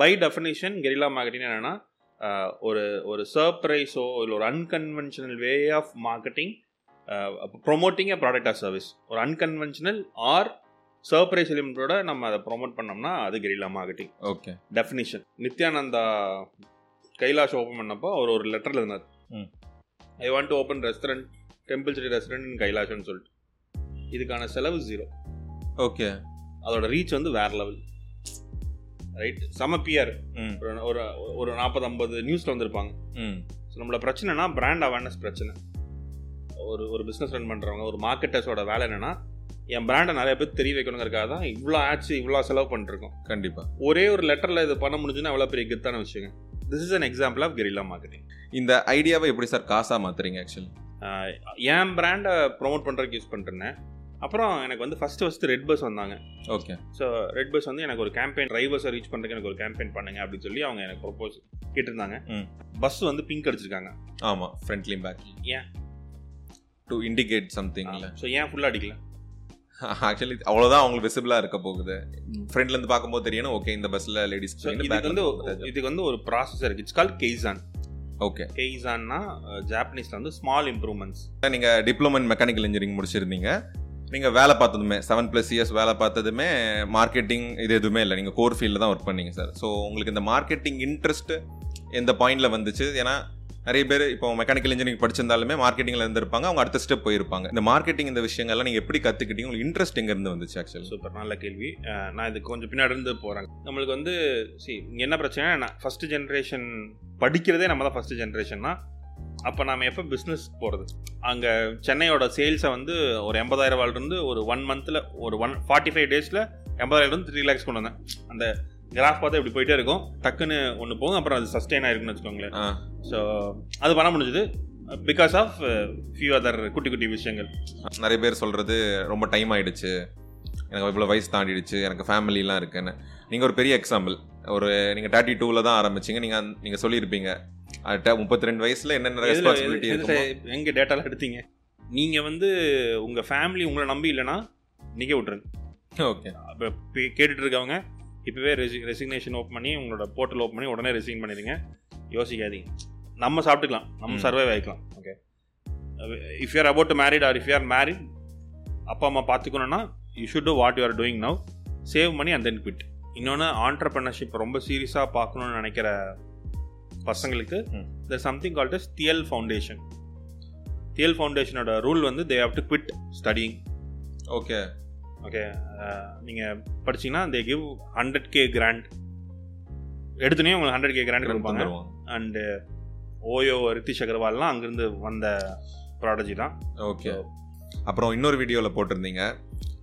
By definition guerrilla marketing என்னென்னா ஒரு ஒரு சர்ப்ரைஸோ இல்லை ஒரு unconventional way of marketing promoting a product or service ஒரு அன்கன்வென்ஷனல் ஆர் சர்ப்ரைஸ் எலிமெண்ட்டோட நம்ம அதை ப்ரொமோட் பண்ணோம்னா அது guerrilla marketing okay definition Nithyananda Kailash open பண்ணப்போ அவர் ஒரு லெட்டரில் இருந்தார். I want to open restaurant temple city restaurant in கைலாஷ்னு சொல்லிட்டு. இதுக்கான செலவு ஜீரோ ஓகே அதோட ரீச் வந்து வேற லெவல் ரைட் செம பிஆர் ஒரு ஒரு நாற்பது ஐம்பது நியூஸில் வந்திருப்பாங்க. ம். ஸோ நம்மள பிரச்சனைனா பிராண்ட் அவேர்னஸ் பிரச்சனை. ஒரு ஒரு பிஸ்னஸ் ரன் பண்ணுறவங்க ஒரு மார்க்கெட்டர்ஸோட வேலை என்னன்னா என் பிராண்டை நிறைய பேர் தெரிய வைக்கணுங்கிறக்காக தான் இவ்வளோ ஆட்ஸ் இவ்வளோ செலவு பண்ணிருக்கோம். கண்டிப்பா. ஒரே ஒரு லெட்டரில் இது பண்ண முடிஞ்சுன்னா எவ்வளோ பெரிய கெத்தான விஷயங்க this is an example of guerrilla marketing இந்த ஐடியாவை எப்படி சார் காசா மாத்துறீங்க ஆக்சுவலி என் பிராண்டை ப்ரோமோட் பண்ணுறதுக்கு யூஸ் பண்ணிருந்தேன் அப்புறம் எனக்கு வந்து ஃபஸ்ட்டு ஃபஸ்ட்டு ரெட் பஸ் வந்தாங்க. ஓகே ஸோ ரெட் பஸ் வந்து எனக்கு ஒரு கேம்பெயின் டிரைவர்ஸை ரீச் பண்ணுறதுக்கு எனக்கு ஒரு கேம்பெயின் பண்ணுங்க அப்படின்னு சொல்லி அவங்க எனக்கு ப்ரொப்போஸ் கேட்டிருந்தாங்க. ம். பஸ் வந்து பிங்க் அடிச்சிருக்காங்க. ஆமா ஃப்ரண்ட்லி பேக் ஏன்? டு இண்டிகேட் சம்திங்ல ஸோ ஏன் ஃபுல்லாக அடிக்கல? ஆக்சுவலி அவ்வளவுதான் அவங்களுக்கு விசிபிளா இருக்க போகுது. ஃப்ரண்ட்ல இருந்து பார்க்கும்போது தெரியணும் ஓகே இந்த பஸ்ல லேடிஸ் இதுக்கு வந்து இதுக்கு வந்து ஒரு ப்ராசஸ் இருக்கு. இட்ஸ் கால் கெய்சான் ஓகே கெய்சான்னா ஜாப்பனீஸ்ல வந்து ஸ்மால் இம்ப்ரூவ்மெண்ட்ஸ் நீங்க டிப்ளமோ இன் மெக்கானிக்கல் இன்ஜினியரிங் முடிச்சிருந்தீங்க. நீங்க வேலை பார்த்ததுமே செவன் பிளஸ் இயர்ஸ் வேலை பார்த்ததுமே மார்க்கெட்டிங் இது எதுவுமே இல்லை. நீங்க கோர் ஃபீல்டில் தான் ஒர்க் பண்ணீங்க சார் ஸோ உங்களுக்கு இந்த மார்க்கெட்டிங் இன்ட்ரெஸ்ட் எந்த பாயிண்ட்ல வந்துச்சு? ஏன்னா நிறைய பேர் இப்போ மெக்கானிக்கல் இன்ஜினியரிங் படிச்சிருந்தாலுமே மார்க்கெட்டிங்ல இருந்திருப்பாங்க அவங்க அடுத்த ஸ்டெப் போயிருப்பாங்க. இந்த மார்க்கெட்டிங் இந்த விஷயங்கள்லாம் நீங்க எப்படி கத்துக்கிட்டீங்க? உங்களுக்கு இன்ட்ரெஸ்ட் எங்க இருந்து வந்துச்சு ஆக்சுவலி சூப்பர் நல்ல கேள்வி. நான் இது கொஞ்சம் பின்னாடி இருந்து போகிறேன் நம்மளுக்கு வந்து சி என்ன பிரச்சனை ஃபர்ஸ்ட் ஜென்ரேஷன் படிக்கிறதே நம்ம தான் ஃபர்ஸ்ட் ஜென்ரேஷன்னா அப்போ நாம எப்போ பிஸ்னஸ் போகிறது அங்கே சென்னையோட சேல்ஸை வந்து ஒரு எண்பதாயிரம் ரூபாயிலிருந்து ஒரு ஒன் மந்தில் ஒரு ஒன் ஃபார்ட்டி ஃபைவ் டேஸில் எண்பதாயிரம் த்ரீ லேக்ஸ் கொண்டு வந்தேன். அந்த கிராஃப் பார்த்தா இப்படி போயிட்டே இருக்கும். டக்குன்னு ஒன்று போகும் அப்புறம் அது சஸ்டெயின் ஆயிருக்குன்னு வச்சுக்கோங்களேன். ஸோ அது பண்ண முடிஞ்சுது. பிகாஸ் ஆஃப் ஃபியூ அதர் குட்டி குட்டி விஷயங்கள். நிறைய பேர் சொல்றது ரொம்ப டைம் ஆயிடுச்சு. எனக்கு இவ்வளோ வயசு தாண்டிடுச்சு. எனக்கு ஃபேமிலிலாம் இருக்குன்னு. நீங்கள் ஒரு பெரிய எக்ஸாம்பிள் ஒரு நீங்கள் தேர்ட்டி டூவில் தான் ஆரம்பிச்சிங்க. நீங்கள் நீங்கள் சொல்லியிருப்பீங்க. முப்பத்தி ரெண்டு வயசில் என்னென்ன ரெஸ்பான்சிபிலிட்டி இருக்கும்? எங்க டேட்டாலாம் எடுத்தீங்க? நீங்க வந்து உங்க ஃபேமிலி உங்களை நம்பி இல்லைன்னா நீங்க விட்டுருங்க. ஓகே. அப்போ கேட்டுட்டு இருக்கவங்க இப்போவே ரெசி ரெசிக்னேஷன் ஓப்பன் பண்ணி உங்களோட போர்ட்டல் ஓப்பன் பண்ணி உடனே ரெசிக்ன் பண்ணிடுங்க. யோசிக்காதீங்க. நம்ம சாப்பிட்டுக்கலாம். நம்ம. Survive ஆகிக்கலாம் okay. If you're about married or if you're married அப்பா அம்மா பார்த்துக்கணுன்னா you should do what you are doing now save money and then quit இன்னொன்று ஆண்டர்பிரினர்ஷிப் ரொம்ப சீரியஸாக பார்க்கணுன்னு நினைக்கிற பசங்களுக்கு. The something called as Thiel foundation Thiel ஃபவுண்டேஷனோட rule வந்து they have to quit studying okay okay நீங்கள் படிச்சீங்கன்னா they give hundred K grant எடுத்துனே உங்களுக்கு ஹண்ட்ரட் கே கிராண்ட் கொடுப்பாங்க. அண்டு ஓயோ ரித்திஷ் அகர்வால்லாம் அங்கேருந்து வந்த ப்ராடஜி தான். ஓகே அப்புறம் இன்னொரு வீடியோவில் போட்டிருந்தீங்க.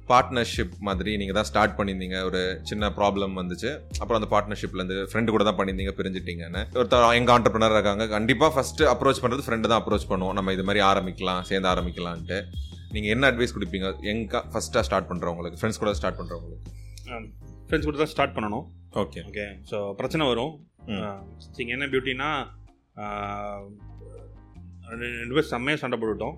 பார்ட்னர்ஷிப் மாதிரி நீங்கள் தான் ஸ்டார்ட் பண்ணியிருந்தீங்க. ஒரு சின்ன ப்ராப்ளம் வந்துச்சு. அப்புறம் அந்த பார்ட்னர்ஷிப்லேருந்து ஃப்ரெண்டு கூட தான் பண்ணியிருந்தீங்க பிரிஞ்சிட்டீங்கன்னு. ஒருத்தர் எங்கள் ஆண்டர்பனர் இருக்காங்க. கண்டிப்பாக ஃபஸ்ட்டு அப்ரோச் பண்ணுறது ஃப்ரெண்டு தான் அப்ரோச் பண்ணுவோம். நம்ம இது மாதிரி ஆரம்பிக்கலாம் சேர்ந்து ஆரம்பிக்கலான்ட்டு. நீங்கள் என்ன அட்வைஸ் கொடுப்பீங்க? எங்க ஃபஸ்ட்டாக ஸ்டார்ட் பண்ணுறவங்களுக்கு ஃப்ரெண்ட்ஸ் கூட ஸ்டார்ட் பண்ணுறவங்களுக்கு ஃப்ரெண்ட்ஸ் கூட தான் ஸ்டார்ட் பண்ணணும். ஓகே ஓகே ஸோ பிரச்சனை வரும். ம். இங்கே என்ன பியூட்டினா ரெண்டு பேர் செம்மையாக சண்டை போட்டுட்டோம்.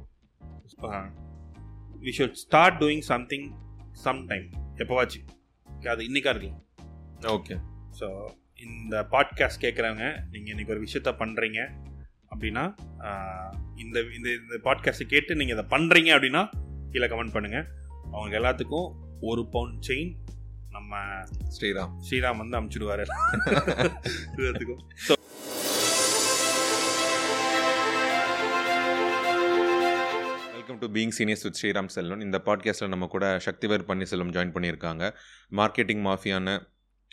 We should start doing something some time எப்போவாச்சு? Okay, அது இன்னைக்கா இருக்கலாம். ஓகே ஸோ இந்த பாட்காஸ்ட் கேட்குறவங்க நீங்கள் இன்னைக்கு ஒரு விஷயத்த பண்ணுறீங்க அப்படின்னா இந்த இந்த இந்த பாட்காஸ்ட்டை கேட்டு நீங்கள் இதை பண்ணுறீங்க அப்படின்னா கீழே கமெண்ட் பண்ணுங்கள் அவங்க எல்லாத்துக்கும் ஒரு பவுண்ட் செயின் நம்ம ஸ்ரீராம். ஸ்ரீராம் வந்து அமுச்சிடுவாரு. எல்லாத்துக்கும். Welcome to being seniors with Sriram Selvan இந்த பாட்காஸ்ட்டில் நம்ம கூட சக்திவேர் பன்னீர்செல்வம் ஜாயின் பண்ணியிருக்காங்க. மார்க்கெட்டிங் மாஃபியான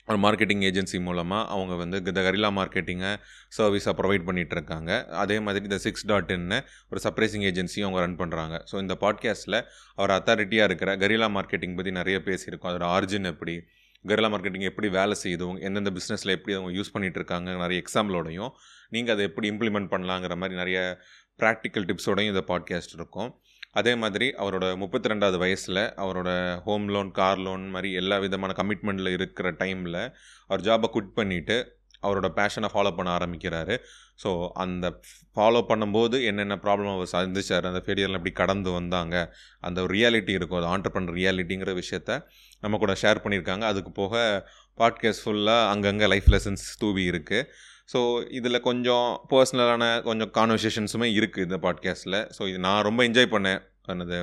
ஒரு மார்க்கெட்டிங் ஏஜென்சி மூலமாக அவங்க வந்து இந்த கரிலா மார்க்கெட்டிங்கை சர்வீஸாக ப்ரொவைட் பண்ணிகிட்டு இருக்காங்க அதே மாதிரி இந்த சிக்ஸ் டாட் இன்னு ஒரு சர்ப்ரைசிங் ஏஜென்சியும் அவங்க ரன் பண்ணுறாங்க ஸோ இந்த பாட்காஸ்ட்டில் அவர் அத்தாரிட்டியாக இருக்கிற கரிலா மார்க்கெட்டிங் பற்றி நிறைய பேசியிருக்கோம். அதோட ஆரிஜின் எப்படி கரிலா மார்க்கெட்டிங் எப்படி வேலை செய்யுது எந்தெந்த பிஸ்னஸில் எப்படி அவங்க யூஸ் பண்ணிகிட்டு இருக்காங்க நிறைய எக்ஸாம்பிளோடையும் நீங்கள் அதை எப்படி இம்ப்ளிமெண்ட் பண்ணலாங்கிற மாதிரி நிறைய ப்ராக்டிக்கல் டிப்ஸோடையும் இந்த பாட்காஸ்ட் இருக்கும். அதே மாதிரி அவரோட முப்பத்தி ரெண்டாவது வயசில் அவரோட ஹோம் லோன் கார் லோன் மாதிரி எல்லா விதமான கமிட்மெண்ட்டில் இருக்கிற டைமில் அவர் ஜாபை குட் பண்ணிவிட்டு அவரோட பேஷனை ஃபாலோ பண்ண ஆரம்பிக்கிறாரு. ஸோ அந்த ஃபாலோ பண்ணும்போது என்னென்ன ப்ராப்ளம் அவர் சந்திச்சார் அந்த ஃபெயிலியரில் எப்படி கடந்து வந்தாங்க அந்த ஒரு ரியாலிட்டி இருக்கும் அது பண்ணுற ரியாலிட்டிங்கிற விஷயத்த நம்ம கூட ஷேர் பண்ணியிருக்காங்க. அதுக்கு போக பாட்காஸ்ட் ஃபுல்லாக அங்கங்கே லைஃப் லெசன்ஸ் தூவி இருக்குது ஸோ இதில் கொஞ்சம் பர்சனலான கொஞ்சம் கான்வர்சேஷன்ஸுமே இருக்குது இந்த பாட்காஸ்ட்டில் ஸோ இது நான் ரொம்ப என்ஜாய் பண்ணேன். எனது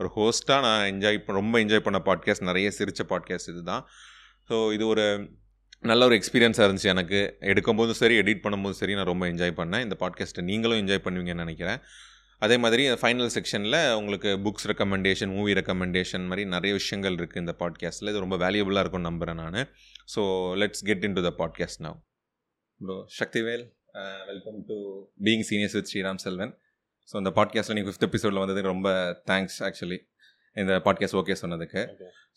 ஒரு ஹோஸ்ட்டாக நான் என்ஜாய் ரொம்ப என்ஜாய் பண்ண பாட்காஸ்ட் நிறைய சிரித்த பாட்காஸ்ட் இது தான் ஸோ இது ஒரு நல்ல ஒரு எக்ஸ்பீரியன்ஸாக இருந்துச்சு எனக்கு. எடுக்கும்போதும் சரி எடிட் பண்ணும்போதும் சரி நான் ரொம்ப என்ஜாய் பண்ணேன். இந்த பாட்காஸ்ட்டை நீங்களும் என்ஜாய் பண்ணுவீங்கன்னு நினைக்கிறேன். அதே மாதிரி ஃபைனல் செக்ஷனில் உங்களுக்கு புக்ஸ் ரெக்கமெண்டேஷன் மூவி ரெக்கமெண்டேஷன் மாதிரி நிறைய விஷயங்கள் இருக்குது இந்த பாட்காஸ்ட்டில் இது ரொம்ப வேல்யூபுளாக இருக்கும்னு நம்புகிறேன் நான். So let's get into the podcast now bro Sakthivel welcome to being seniors with Sriram Selvan so இந்த பாட்காஸ்ட்டில் நீங்கள் ஃபிஃப்த் எபிசோடில் வந்ததுக்கு ரொம்ப தேங்க்ஸ் ஆக்சுவலி இந்த பாட்காஸ்ட் ஓகே சொன்னதுக்கு.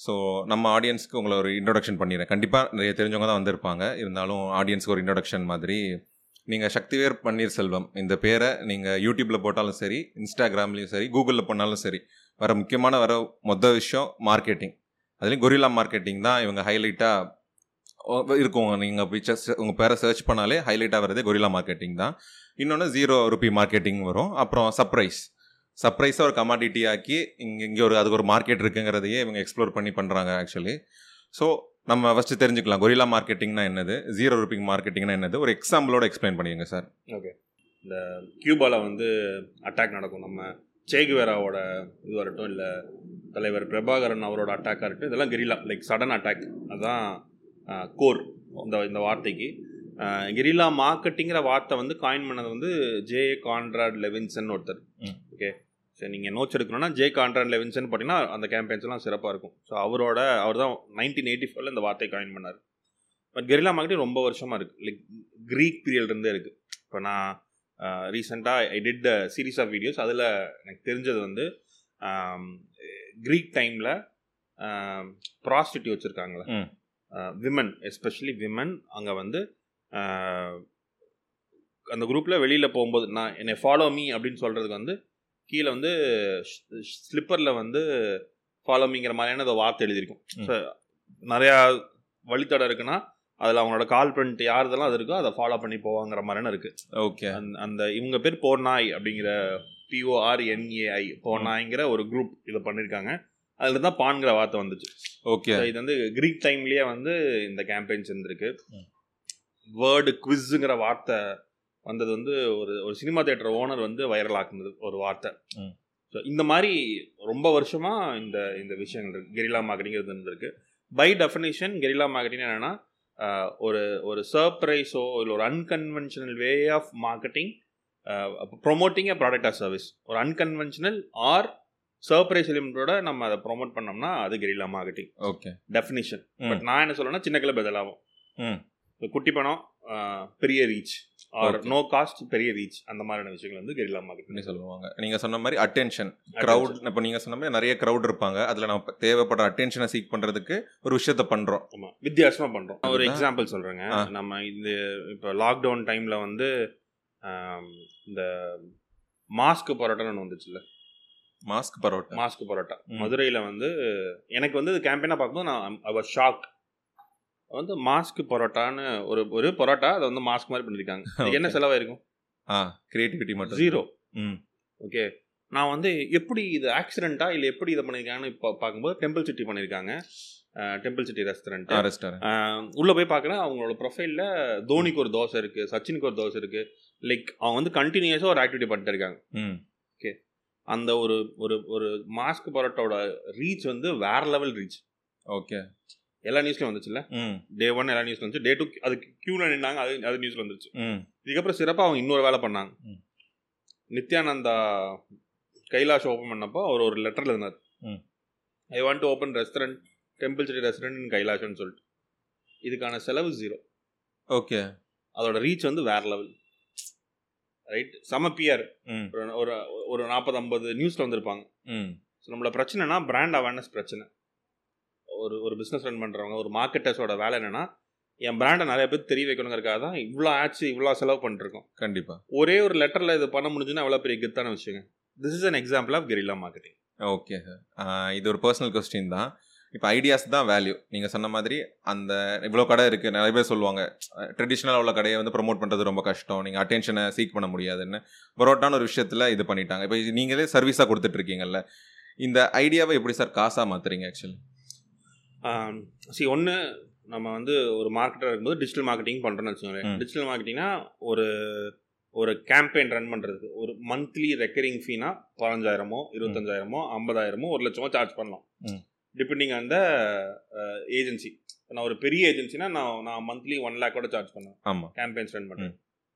ஸோ நம்ம ஆடியன்ஸ்க்கு உங்களை ஒரு இன்ட்ரொடக்ஷன் பண்ணிடுறேன். கண்டிப்பாக நிறைய தெரிஞ்சவங்க தான் வந்திருப்பாங்க. இருந்தாலும் ஆடியன்ஸ்க்கு ஒரு இன்ட்ரொடக்ஷன் மாதிரி. நீங்கள் சக்திவேர் பன்னீர் செல்வம் இந்த பேரை நீங்கள் யூடியூப்பில் போட்டாலும் சரி இன்ஸ்டாகிராம்லேயும் சரி கூகுளில் பண்ணாலும் சரி வர முக்கியமான வர மொதல் விஷயம் மார்க்கெட்டிங் அதுலேயும் கொரில்லா மார்க்கெட்டிங் தான் இவங்க ஹைலைட்டாக இருக்கும். நீங்கள் பிக்சர்ஸ் உங்கள் பேரை சர்ச் பண்ணாலே ஹைலைட்டாக வரதே கொரில்லா மார்க்கெட்டிங் தான். இன்னொன்று ஜீரோ ருபி மார்க்கெட்டிங் வரும். அப்புறம் சர்ப்ரைஸ் சர்ப்ரைஸாக ஒரு கமாடிட்டி ஆக்கி இங்கே இங்கே ஒரு அதுக்கு ஒரு மார்க்கெட் இருக்குங்கிறதையே இவங்க எக்ஸ்ப்ளோர் பண்ணி பண்ணுறாங்க ஆக்சுவலி ஸோ நம்ம ஃபஸ்ட்டு தெரிஞ்சுக்கலாம். கொரில்லா மார்க்கெட்டிங்னா என்னது? ஜீரோ ருபி மார்க்கெட்டிங்னா என்னது? ஒரு எக்ஸாம்பிளோட எக்ஸ்பிளைன் பண்ணிடுங்க சார் ஓகே இந்த கியூபாவில் வந்து அட்டாக் நடக்கும். நம்ம சேகுவேராவோட இது வரட்டும் இல்லை தலைவர் பிரபாகரன் அவரோட அட்டாக்காக இருக்கட்டும் இதெல்லாம் கெரிலா லைக் சடன் அட்டாக் அதுதான் கோர் இந்த இந்த வார்த்தைக்கு. கெரிலா மார்க்கெட்டிங்கிற வார்த்தை வந்து காயின் பண்ணது வந்து ஜே கான்ட்ராட் லெவின்சன் ஒருத்தர். ஓகே சரி நீங்கள் நோட்ஸ் எடுக்கணும்னா ஜே கான்ட்ராட் லெவின்சன் பார்த்தீங்கன்னா அந்த கேம்பெயின்ஸ்லாம் சிறப்பாக இருக்கும். ஸோ அவரோட அவர் தான் நைன்டீன் எயிட்டி ஃபோரில் இந்த வார்த்தை காயின் பண்ணார். பட் கெரிலா மார்க்கெட்டிங் ரொம்ப வருஷமாக இருக்குது லைக் க்ரீக் பீரியட்லேருந்தே இருக்குது இப்போ நான் ரீசெண்டாக I did series of videos அதில் எனக்கு தெரிஞ்சது வந்து க்ரீக் டைமில் ப்ராஸ்டியூட் வச்சுருக்காங்களே. விமன் எஸ்பெஷலி விமன் அங்கே வந்து அந்த குரூப்பில் வெளியில் போகும்போது நான் என்னை ஃபாலோ மீ அப்படின்னு சொல்கிறதுக்கு வந்து கீழே வந்து ஸ்லிப்பரில் வந்து ஃபாலோ மீங்கிற மாதிரியான அந்த வார்த்தை எழுதியிருக்கும். ஸோ நிறையா வழித்தடம் இருக்குன்னா அதில் அவங்களோட கால் பிரிண்ட் யாருதெல்லாம் அது இருக்கோ அதை ஃபாலோ பண்ணி போவாங்கிற மாதிரியான இருக்குது ஓகே. அந்த அந்த இவங்க பேர் போர்நாய் அப்படிங்கிற பிஓஆர்என்ஏஐ போர்நாய்ங்கிற ஒரு குரூப் இதை பண்ணியிருக்காங்க. அதில் தான் பான்கிற வார்த்தை வந்துச்சு. ஓகே இது வந்து கிரீக் டைம்லேயே வந்து இந்த கேம்பெயின்ஸ் இருந்திருக்கு. ம். வேர்டு குவிஸுங்கிற வார்த்தை வந்தது வந்து ஒரு ஒரு சினிமா தேட்டர் ஓனர் வந்து வைரல் ஆக்குனது ஒரு வார்த்தை. ஸோ இந்த மாதிரி ரொம்ப வருஷமாக இந்த இந்த விஷயங்கள் இருக்கு. கெரிலா மார்க்கெட்டிங் இருந்திருக்கு. பை டெஃபினேஷன் கெரிலா மார்க்கெட்டிங் என்னென்னா ஒரு ஒரு சர்ப்ரைஸோ இல்லை ஒரு unconventional way of marketing promoting a product or service ஒரு அன்கன்வென்ஷனல் ஆர் சர்ப்ரைஸ் எலிமெண்ட்டோட நம்ம அதை ப்ரொமோட் பண்ணோம்னா அது guerrilla marketing okay definition. But நான் என்ன சொல்றேன்னா சின்ன கிளப் எதெல்லாம் ம். குட்டி பணம் பெரிய ரீச் ஆர். நோ காஸ்ட் பெரிய ரீச் அந்த மாதிரியான விஷயங்கள் வந்து கெரிலா மார்க்கெட்டிங் சொல்லுவாங்க. நீங்கள் சொன்ன மாதிரி அட்டென்ஷன் க்ரௌட் இப்போ நீங்கள் சொன்ன மாதிரி நிறைய க்ரௌட் இருப்பாங்க. அதில் நம்ம தேவைப்படுற அட்டென்ஷனை சீக் பண்ணுறதுக்கு ஒரு விஷயத்த பண்ணுறோம் ஆமா. வித்தியாசமா பண்றோம். ஒரு. எக்ஸாம்பிள் சொல்றேங்க. ஆ. நம்ம இந்த இப்போ லாக்டவுன் டைம்ல வந்து இந்த மாஸ்க் பரோட்டான்னு ஒன்று வந்துச்சுல்ல. மாஸ்க் பரோட்டா. மாஸ்க் பரோட்டா. மதுரையில் வந்து எனக்கு வந்து கேம்பெயினாக பார்க்கும்போது நான் அவர் ஷாக் வந்து மாஸ்க் பரோட்டான்னு ஒரு ஒரு பரோட்டா அதை வந்து மாஸ்க் மாதிரி பண்ணியிருக்காங்க என்ன. செலவாயிருக்கும்? ஆ கிரியேட்டிவிட்டி மட்டும். ஜீரோ ம். ஓகே நான் வந்து எப்படி இது ஆக்சிடென்ட்டா இல்லை எப்படி இதை பண்ணியிருக்காங்கன்னு இப்போ பார்க்கும்போது டெம்பிள் சிட்டி பண்ணியிருக்காங்க டெம்பிள் சிட்டி ரெஸ்டாரண்ட் ரெஸ்டாரண்ட் உள்ளே போய் பார்க்குறேன் அவங்களோட ப்ரொஃபைலில் தோனிக்கு ஒரு தோசை இருக்குது சச்சினுக்கு ஒரு தோசை இருக்குது லைக் அவங்க வந்து கண்டினியூஸாக ஒரு ஆக்டிவிட்டி பண்ணிட்டு இருக்காங்க. அந்த ஒரு ஒரு ஒரு மாஸ்க் பரோட்டாவோட ரீச் வந்து வேற லெவல் ரீச் ஓகே எல்லா நியூஸ்லையும் வந்துச்சுல்ல? ம். டே ஒன் எல்லா நியூஸ்ல வந்துச்சு. டே டூ அதுக்கு க்யூவில் நின்னாங்க அது அது நியூஸ்ல வந்துச்சு ம். இதுக்கப்புறம் சிறப்பாக அவங்க இன்னொரு வேலை பண்ணாங்க. நித்யானந்தா கைலாஷ் ஓப்பன் பண்ணப்போ அவர் ஒரு லெட்டர் எழுதினார் ம். I want to open restaurant temple city restaurant in கைலாஷ்னு சொல்லிட்டு. இதுக்கான செலவு ஜீரோ ஓகே அதோட ரீச் வந்து வேற லெவல் ரைட் சம பிஆர் ம். ஒரு ஒரு நாற்பது ஐம்பது நியூஸில் வந்திருப்பாங்க. ம். ஸோ நம்மள பிரச்சனைனா பிராண்ட் அவேர்னஸ் பிரச்சனை. ஒரு ஒரு பிஸ்னஸ் ரன் பண்ணுறவங்க ஒரு மார்க்கெட்டர்ஸோட வேலை என்னன்னா என் பிராண்டை நிறைய பேர் தெரிய வைக்கணுங்கிறதுக்காக தான் இவ்வளோ ஆச்சு இவ்வளோ செலவு பண்ணிருக்கோம் கண்டிப்பாக ஒரே ஒரு லெட்டரில் இது பண்ண முடிஞ்சுன்னா எவ்வளோ பெரிய கெத்தான விஷயங்க. This is an example of guerrilla marketing okay sir இது ஒரு பர்சனல் கொஸ்டின் தான். இப்போ ஐடியாஸ் தான் வேல்யூ நீங்கள் சொன்ன மாதிரி அந்த இவ்வளோ கடை இருக்குது நிறைய பேர் சொல்லுவாங்க ட்ரெடிஷ்னலாக உள்ள கடையை வந்து ப்ரொமோட் பண்ணுறது ரொம்ப கஷ்டம் நீங்கள் அட்டென்ஷனை சீக் பண்ண முடியாதுன்னு. பரோட்டான ஒரு விஷயத்தில் இது பண்ணிட்டாங்க. இப்போ நீங்களே சர்வீஸாக கொடுத்துட்ருக்கீங்கல்ல இந்த ஐடியாவை எப்படி சார் காசாக மாற்றுறீங்க ஆக்சுவலி சி ஒன்று நம்ம வந்து ஒரு மார்க்கெட்டர் இருக்கும்போது டிஜிட்டல் மார்க்கெட்டிங் பண்ணுறோன்னு வச்சுக்கோங்களேன். டிஜிட்டல் மார்க்கெட்டிங்னா ஒரு ஒரு கேம்பெயின் ரன் பண்ணுறதுக்கு ஒரு மந்த்லி ரெக்கரிங் ஃபீனா பதினஞ்சாயிரமோ இருபத்தஞ்சாயிரமோ ஐம்பதாயிரமோ ஒரு லட்சமோ சார்ஜ் பண்ணலாம். டிபெண்டிங் ஆன் த ஏஜென்சி நான் ஒரு பெரிய ஏஜென்சினா நான் நான் மந்த்லி ஒன் லேக்கோட சார்ஜ் பண்ணேன் ஆமாம் கேம்பெயின்ஸ் ரன் பண்ணுறேன்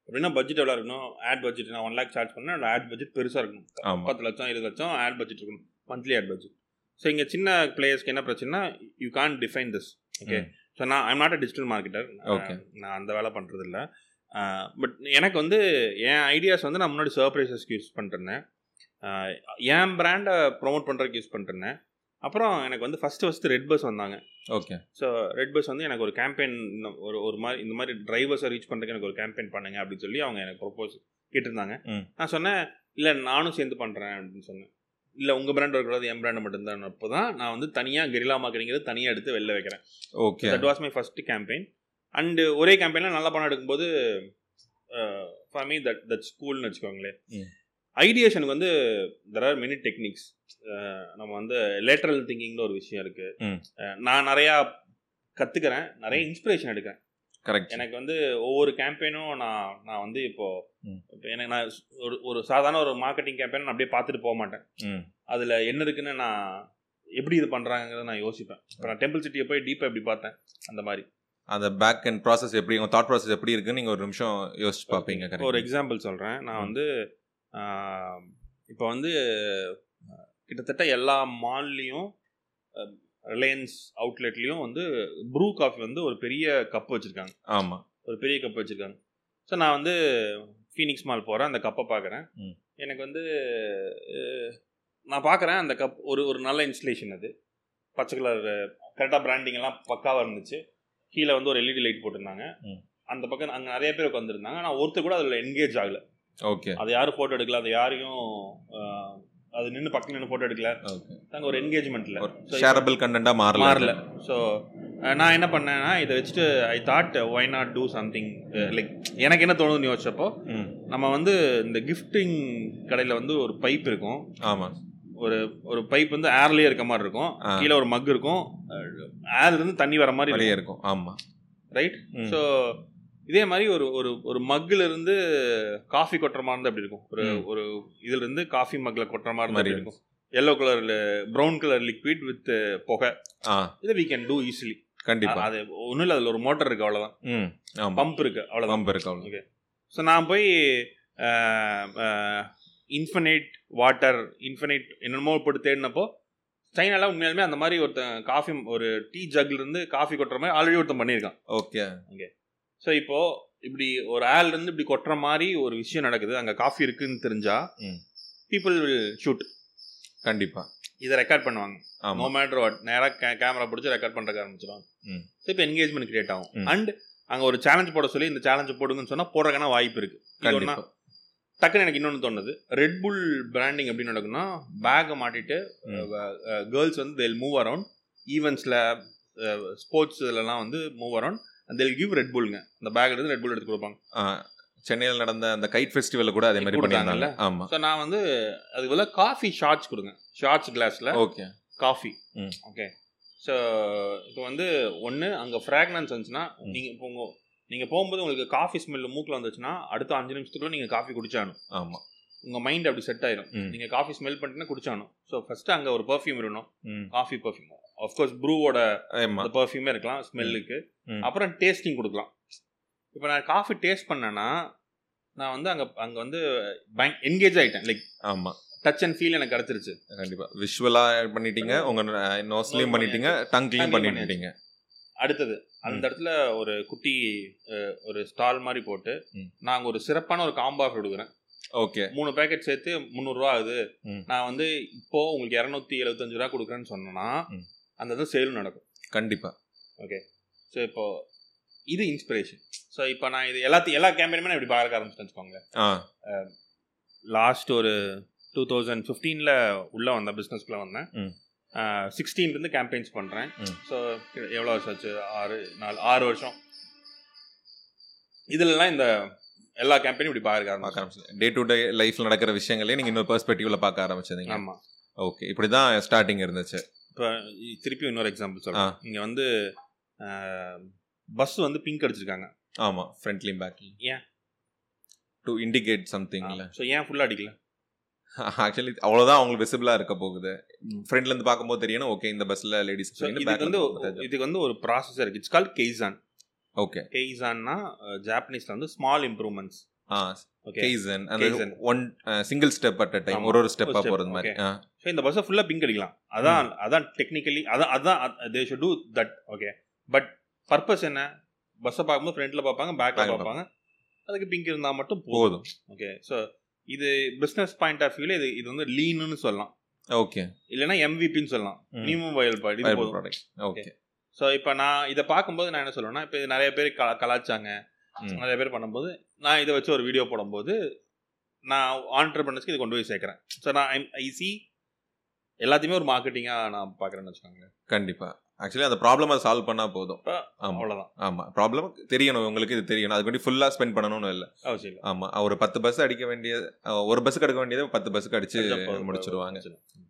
அப்படின்னா பட்ஜெட் எவ்வளோ இருக்கணும்? ஆட் பட்ஜெட் நான் ஒன் லேக் சார்ஜ் பண்ணேன். ஆட் பட்ஜெட் பெருசாக இருக்கணும். ஆமாம் பத்து லட்சம் இருபது லட்சம் ஆட் பட்ஜெட் இருக்கணும். மந்த்லி ஆட் பட்ஜெட் ஸோ இங்கே சின்ன பிளேயர்ஸ்க்கு என்ன பிரச்சனைனா you can't define this okay so நான் I'm not a digital marketer Okay. நான் அந்த வேலை பண்ணுறது இல்லை பட் எனக்கு வந்து என் ஐடியாஸ் வந்து நான் முன்னாடி சர்ப்ரைசஸ்க்கு யூஸ் பண்ணிருந்தேன் என் பிராண்டை ப்ரோமோட் பண்ணுறதுக்கு யூஸ் பண்ணிருந்தேன் அப்புறம் எனக்கு வந்து ஃபஸ்ட்டு ஃபஸ்ட்டு ரெட் பஸ் வந்தாங்க. ஓகே ஸோ ரெட் பஸ் வந்து எனக்கு ஒரு கேம்பெயின் ஒரு ஒரு மாதிரி இந்த மாதிரி டிரைவர்ஸை ரீச் பண்ணுறதுக்கு எனக்கு ஒரு கேம்பெயின் பண்ணுங்க அப்படின்னு சொல்லி அவங்க எனக்கு ப்ரொப்போஸ் கேட்டிருந்தாங்க. நான் சொன்னேன் இல்லை நானும் சேர்ந்து பண்ணுறேன் அப்படின்னு சொன்னேன். இல்லை உங்கள் பிராண்ட் இருக்கக்கூடாது என் பிராண்ட் மட்டும்தான் அப்போ தான் நான் வந்து தனியாக கெரிலா மார்க்கெட்டிங்கிறது தனியாக எடுத்து வெளில வைக்கிறேன். Okay that was my first campaign and ஒரே கேம்பெயினில் நல்லா பணம் எடுக்கும்போது ஃபார் மீ தட் தட் ஸ்கூல்னு வச்சுக்கோங்களேன். ஐடியேஷனுக்கு வந்து தெர் ஆர் மெனி டெக்னிக்ஸ் நம்ம வந்து லேட்டரல் திங்கிங்னு ஒரு விஷயம் இருக்குது. நான் நிறையா கற்றுக்கிறேன் நிறைய இன்ஸ்பிரேஷன் எடுக்கிறேன். கரெக்ட் எனக்கு வந்து ஒவ்வொரு கேம்பெயினும் நான் நான் வந்து இப்போ எனக்கு நான் ஒரு ஒரு சாதாரண ஒரு மார்க்கெட்டிங் கேம்பெயின் நான் அப்படியே பார்த்துட்டு போக மாட்டேன். அதில் என்ன இருக்குன்னு நான் எப்படி இது பண்ணுறாங்கிறத நான் யோசிப்பேன். இப்போ நான் டெம்பிள் சிட்டியை போய் டீப்பாக எப்படி பார்த்தேன்? அந்த மாதிரி. அந்த பேக் அண்ட் ப்ராசஸ் எப்படி உங்கள் தாட் ப்ராசஸ் எப்படி இருக்குன்னு நீங்கள் ஒரு நிமிஷம் யோசிச்சு பார்ப்பீங்க. ஒரு எக்ஸாம்பிள் சொல்கிறேன் நான். வந்து இப்போ வந்து கிட்டத்தட்ட எல்லா மால்லையும் ரிலையன்ஸ் அவுட்லெட்லேயும் வந்து ப்ரூ காஃபி வந்து ஒரு பெரிய கப் வச்சுருக்காங்க. ஆமாம் ஒரு பெரிய கப் வச்சுருக்காங்க. ஸோ நான் வந்து ஃபீனிக்ஸ் மால் போகிறேன் அந்த கப்பை பார்க்குறேன். எனக்கு வந்து நான் பார்க்குறேன் அந்த கப் ஒரு ஒரு நல்ல இன்ஸ்டலேஷன் அது. பச்சை கலர் கரெக்டாக பிராண்டிங் எல்லாம் பக்காவாக இருந்துச்சு. கீழே வந்து ஒரு எல்இடி லைட் போட்டிருந்தாங்க. ம். அந்த பக்கம் அங்கே நிறைய பேர் உட்காந்துருந்தாங்க ஆனால் ஒருத்தர் கூட அதில் என்கேஜ் ஆகல. ஓகே அது யாரும் ஃபோட்டோ எடுக்கல அது யாரையும் அது நின்று பக்கம் நின்று ஃபோட்டோ எடுக்கல. நாங்கள் ஒரு என்கேஜ்மெண்ட் இல்லை ஒரு ஷேரபிள் கண்டென்ட்டாக மாறல. மாறல. ஸோ நான் என்ன பண்ணேன்னா இதை வச்சுட்டு I thought why not do something like எனக்கு என்ன தோணுதுன்னு யோசிச்சப்போ நம்ம வந்து இந்த கிஃப்டிங் கடையில் வந்து ஒரு பைப் இருக்கும். ஆமாம் ஒரு ஒரு பைப் வந்து ஏர்லேயே இருக்க மாதிரி இருக்கும். கீழே ஒரு மக் இருக்கும். ஏர்ல இருந்து தண்ணி வர மாதிரி இருக்கும். ஆமாம் ரைட். ஸோ இதே மாதிரி ஒரு ஒரு ஒரு மக்கில் இருந்து காஃபி கொட்டுற மாதிரி இருந்தா எப்படி இருக்கும்? ஒரு. ஒரு இதுல இருந்து காஃபி மக்கில் கொட்டுற மாதிரி இருந்தா மாதிரி இருக்கும்? எல்லோ கலர்ல ப்ரௌன் கலர் லிக்விட் வித் புகை. இதை we can do ஈஸிலி கண்டிப்பாக அது ஒன்றும் இல்லை அதில் ஒரு மோட்டர் இருக்கு அவ்வளோதான் பம்ப் இருக்கு அவ்வளோதான் பம்ப் இருக்கு அவ்வளோ ஸோ நான் போய் இன்ஃபினைட் வாட்டர் இன்ஃபினைட் என்னென்னமோ போட்டு தேடினப்போ சைனால உண்மையாலுமே அந்த மாதிரி ஒருத்தன் காஃபி ஒரு டீ ஜக்ல இருந்து காஃபி கொட்டுற மாதிரி ஆல்ரெடி ஒருத்தன் பண்ணியிருக்கான். ஓகே ஸோ இப்போ இப்படி ஒரு ஆள் இருந்து இப்படி கொட்டுற மாதிரி ஒரு விஷயம் நடக்குது. அங்கே காஃபி இருக்குன்னு தெரிஞ்சா. பீப்புள் வில் ஷூட் கண்டிப்பாக இதை ரெக்கார்ட் பண்ணுவாங்க. நோ மேட்டர் வாட் நேராக கேமரா பிடிச்சி ரெக்கார்ட் பண்ணுறதுக்கு ஆரம்பிச்சிடுவாங்க ம். ஸோ இப்போ என்கேஜ்மெண்ட் கிரியேட் ஆகும். அண்ட் அங்கே ஒரு சேலஞ்ச் போட சொல்லி இந்த சேலஞ்ச் போடுங்கன்னு சொன்னால் போடுறதுக்கான வாய்ப்பு இருக்கு. கண்டிப்பாக டக்குன்னு எனக்கு இன்னொன்று தோணுது. ரெட் புல் பிராண்டிங் எப்படி நடக்கும்னா பேக்கை மாட்டிட்டு. கேர்ள்ஸ் வந்து தேல் மூவ் அரவுண்ட் ஈவெண்ட்ஸில் ஸ்போர்ட்ஸ் இதெல்லாம் வந்து மூவ் அரவுண்ட் அந்த கிவ் ரெட் புல்ங்க அந்த பேக் எடுத்து ரெட் புல் எடுத்து கொடுப்பாங்க. சென்னையில் நடந்த அந்த கைட் ஃபெஸ்டிவலில் கூட அதே மாதிரி கொடுத்தாங்கல்ல? பண்ணியிருந்தாங்க ஆமாம் ஸோ நான் வந்து அதுக்கு பதிலாக காஃபி ஷார்ட்ஸ் கொடுங்க. ஷார்ட்ஸ் கிளாஸில் ஓகே காஃபி. ஓகே ஸோ இப்போ வந்து ஒன்று அங்கே ஃப்ராக்னன்ஸ் வந்துச்சுன்னா. நீங்கள் இப்போ உங்க நீங்கள் போகும்போது உங்களுக்கு காஃபி ஸ்மெல் மூக்கில் வந்துச்சுன்னா அடுத்த அஞ்சு நிமிஷத்துக்குள்ள நீங்கள் காஃபி குடிச்சாகணும். ஆமாம் உங்கள் மைண்ட் அப்படி செட் ஆயிரும். ம். நீங்கள் காஃபி ஸ்மெல் பண்ணிட்டுனா குடிச்சாகணும். ஸோ ஃபஸ்ட்டு அங்கே ஒரு பர்ஃப்யூம் இருக்கணும் காஃபி பர்ஃப்யூம் ஆஃப்கோர்ஸ் ப்ரூவோட பர்ஃப்யூமே இருக்கலாம் ஸ்மெல்லுக்கு. அப்புறம் டேஸ்டிங் கொடுக்கலாம். இப்போ நான் காஃபி டேஸ்ட் பண்ணேன்னா நான் வந்து அங்கே அங்கே வந்து பயங் என்கேஜ் ஆகிட்டேன் லைக் ஆமாம் டச் அண்ட் ஃபீல் எனக்கு கிடச்சிருச்சு. கண்டிப்பாக விஷுவலாக பண்ணிட்டீங்க உங்கள் நோஸ்லையும் பண்ணிட்டீங்க டங்க்லையும் பண்ணிட்டீங்க. அடுத்தது அந்த இடத்துல ஒரு குட்டி ஒரு ஸ்டால் மாதிரி போட்டு. நாங்கள் ஒரு சிறப்பான ஒரு காம்போ ஆஃபர் கொடுக்குறேன். ஓகே. மூணு பேக்கெட் சேர்த்து முந்நூறுரூவா ஆகுது. நான் வந்து இப்போ உங்களுக்கு இரநூத்தி எழுபத்தஞ்சு ரூபா கொடுக்குறேன்னு சொன்னேன்னா. அந்த இது சேலும் நடக்கும். கண்டிப்பாக ஸோ இப்போ இது இன்ஸ்பிரேஷன் ஸோ இப்போ நான் இது எல்லாத்தையும் எல்லா கேம்பெயினுமே நான் இப்படி பார்க்க ஆரம்பிச்சிட்டேன் வச்சுக்கோங்க ஆ. லாஸ்ட் ஒரு டூ தௌசண்ட் ஃபிஃப்டீனில் உள்ளே வந்தேன். பிஸ்னஸ்க்குள்ளே வந்தேன். சிக்ஸ்டீன்லேருந்து கேம்பெயின்ஸ் பண்ணுறேன். ஸோ எவ்வளோ வருஷம் ஆச்சு? ஆறு நாலு ஆறு வருஷம். இதுலலாம் இந்த எல்லா கேம்பெயினும் இப்படி பார்க்க ஆரம்பிச்சேன் ஆரம்பிச்சது டே டு டே லைஃப்ல நடக்கிற விஷயங்களே நீங்க இன்னொரு பெர்ஸ்பெக்டிவ்ல பார்க்க ஆரம்பிச்சதுங்க ஆமாம் ஓகே இப்படி தான் ஸ்டார்டிங் இருந்துச்சு. இப்போ திருப்பி இன்னொரு எக்ஸாம்பிள் சொல்கிறேன் இங்கே வந்து பஸ் வந்து பிங்க் அடிச்சிருக்காங்க. ஆமா ஃப்ரண்ட்லியும் பேக்லி ஏன்? டு இண்டிகேட் சம்திங்ல ஸோ ஏன் ஃபுல்லாக அடிக்கல? ஆக்சுவலி அவ்வளவுதான் அவங்களுக்கு விசிபிளா இருக்க போகுது. ஃப்ரண்ட்ல இருந்து பார்க்கும்போது தெரியணும் ஓகே இந்த பஸ்ல லேடிஸ் இதுக்கு வந்து இதுக்கு வந்து ஒரு ப்ராசஸ் இருக்கு. இட்ஸ் கால் கெய்சான் ஓகே கெய்சான்னா ஜாப்பனீஸ்ல வந்து ஸ்மால் இம்ப்ரூவ்மெண்ட்ஸ் கேசன் அந்த. One single step at time ஆமா. ஒரு ஒரு ஸ்டெப்பா போறது மாதிரி. ஸோ இந்த பஸ்ஸை ஃபுல்லாக பிங்க் அடிக்கலாம். அதான் அதான் டெக்னிக்கலி அதான் அதான் they should do that okay but purpose என்ன? பஸ்ஸை பார்க்கும்போது ஃப்ரண்ட்ல பார்ப்பாங்க பேக்ல பார்ப்பாங்க. அதுக்கு பிங்க் இருந்தால் மட்டும் போதும். ஓகே ஸோ இது பிஸ்னஸ் பாயிண்ட் ஆஃப் வியூல இது இது வந்து லீனுன்னு சொல்லலாம். ஓகே இல்லைன்னா எம்விபின்னு சொல்லலாம். மினிமம் வயல் பாடி ஓகே ஸோ இப்போ நான் இதை பார்க்கும்போது நான் என்ன சொல்லுவேன்னா இப்போ இது நிறைய பேர் கலா கலாச்சாங்க. நிறைய பேர் பண்ணும்போது நான் இதை வச்சு ஒரு வீடியோ போடும்போது நான் ஆண்டர்பனர்ஸ்க்கு இது கொண்டு போய் சேர்க்குறேன். ஸோ நான் ஐ சி எல்லாத்தையுமே ஒரு மார்க்கெட்டிங்காக நான் பார்க்குறேன்னு வச்சுக்கோங்க கண்டிப்பா. ஆக்சுவலி அந்த ப்ராப்ளம் சால்வ் பண்ணா போதும். இப்ப ஆமா. அவ்வளோதான் ஆமா. ப்ராப்ளம் தெரியணும். உங்களுக்கு இது தெரியணும். அதுக்கு வேண்டி ஃபுல்லா ஸ்பெண்ட் பண்ணணும்னு இல்ல. ஆமா. ஒரு பத்து பஸ் அடிக்க வேண்டிய அஹ், ஒரு பஸ்ஸுக்கு எடுக்க வேண்டியதை பத்து பஸ்ஸுக்கு அடிச்சு. முடிச்சிருவாங்க.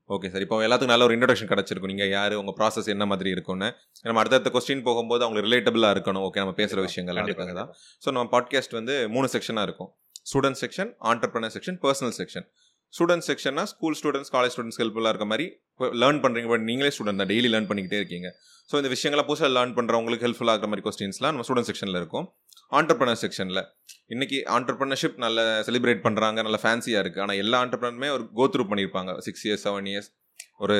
ஓகே சார் இப்போ எல்லாத்துக்கும் நல்ல ஒரு இன்ட்ரடக்ஷன் கிடைச்சிருக்கும். நீங்க யாரு உங்க ப்ராசஸ் என்ன மாதிரி இருக்கும்னு. நம்ம அடுத்தடுத்த கொஸ்டின் போகும்போது அவங்களுக்கு ரிலேட்டபிளா இருக்கணும். ஓகே நம்ம பேசுற விஷயங்கள் அதுக்காக தான் ஸோ நம்ம பாட்காஸ்ட் வந்து மூணு செக்ஷனா இருக்கும். Student section entrepreneur section personal section students செக்ஷன்னா school students college students ஹெல்ப்ஃபுல்லாக இருக்க மாதிரி லேர்ன் பண்ணுறீங்க பட் நீங்களே ஸ்டூடெண்ட் தான். டெய்லி லேர்ன் பண்ணிக்கிட்டே இருக்கீங்க. ஸோ இந்த விஷயங்களை புதுசாக லேர்ன் பண்ணுறவங்களுக்கு ஹெல்ப்ஃபுல்லாக இருக்கிற மாதிரி கொஸ்டின்ஸ்லாம் நம்ம ஸ்டூடெண்ட் செக்ஷனில் இருக்கும். ஆண்டர்பிரனர் செக்ஷனில் இன்றைக்கி ஆண்டர்பிரினர்ஷிப் நல்ல செலிப்ரேட் பண்ணுறாங்க நல்ல ஃபேன்சியாக இருக்குது ஆனால் எல்லா ஆண்டர்பிரினருமே ஒரு கோ த்ரூ பண்ணியிருப்பாங்க. சிக்ஸ் இயர்ஸ் செவன் இயர்ஸ் ஒரு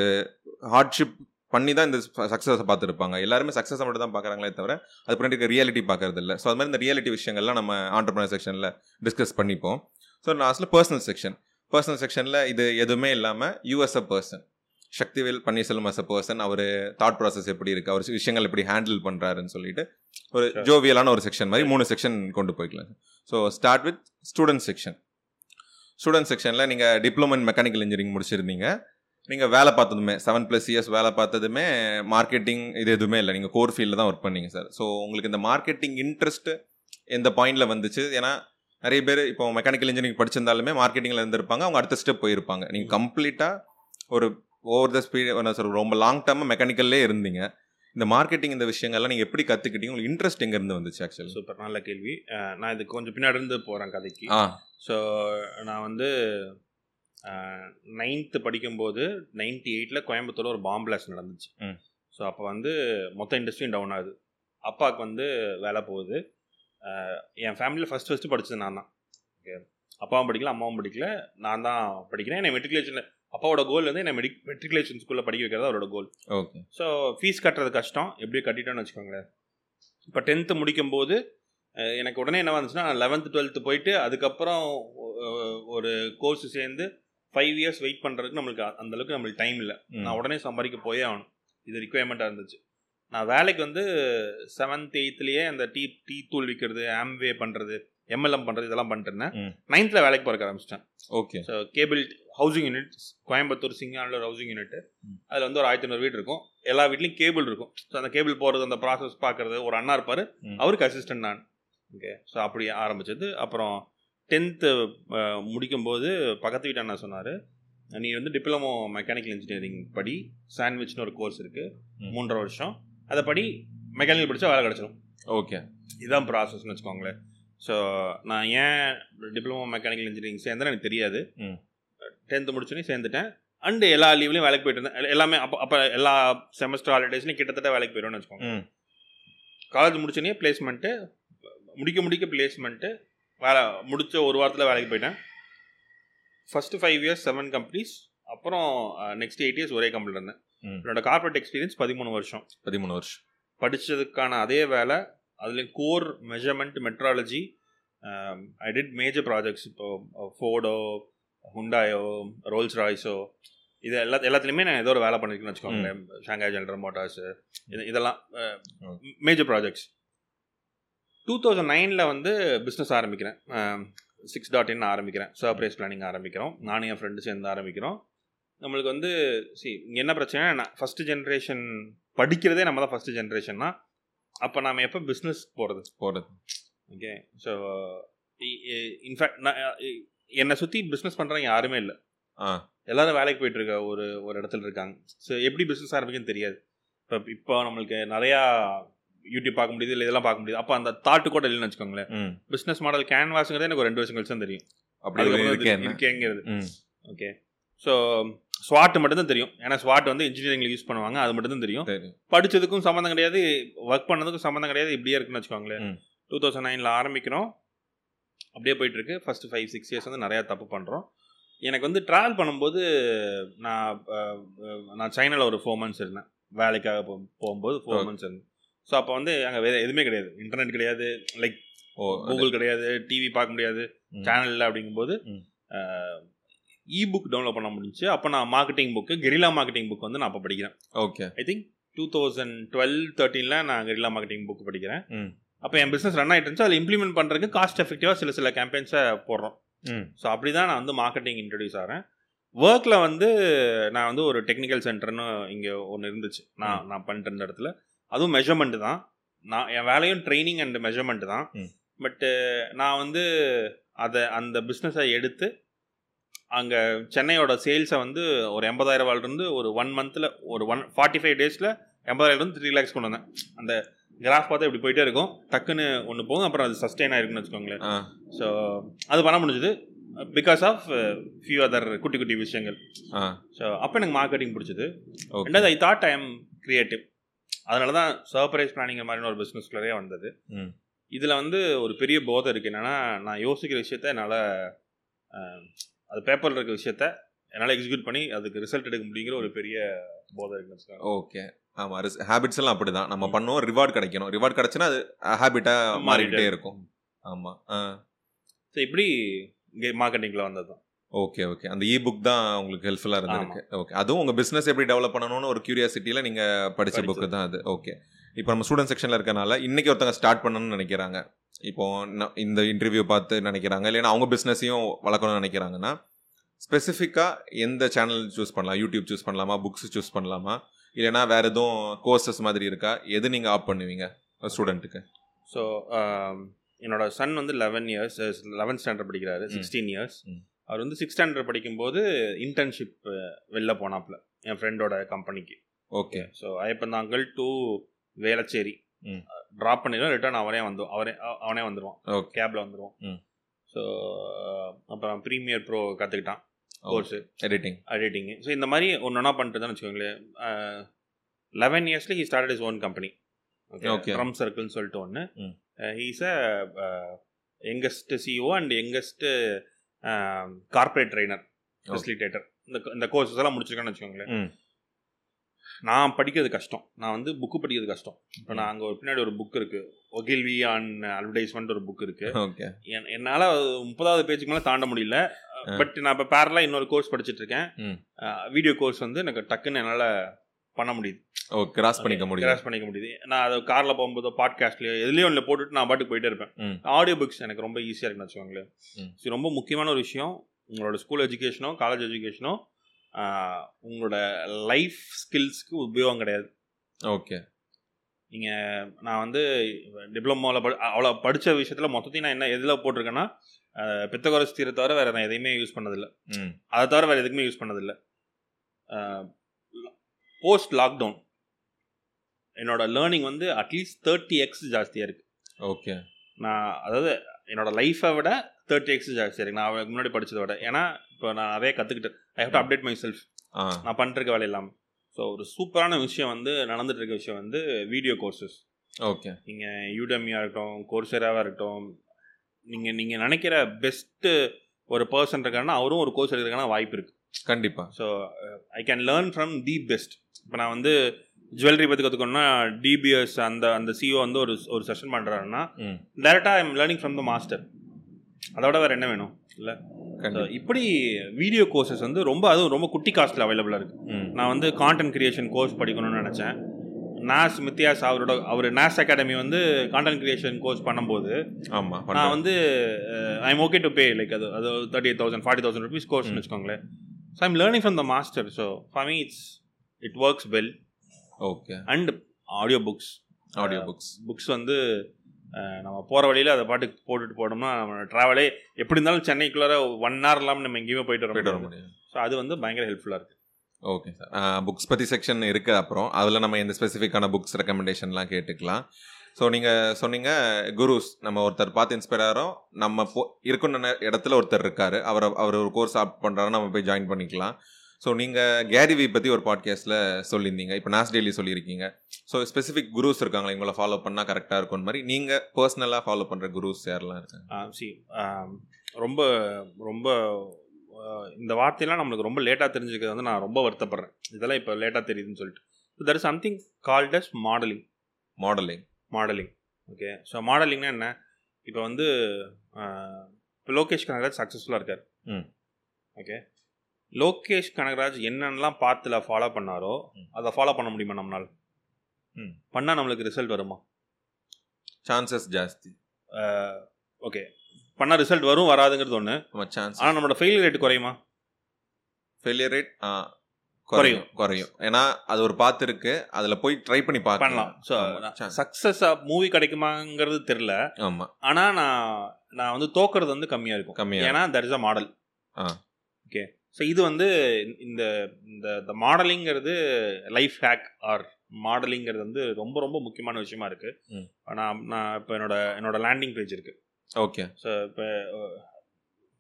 ஹார்ட்ஷிப் பண்ணி தான் இந்த சக்ஸஸை பார்த்துருப்பாங்க. எல்லாருமே சக்ஸஸை மட்டும் தான் பார்க்குறாங்களே தவிர அது பின்னாடி ரியாலிட்டி பார்க்கறது இல்லை. ஸோ அது மாதிரி இந்த ரியாலிட்டி விஷயங்கள்லாம் நம்ம ஆண்டர்பிரினர் செக்ஷனில் டிஸ்கஸ் பண்ணிப்போம். ஸோ லாஸ்ட்டில் பர்சனல் செக்ஷன் பர்சனல் செக்ஷனில் இது எதுவுமே இல்லாமல் US a person Sakthivel Panneerselvam as a person our thought process எப்படி இருக்கு அவர் விஷயங்கள் எப்படி ஹேண்டில் பண்ணுறாருன்னு சொல்லிட்டு ஒரு. ஜோவியலான ஒரு செக்ஷன் மாதிரி மூணு செக்ஷன் கொண்டு போய்க்கலாம். So start with student section student செக்ஷனில் நீங்கள் டிப்ளமோ இன் மெக்கானிக்கல் இன்ஜினியரிங் முடிச்சிருந்தீங்க. நீங்கள் வேலை பார்த்ததுமே செவன் ப்ளஸ் இயர்ஸ் வேலை பார்த்ததுமே மார்க்கெட்டிங் இது எதுவுமே இல்லை. நீங்கள் கோர் ஃபீல்டில் தான் ஒர்க் பண்ணீங்க சார் ஸோ உங்களுக்கு இந்த மார்க்கெட்டிங் இன்ட்ரெஸ்ட் எந்த பாயிண்டில் வந்துச்சு? ஏன்னா நிறைய பேர் இப்போ மெக்கானிக்கல் இன்ஜினியரிங் படிச்சிருந்தாலுமே மார்க்கெட்டிங்கில் இருந்திருப்பாங்க. அவங்க அடுத்த ஸ்டெப் போயிருப்பாங்க. நீங்கள் கம்ப்ளீட்டாக ஒரு ஓவர் த ஸ்பீட் என்ன சொல்ற ரொம்ப லாங் டேர்மாக மெக்கானிக்கல்லே இருந்தீங்க. இந்த மார்க்கெட்டிங் இந்த விஷயங்கள்லாம் நீங்கள் எப்படி கற்றுக்கிட்டீங்க உங்களுக்கு இன்ட்ரெஸ்ட் எங்கேருந்து வந்துச்சு ஆக்சுவலி சூப்பர் நல்ல கேள்வி. நான் இது கொஞ்சம் பின்னாடி இருந்து போகிறேன் கதைக்கு. ஆ. ஸோ நான் வந்து நைன்த்து படிக்கும்போது நைன்டி எயிட்டில் கோயம்புத்தூர்ல ஒரு பாம்பு பிளாஸ்ட் நடந்துச்சு. ஸோ அப்போ வந்து மொத்த இண்டஸ்ட்ரியும் டவுன் ஆகுது. அப்பாவுக்கு வந்து வேலை போகுது. என் ஃபேமிலியில் ஃபஸ்ட் ஃபஸ்ட்டு படிச்சது நான் தான். ஓகே அப்பாவும் படிக்கல அம்மாவும் படிக்கல. நான் தான் படிக்கிறேன். என்னை மெட்ரிகுலேஷன் அப்பாவோட கோல் வந்து என்னை மெடி மெட்ரிகுலேஷன் ஸ்கூலில் படிக்க வைக்கிறது அவரோட கோல் ஓகே ஸோ ஃபீஸ் கட்டுறது கஷ்டம். எப்படியோ கட்டிட்டோன்னு வச்சுக்கோங்களேன். இப்போ டென்த்து முடிக்கும்போது அஹ், எனக்கு உடனே என்ன வந்துச்சுன்னா லெவன்த்து டுவெல்த்து போயிட்டு அதுக்கப்புறம் ஒரு கோர்ஸ் சேர்ந்து ஃபைவ் இயர்ஸ் வெயிட் பண்ணுறதுக்கு நம்மளுக்கு அ- அந்த அளவுக்கு நம்மளுக்கு டைம் இல்லை. நான் உடனே சம்பாதிக்க போயே ஆகணும். இது ரிக்குவயர்மெண்ட்டாக இருந்துச்சு. நான் வேலைக்கு வந்து செவன்த் எயித்துலேயே அந்த டீ டீ தூள் விற்கிறது ஆம்வே பண்ணுறது எம்எல்எம் பண்ணுறது இதெல்லாம் பண்ணிட்டு இருந்தேன். ம். நைன்த்தில் வேலைக்கு போகிறக்க ஆரம்பிச்சிட்டேன். Okay. So cable housing unit Coimbatore சிங்கானில் housing unit. அதில் வந்து ஒரு ஆயிரத்தி ஐநூறு வீடு இருக்கும். எல்லா வீட்லையும் கேபிள் இருக்கும். ஸோ அந்த கேபிள் போகிறது அந்த ப்ராசஸ் பார்க்கறது ஒரு அண்ணா இருப்பார். அவருக்கு அசிஸ்டன்ட் நான். ஓகே ஸோ அப்படி ஆரம்பிச்சது. அப்புறம் டென்த்து முடிக்கும்போது பக்கத்து வீட்டு அண்ணா சொன்னார் நீ வந்து டிப்ளமோ மெக்கானிக்கல் இன்ஜினியரிங் படி சாண்ட்விச்னு ஒரு கோர்ஸ் இருக்குது. மூன்றரை வருஷம். அதை படி மெக்கானிக்கல் படித்தா வேலை கிடச்சிரும். ஓகே. இதுதான் ப்ராசஸ்னு வச்சுக்கோங்களேன். ஸோ நான் ஏன் டிப்ளமோ மெக்கானிக்கல் இன்ஜினியரிங் சேர்ந்தேன்னு எனக்கு தெரியாது. டென்த்து முடிச்சோன்னே சேர்ந்துட்டேன். அண்டு எல்லா லீவ்லையும் வேலைக்கு போயிட்டு இருந்தேன். எல்~ எல்லாமே அப்போ அப்போ எல்லா செமஸ்டர் ஹாலிடேஸ்லையும் கிட்டத்தட்ட வேலைக்கு போயிடும்னு வச்சுக்கோங்க. காலேஜ் முடிச்சோடனே பிளேஸ்மெண்ட்டு முடிக்க முடிக்க பிளேஸ்மெண்ட்டு வேலை முடிச்ச ஒரு வாரத்தில் வேலைக்கு போயிட்டேன். First five years seven companies அப்புறம் நெக்ஸ்ட் எயிட் இயர்ஸ் ஒரே கம்பெனியில் இருந்தேன். என்னோட கார்பரேட் எக்ஸ்பீரியன்ஸ் பதிமூணு வருஷம். பதிமூணு வருஷம். படித்ததுக்கான அதே வேலை அதுலேயும் core measurement metrology I did major projects இப்போ ஃபோர்டோ ஹுண்டாயோ ரோல்ஸ் ராய்ஸோ இது எல்லா எல்லாத்துலேயுமே நான் ஏதோ ஒரு வேலை பண்ணியிருக்கேன்னு வச்சுக்கோங்களேன். ஷாங்காய் ஜெனரல் மோட்டார்ஸ் இது இதெல்லாம். மேஜர் ப்ராஜெக்ட்ஸ் டூ தௌசண்ட் நைனில் வந்து பிஸ்னஸ் ஆரம்பிக்கிறேன். சிக்ஸ் டாட் இன் ஆரம்பிக்கிறேன். சர்ப்ரைஸ் பிளானிங் ஆரம்பிக்கிறோம். நானும் என் ஃப்ரெண்டு சேர்ந்து ஆரம்பிக்கிறோம். நம்மளுக்கு வந்து சி என்ன பிரச்சனை ஃபஸ்ட்டு ஜென்ரேஷன் படிக்கிறதே நம்ம தான் ஃபஸ்ட்டு ஜென்ரேஷன்னா அப்போ நாம் எப்போ பிஸ்னஸ் போகிறது போகிறது ஓகே ஸோ இன்ஃபேக்ட் நான் என்னை சுற்றி பிஸ்னஸ் பண்ணுறவங்க யாருமே இல்லை. எல்லாரும் வேலைக்கு போயிட்டு இருக்க ஒரு ஒரு இடத்துல இருக்காங்க. ஸோ எப்படி பிஸ்னஸ் ஆரம்பிக்குன்னு தெரியாது. இப்போ இப்போ நம்மளுக்கு நிறையா யூடியூப் பார்க்க முடியுது இல்லை இதெல்லாம் பார்க்க முடியுது. அப்போ அந்த தாட்டு கூட இல்லைன்னு வச்சுக்கோங்களேன். பிஸ்னஸ் மாடல் கேன்வாஸுங்கிறது எனக்கு ஒரு ரெண்டு வருஷம் கழிச்சு தான் தெரியும். அப்படி இருக்கேங்கிறது ஓகே ஸோ ஸ்வாட் மட்டும்தான் தெரியும். ஏன்னா ஸ்வாட் வந்து இன்ஜினியரிங்ல யூஸ் பண்ணுவாங்க. அது மட்டும் தான் தெரியும் படிச்சதுக்கும் சம்மந்தம் கிடையாது. ஒர்க் பண்ணதுக்கும் சம்மந்தம் கிடையாது. இப்படியே இருக்குன்னு வச்சுக்கோங்களேன். டூ தௌசண்ட் நைனில் ஆரம்பிக்கிறோம். அப்படியே போயிட்டு இருக்கு ஃபர்ஸ்ட் ஃபைவ் சிக்ஸ் இயர்ஸ் வந்து நிறையா தப்பு பண்ணுறோம் எனக்கு வந்து ட்ராவல் பண்ணும்போது நான் நான் சைனாவில் ஒரு ஃபோர் மந்த்ஸ் இருந்தேன். வேலைக்காக போகும்போது ஃபோர். மந்த்ஸ் இருந்தேன். ஸோ அப்போ வந்து அங்கே வேறு எதுவுமே கிடையாது. இன்டர்நெட் கிடையாது. லைக் கூகுள் கிடையாது. டிவி பார்க்க முடியாது. சேனல் இல்லை அப்படிங்கும்போது. இ புக் டவுன்லோட் பண்ண முடிஞ்சுச்சு அப்போ நான் marketing book guerrilla marketing book வந்து நான் அப்போ படிக்கிறேன். Okay I think two thousand twelve தேர்ட்டீனில் நான் கெரிலா மார்க்கெட்டிங் புக் படிக்கிறேன். அப்போ என் பிஸ்னஸ் ரன் ஆகிட்டு இருந்துச்சு. அதில் இம்ப்ளிமெண்ட் பண்ணுறதுக்கு காஸ்ட் எஃபெக்டிவாக சில சில கேம்பெயின்ஸை போடுறோம். ஸோ அப்படி தான் நான் வந்து மார்க்கெட்டிங் இன்ட்ரடியூஸ் ஆகிறேன் ஒர்க்கில் வந்து நான் வந்து ஒரு டெக்னிக்கல் சென்டர்னு இங்கே ஒன்று இருந்துச்சு. நான் நான் பண்ணிட்டு இருந்த இடத்துல. அதுவும் மெஷர்மெண்ட் தான். நான் என் வேலையும் ட்ரைனிங் அண்ட் மெஷர்மெண்ட் தான். பட்டு நான் வந்து அதை அந்த பிஸ்னஸை எடுத்து அங்கே சென்னையோட சேல்ஸை வந்து ஒரு எண்பதாயிரம் ரூபாயிலிருந்து ஒரு ஒன் மந்தில் ஒரு ஒன் ஃபார்ட்டி ஃபைவ் டேஸில் எண்பதாயிரம் த்ரீ லேக்ஸ் கொண்டு வந்தேன். அந்த கிராஃப் பார்த்தா இப்படி போயிட்டே இருக்கும். டக்குன்னு ஒன்று போகும் அப்புறம் அது சஸ்டெயின் ஆயிருக்குன்னு வச்சுக்கோங்களேன். ஸோ அது பண்ண முடிஞ்சது. பிகாஸ் ஆஃப் ஃபியூ அதர் குட்டி குட்டி விஷயங்கள். ஸோ அப்போ எனக்கு மார்க்கெட்டிங் பிடிச்சது. ரெண்டாவது I thought I am creative அதனால தான் சர்ப்ரைஸ் பிளானிங் மாதிரியான ஒரு பிஸ்னஸ்குள்ளே வந்தது. இதில் வந்து ஒரு பெரிய போதை இருக்குது என்னென்னா நான் யோசிக்கிற விஷயத்த என்னால் அது பேப்பரில் இருக்க விஷயத்த என்னால் எக்ஸிக்யூட் பண்ணி அதுக்கு ரிசல்ட் எடுக்க முடியுங்கிற ஒரு பெரிய போதை இருக்குன்னு ஓகே ஆமாம் ஹேபிட்ஸ் எல்லாம் அப்படிதான். நம்ம பண்ணுவோம் ரிவார்ட் கிடைக்கணும். ரிவார்ட் கிடைச்சுன்னா அது ஹேபிட்டாக மாறிக்கிட்டே இருக்கும். ஆமாம் ஆ. ஸோ இப்படி இங்கே மார்க்கெட்டிங்கில் வந்தது தான். ஓகே ஓகே அந்த இ புக் தான் உங்களுக்கு ஹெல்ப்ஃபுல்லாக இருந்திருக்கு. ஓகே அதுவும் உங்கள் பிஸ்னஸ் எப்படி டெவலப் பண்ணணும்னு ஒரு கியூரியாசிட்டியில் நீங்கள் படித்த. புக்கு தான் அது. ஓகே இப்போ நம்ம ஸ்டூடெண்ட் செக்ஷனில் இருக்கனால இன்னைக்கு ஒருத்தங்க ஸ்டார்ட் பண்ணணும்னு நினைக்கிறாங்க. இப்போ இந்த இன்டர்வியூ பார்த்து நினைக்கிறாங்க. இல்லைன்னா அவங்க பிஸ்னஸையும் வளர்க்கணும்னு நினைக்கிறாங்கன்னா ஸ்பெசிஃபிக்காக எந்த சேனல் சூஸ் பண்ணலாம்? யூடியூப் சூஸ் பண்ணலாமா? புக்ஸ் சூஸ் பண்ணலாமா? இல்லைன்னா வேற எதுவும் கோர்சஸ் மாதிரி இருக்கா? எது நீங்கள் ஆப் பண்ணுவீங்க? ஸ்டூடெண்ட்டுக்கு ஸோ என்னோட சன் வந்து லெவன் இயர்ஸ் லெவன்த் ஸ்டாண்டர்ட் படிக்கிறாரு. Sixteen years. அவர் வந்து சிக்ஸ் ஸ்டாண்டர்ட் படிக்கும்போது இன்டர்ன்ஷிப் வெளில போனாப்புல என் ஃப்ரெண்டோட கம்பெனிக்கு okay so Iyyappanthangal to Velachery. Drop பண்ணிடுவோம் ரிட்டர்ன் அவனே வந்து அவனே அவனே வந்துடுவான் கேபில் வந்துடுவான். ஸோ அப்புறம் ப்ரீமியர் ப்ரோ கற்றுக்கிட்டான் கோர்ஸு எடிட்டிங் எடிட்டிங்கு ஸோ இந்த மாதிரி ஒன்று பண்ணிட்டு தான் வச்சுக்கோங்களேன். லெவன் இயர்ஸில் he started is own company. Okay drum சர்க்கிள்னு சொல்லிட்டு ஒன்று. He's a youngest CEO and youngest corporate trainer facilitator இந்த இந்த கோர்சஸ் எல்லாம் முடிச்சிருக்கேன்னு வச்சுக்கோங்களேன். நான் படிக்கிறது கஷ்டம். நான் வந்து புக்கு படிக்கிறது கஷ்டம். இப்போ நான் அங்கே ஒரு பின்னாடி ஒரு புக் இருக்கு. ஒகில்வி ஆன் அட்வர்டைஸ்மெண்ட் ஒரு புக் இருக்கு. என்னால முப்பதாவது பேஜுக்கு மேலே தாண்ட முடியல. பட் நான் இப்போ பேரலாக இன்னொரு கோர்ஸ் படிச்சுட்டு இருக்கேன். வீடியோ கோர்ஸ் வந்து எனக்கு டக்குன்னு என்னால் பண்ண முடியுது. ஓ கிராஸ் பண்ணிக்க முடியும் கிராஸ் பண்ணிக்க முடியுது. நான் அதை காரில் போகும்போதோ பாட்காஸ்ட்லையோ எதுலேயும் ஒன்று போட்டுட்டு நான் பாட்டுக்கு போயிட்டே இருப்பேன். ஆடியோ புக்ஸ் எனக்கு ரொம்ப ஈஸியாக இருக்குன்னு வச்சுக்கோங்களேன். இது ரொம்ப முக்கியமான ஒரு விஷயம் உங்களோட ஸ்கூல் எஜுகேஷனோ காலேஜ் எஜுகேஷனோ உங்களோட லைஃப் ஸ்கில்ஸ்க்கு உபயோகம் கிடையாது. ஓகே. நீங்கள் நான் வந்து டிப்ளமோவில் படி அவ்வளோ படித்த விஷயத்தில் மொத்தத்தையும் நான் என்ன எதில் போட்டிருக்கேன்னா பித்தகோரஸ் தீரை தவிர வேறு நான் எதையுமே யூஸ் பண்ணதில்லை. ம். அதை தவிர வேறு எதுக்குமே யூஸ் பண்ணதில்லை. போஸ்ட் லாக்டவுன் என்னோட லேர்னிங் வந்து அட்லீஸ்ட் தேர்ட்டி எக்ஸ் ஜாஸ்தியாக இருக்குது ஓகே. நான் அதாவது என்னோட லைஃப்பை விட தேர்ட்டி எக்ஸ் ஜாஸ்தியாக இருக்குது நான் முன்னாடி படிச்சதை விட. ஏன்னா இப்போ நான் நிறைய கற்றுக்கிட்டேன் I have to update myself நான் பண்ணிருக்க வேலை இல்லாமல் ஸோ ஒரு சூப்பரான விஷயம் வந்து நடந்துட்டு இருக்க விஷயம் வந்து வீடியோ கோர்சஸ் ஓகே நீங்கள் யூடமியாக இருக்கட்டும் கோர்சராவாக இருக்கட்டும் நீங்கள் நீங்கள் நினைக்கிற பெஸ்ட்டு ஒரு பர்சன் இருக்காருன்னா அவரும் ஒரு கோர்ஸ் எடுக்கிறதுக்கான வாய்ப்பு இருக்குது கண்டிப்பா. So I can learn from the best இப்போ நான் வந்து ஜுவல்லரி பற்றி கற்றுக்கணும்னா டிபிஎஸ் அந்த அந்த சிஓ வந்து ஒரு ஒரு செஷன் பண்ணுறாருன்னா டேரெக்டாக I'm learning from the master அதோட வேறு என்ன வேணும்? இல்லை? இப்படி வீடியோ கோர்சஸ் வந்து ரொம்ப அதுவும் ரொம்ப குட்டி காஸ்ட்டில் அவைலபிளாக இருக்குது நான் வந்து கான்டென்ட் கிரியேஷன் கோர்ஸ் படிக்கணும்னு நினச்சேன். நாஸ் மித்தியாஸ் அவரோட அவர் நாஸ் அகாடமி வந்து கான்டென்ட் கிரியேஷன் கோர்ஸ் பண்ணும்போது ஆமா நான். வந்து I'm okay to pay like அது அது thirty eight thousand forty thousand rupees கோர்ஸ்னு வச்சுக்கோங்களேன். So I'm learning from the master so for me it's it works well okay and audio books audio books books வந்து நம்ம போகிற வழியில் அதை பாட்டுக்கு போட்டுட்டு போனோம்னா நம்ம ட்ராவலே எப்படி இருந்தாலும் சென்னைக்குள்ளார ஒன் ஹவர் இல்லாமல் நம்ம எங்கேயுமே போயிட்டு போயிட்டு வர வர முடியும் ஸோ அது வந்து பயங்கர ஹெல்ப்ஃபுல்லாக இருக்குது ஓகே சார் புக்ஸ் பற்றி செக்ஷன் இருக்குது அப்புறம். அதில் நம்ம எந்த ஸ்பெசிஃபிக்கான புக்ஸ் ரெக்கமெண்டேஷன்லாம் கேட்டுக்கலாம். ஸோ நீங்கள் சொன்னீங்க குருஸ் நம்ம ஒருத்தர் பார்த்து இன்ஸ்பயர் ஆகிறோம் நம்ம போ இருக்கணும்ன இடத்துல ஒருத்தர் இருக்கார். அவரை அவர் ஒரு கோர்ஸ் ஆப் பண்ணுறாரு நம்ம போய் ஜாயின் பண்ணிக்கலாம். ஸோ நீங்கள் கேரிவி பற்றி ஒரு பாட்காஸ்ட்டில் சொல்லியிருந்தீங்க. இப்போ நாஸ் டெய்லி சொல்லியிருக்கீங்க. ஸோ ஸ்பெசிஃபிக் குருஸ் இருக்காங்களா? இவங்கள ஃபாலோ பண்ணால் கரெக்டாக இருக்கும் மாதிரி நீங்கள் பர்சனலாக ஃபாலோ பண்ணுற குருஸ் யாரெல்லாம் இருக்காங்க? சி ரொம்ப ரொம்ப இந்த வார்த்தையெல்லாம் நம்மளுக்கு ரொம்ப லேட்டாக தெரிஞ்சுக்கிறது வந்து நான் ரொம்ப வருத்தப்படுறேன். இதெல்லாம் இப்போ லேட்டாக தெரியுதுன்னு சொல்லிட்டு. There is something called as modelling modelling modelling okay so மாடலிங்னா என்ன? இப்போ வந்து இப்போ லோகேஷ் கனகராஜ் சக்ஸஸ்ஃபுல்லாக இருக்கார். ம். ஓகே லோகேஷ் கனகராஜ் என்னென்னலாம் பார்த்துல ஃபாலோ பண்ணாரோ. அதை ஃபாலோ பண்ண முடியுமா நம்மளால்? ம். பண்ணால் நம்மளுக்கு ரிசல்ட் வருமா? சான்சஸ் ஜாஸ்தி. ஓகே பண்ணால் ரிசல்ட் வரும் வராதுங்கிறது ஒன்று நம்ம சான்ஸ் ஆனால் நம்மளோட ஃபெயிலியர் ரேட் குறையுமா? ஃபெயிலியர் ரேட் குறையும். குறையும் ஏன்னா அது ஒரு பாத்து இருக்கு. அதுல போய் ட்ரை பண்ணி பண்ணலாம். ஸோ பார்க்கலாம் சக்ஸஸாக மூவி கிடைக்குமாங்கிறது தெரில ஆமா. ஆனால் நான் நான் வந்து தோக்குறது வந்து கம்மியாக இருக்கும். கம்மியா ஏன்னா தட் இஸ் அ மாடல் ஆ. ஓகே ஸோ இது வந்து இந்த இந்த மாடலிங்கிறது லைஃப் ஹேக் ஆர் மாடலிங்கிறது வந்து ரொம்ப ரொம்ப முக்கியமான விஷயமா இருக்கு. நான் நான் இப்போ என்னோட என்னோட லேண்டிங் பேஜ் இருக்கு. ஓகே ஸோ இப்போ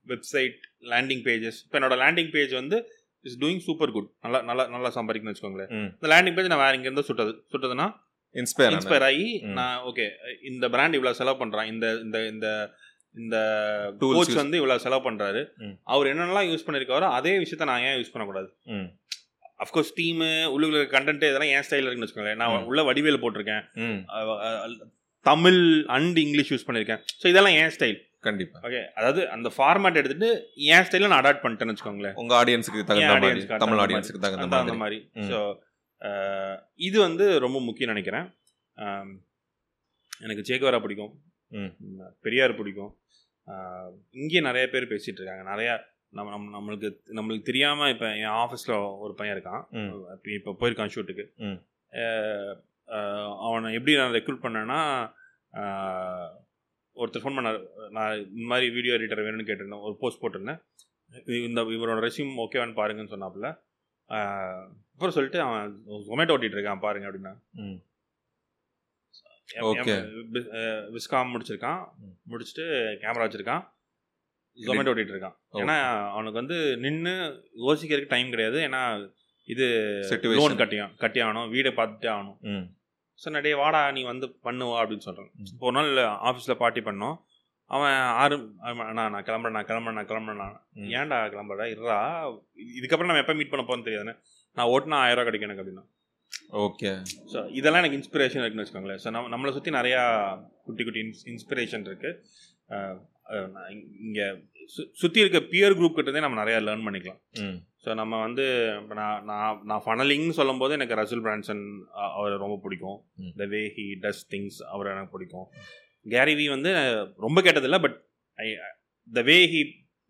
வெப்சைட் லேண்டிங் பேஜஸ் இப்போ என்னோட லேண்டிங் பேஜ் வந்து இஸ் டூயிங் சூப்பர் குட் நல்லா நல்லா நல்லா சம்பாதிக்கணும்னு வச்சுக்கோங்களேன். இந்த லேண்டிங் பேஜ் நான் வேற இங்கேருந்து சுட்டது சுட்டதுன்னா இன்ஸ்பயர் இன்ஸ்பயர் ஆகி. நான் ஓகே இந்த பிராண்ட் இவ்வளோ செலவு பண்ணுறான் இந்த இந்த இந்த இந்த கோச் வந்து இவ்வளோ செலவு பண்ணுறாரு ம். அவர் என்னென்னலாம் யூஸ் பண்ணியிருக்காரோ அதே விஷயத்த நான் ஏன் யூஸ் பண்ணக்கூடாது? அஃப்கோர்ஸ் டீமு உள்ள கண்டென்ட் இதெல்லாம் ஏன் ஸ்டைலில் இருக்குன்னு வச்சுக்கோங்களேன். நான். உள்ள வடிவேல் போட்டிருக்கேன். தமிழ் அண்ட் இங்கிலீஷ் யூஸ் பண்ணியிருக்கேன் ஸோ இதெல்லாம் ஏன் ஸ்டைல் கண்டிப்பா. ஓகே அதாவது அந்த ஃபார்மேட் எடுத்துட்டு என் ஸ்டைலில் நான் அடாப்ட் பண்ணிட்டேன்னு வச்சுக்கோங்களேன். உங்க ஆடியன்ஸுக்கு தகுந்த மாதிரி தமிழ் ஆடியன்ஸுக்கு தகுந்த மாதிரி. ஸோ இது வந்து ரொம்ப முக்கியம் நினைக்கிறேன். எனக்கு சேகவரா பிடிக்கும். பெரியார் பிடிக்கும். இங்கே நிறைய பேர் பேசிட்டு இருக்காங்க. நிறையா நம்ம நம்ம நம்மளுக்கு நம்மளுக்கு தெரியாமல் இப்போ என் ஆஃபீஸில் ஒரு பையன் இருக்கான். இப்போ போயிருக்கான் ஷூட்டுக்கு அவனை எப்படி நான் ரெக்ரூட் பண்ணேன்னா ஒருத்தர் ஃபோன் பண்ணார். நான் இந்த மாதிரி வீடியோ எடிட்டர் வேணும்னு கேட்டிருந்தேன். ஒரு போஸ்ட் போட்டிருந்தேன். இந்த இவரோட ரெசியூம் ஓகேவான்னு பாருங்கன்னு சொன்னாப்புல. அப்புறம் சொல்லிட்டு அவன் ஜொமேட்டோ ஓட்டிட்டு இருக்கான் பாருங்க அப்படின்னா அஹ் விஸ்காம் முடிச்சிருக்கான். முடிச்சுட்டு கேமரா வச்சிருக்கான். ஜொமேட்டோ ஓட்டிட்டு இருக்கான். ஏன்னா அவனுக்கு வந்து நின்று யோசிக்கிறதுக்கு டைம் கிடையாது. ஏன்னா இது. லோன் கட்டி கட்டி ஆகணும் வீடை பார்த்துட்டே ஆகணும். ஸோ நிறைய வாடா நீ வந்து பண்ணுவா அப்படின்னு சொல்கிறான். இப்போ ஒரு நாள் ஆஃபீஸில் பார்ட்டி பண்ணோம். அவன் ஆறு அண்ணா நான் கிளம்புறேன் நான் கிளம்புறேன் நான் கிளம்புறேன். ஏன்டா கிளம்புறா இருறா இது- இதுக்கப்புறம் நம்ம எப்போ மீட் பண்ண போகிறோன்னு தெரியாதுன்னு. நான் ஓட்டுனா ஆயிரம் ரூபா கிடைக்கும் எனக்கு அப்படின்னா. ஓகே ஸோ இதெல்லாம் எனக்கு இன்ஸ்பிரேஷன் இருக்குன்னு வச்சுக்கோங்களேன். ஸோ நம்ம நம்மளை சுற்றி நிறையா குட்டி குட்டி இன்ஸ் இன்ஸ்பிரேஷன் இருக்குது இங்கே சு சுற்றி இருக்க பியர் குரூப் கிட்டதே நம்ம நிறையா லேர்ன் பண்ணிக்கலாம். ஸோ நம்ம வந்து இப்போ நான் நான் நான் ஃபனலிங்னு சொல்லும்போது எனக்கு ரசூல் பிரான்சன் அவரை ரொம்ப பிடிக்கும். The way he does things அவரை எனக்கு பிடிக்கும். கேரி வி வந்து ரொம்ப கேட்டதில்லை but I the way he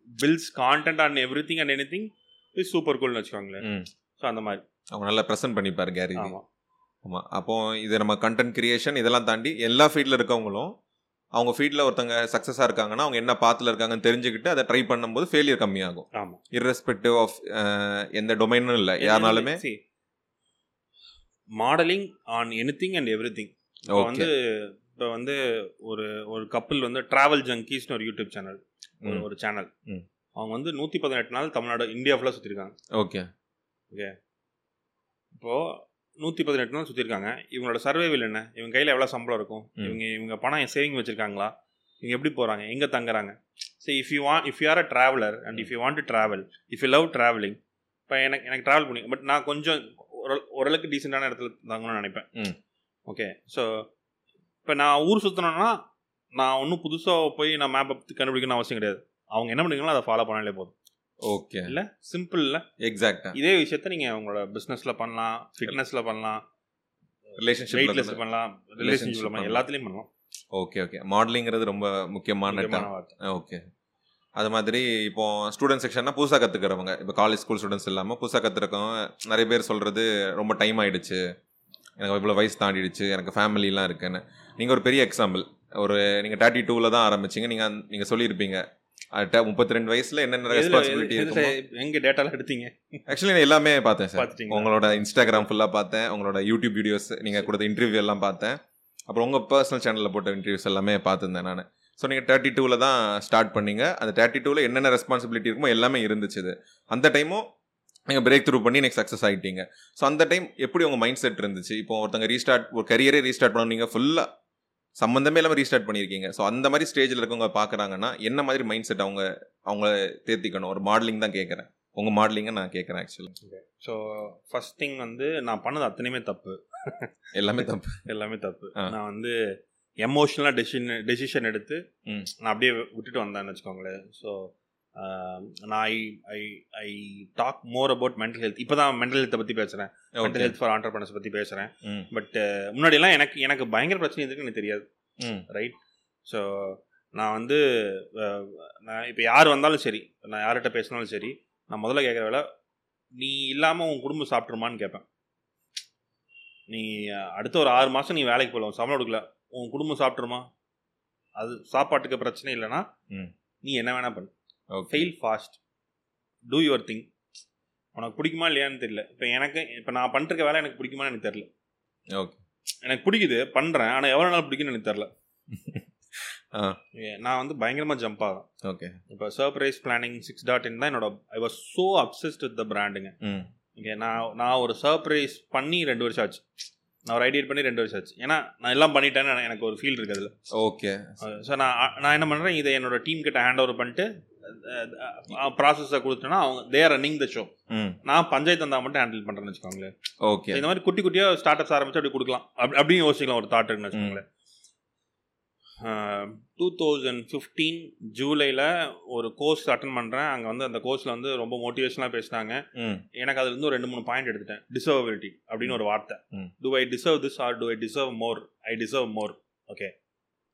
builds content on everything and anything is super கூல்னு வச்சுக்கோங்களேன். ஸோ அந்த மாதிரி. அவங்க நல்லா ப்ரெசென்ட் பண்ணிப்பாரு கேரி ஆமாம் அப்போ இது நம்ம கண்டென்ட் கிரியேஷன் இதெல்லாம் தாண்டி எல்லா ஃபீல்டில் இருக்கவங்களும் அவங்க ஃபீல்டில் ஒருத்தங்க சக்ஸஸாக இருக்காங்கன்னா அவங்க என்ன பாத்தில் இருக்காங்கன்னு தெரிஞ்சுக்கிட்டு அதை ட்ரை பண்ணும்போது ஃபெயிலியர் கம்மியாகும். ஆமாம் இர்ரெஸ்பெக்டிவ் ஆஃப் எந்த டொமைனும் இல்லை யாருனாலுமே. Modelling on anything and everything okay வந்து இப்போ வந்து ஒரு ஒரு கப்பல் வந்து டிராவல் ஜங்கீஸ்னு ஒரு யூடியூப் சேனல் ஒரு சேனல். அவங்க வந்து நூற்றி பதினெட்டு நாள் தமிழ்நாடு இந்தியா ஃபுல்லாக சுற்றிருக்காங்க ஓகே இப்போது நூற்றி பதினெட்டு நாள் சுற்றிருக்காங்க இவங்களோட சர்வைவில் என்ன? இவங்க கையில் எவ்வளோ சம்பளம் இருக்கும். இவங்க இவங்க பணம் சேவிங் வச்சுருக்காங்களா? இவங்க எப்படி போகிறாங்க எங்கே தங்குறாங்க? So if you want if you are a traveller and if you want to travel if you love travelling இப்போ எனக்கு எனக்கு ட்ராவல் பண்ணி பட் நான் கொஞ்சம் ஒரு ஓரளவுக்கு டீசெண்டான இடத்துல தங்கணும்னு நினைப்பேன். ஓகே ஸோ இப்போ நான் ஊர் சுற்றணும்னா நான் ஒன்றும் புதுசாக போய் நான் மேப்பை கண்டுபிடிக்கணும்னு அவசியம் கிடையாது. அவங்க என்ன பண்ணிக்கலாம் அதை ஃபாலோ பண்ணாலே போதும். ஓகே இல்லை? சிம்பிள் இல்லை? எக்ஸாக்டா இதே விஷயத்த நீங்கள் உங்களோட பிஸ்னஸில் பண்ணலாம் ஃபிட்னஸில் பண்ணலாம் ரிலேஷன்ஷிப் பண்ணலாம். ரிலேஷன்ஷிப்பில் பண்ணலாம் பண்ணலாம். எல்லாத்துலேயும் பண்ணலாம். ஓகே ஓகே மாடலிங்கிறது ரொம்ப முக்கியமான ஓகே அது மாதிரி இப்போ ஸ்டூடெண்ட் செக்ஷன்னா புதுசாக கற்றுக்கிறவங்க இப்போ காலேஜ் ஸ்கூல் ஸ்டூடெண்ட்ஸ் இல்லாமல் புதுசாக கற்றுருக்கவங்க நிறைய பேர் சொல்கிறது ரொம்ப டைம் ஆயிடுச்சு. எனக்கு இவ்வளோ வயசு தாண்டிடுச்சு எனக்கு ஃபேமிலிலாம் இருக்குன்னு. நீங்கள் ஒரு பெரிய எக்ஸாம்பிள் ஒரு நீங்கள் தேர்ட்டி டூவில் தான் ஆரம்பிச்சிங்க. நீங்கள் நீங்கள் சொல்லியிருப்பீங்க. முப்பத்தி ரெண்டு வயசுல என்னென்ன ரெஸ்பான்சிபிலிட்டி எங்க டேட்டாலாம் எடுத்தீங்க? ஆக்சுவலி நான் எல்லாமே பார்த்தேன் சார்? உங்களோட இன்ஸ்டாகிராம் ஃபுல்லாக பார்த்தேன். உங்களோட யூடியூப் வீடியோஸ் நீங்கள் கொடுத்த இன்டர்வியூ எல்லாம் பார்த்தேன். அப்புறம் உங்கள் பர்சனல் சேனலில் போட்ட இன்டர்வியூஸ் எல்லாமே பார்த்துருந்தேன் நான். ஸோ நீங்கள் தேர்ட்டி டூவில் தான் ஸ்டார்ட் பண்ணீங்க. அந்த தேர்ட்டி டூவில் என்னென்ன ரெஸ்பான்சிபிலிட்டி இருக்குமோ எல்லாமே இருந்துச்சு. அந்த டைமும் நீங்கள் பிரேக் த்ரூ பண்ணி நெக்ஸ்ட் சக்ஸஸ் ஆகிட்டீங்க ஸோ அந்த டைம் எப்படி உங்கள் மைண்ட் செட் இருந்துச்சு? இப்போ ஒருத்தங்க ரீஸ்டார்ட் ஒரு கரியரே ரீஸ்டார்ட் பண்ணணும் நீங்கள் ஃபுல்லாக சம்மந்தமே இல்லாமல் ரீஸ்டார்ட் பண்ணியிருக்கீங்க. ஸோ அந்த மாதிரி ஸ்டேஜில் இருக்கவங்க பார்க்குறாங்கன்னா என்ன மாதிரி மைண்ட் செட் அவங்க அவங்க தேர்த்திக்கணும்? ஒரு மாடலிங் தான் கேட்குறேன் உங்கள் மாடலிங்கை நான் கேட்குறேன் ஆக்சுவலி ஸோ ஃபர்ஸ்ட் திங் வந்து நான் பண்ணது அத்தனையுமே தப்பு. எல்லாமே தப்பு. எல்லாமே தப்பு. நான் வந்து எமோஷ்னலாக டெசிஷன் டெசிஷன் எடுத்து. நான் அப்படியே விட்டுட்டு வந்தேன்னு வச்சுக்கோங்களேன். ஸோ நான் I I I talk more about mental health இப்போ தான் மென்டல் ஹெல்த்தை பற்றி பேசுகிறேன் மென்டல் ஹெல்த் ஃபார் ஆண்டர்பனர்ஸ் பற்றி பேசுகிறேன் பட் முன்னாடியெல்லாம் எனக்கு எனக்கு பயங்கர பிரச்சனை இருக்குன்னு எனக்கு தெரியாது. ரைட் ஸோ நான் வந்து நான் இப்போ யார் வந்தாலும் சரி நான் யார்கிட்ட பேசினாலும் சரி நான் முதல்ல கேட்குற வேலை நீ இல்லாமல் உன் குடும்பம் சாப்பிட்ருமான்னு கேட்பேன். நீ அடுத்த ஒரு ஆறு மாதம் நீ வேலைக்கு போகலாம் சம்பளம் கொடுக்கல உன் குடும்பம் சாப்பிட்ருமா அது சாப்பாட்டுக்கு பிரச்சனை இல்லைன்னா. நீ என்ன வேணா பண்ணு. Fail fast do your thing உனக்கு பிடிக்குமா இல்லையான்னு தெரியல. இப்போ எனக்கு இப்போ நான் பண்ணிருக்க வேலை எனக்கு பிடிக்குமான்னு எனக்கு தெரியல. ஓகே எனக்கு பிடிக்குது பண்ணுறேன் ஆனால் எவ்வளோ நாள் பிடிக்குன்னு எனக்கு தெரில. நான் வந்து பயங்கரமாக ஜம்ப் ஆகும் ஓகே இப்போ surprise planning six dot in தான் என்னோட I was so obsessed with the பிராண்டுங்க okay நான் நான் ஒரு சர்ப்ரைஸ் பண்ணி ரெண்டு வருஷம் ஆச்சு. நான் ஒரு ஐடியேட் பண்ணி ரெண்டு வருஷம் ஆச்சு. ஏன்னா நான் எல்லாம் பண்ணிட்டேன்னு எனக்கு ஒரு ஃபீல் இருக்குது ஓகே ஸோ நான் நான் என்ன பண்ணுறேன் இதை என்னோட டீம் கிட்ட ஹேண்ட் ஓவர் பண்ணிட்டு ப்ராசஸை கொடுத்தேன்னா அவங்க தேர் ரன்னிங் த ஷோ நான் பஞ்சாயத்து தந்தா மட்டும் ஹேண்டில் பண்ணுறேன்னு வச்சுக்கோங்களேன். ஓகே. இந்த மாதிரி குட்டி குட்டியாக ஸ்டார்ட் அப்ஸ் ஆரம்பிச்சு அப்படி கொடுக்கலாம். அப்படி அப்படியும் யோசிக்கலாம் ஒரு தாட் இருக்குன்னு வச்சுக்கோங்களேன். டூ தௌசண்ட் ஃபிஃப்டீன் ஜூலையில் ஒரு கோர்ஸ் அட்டன் பண்ணுறேன் அங்கே வந்து அந்த கோர்ஸில் வந்து ரொம்ப மோட்டிவேஷனாக பேசினாங்க. எனக்கு அதுல இருந்து ஒரு ரெண்டு மூணு பாயிண்ட் எடுத்துட்டேன். டிசர்வபிலிட்டி அப்படின்னு ஒரு வார்த்தை. Do I deserve this or do I deserve more I deserve more okay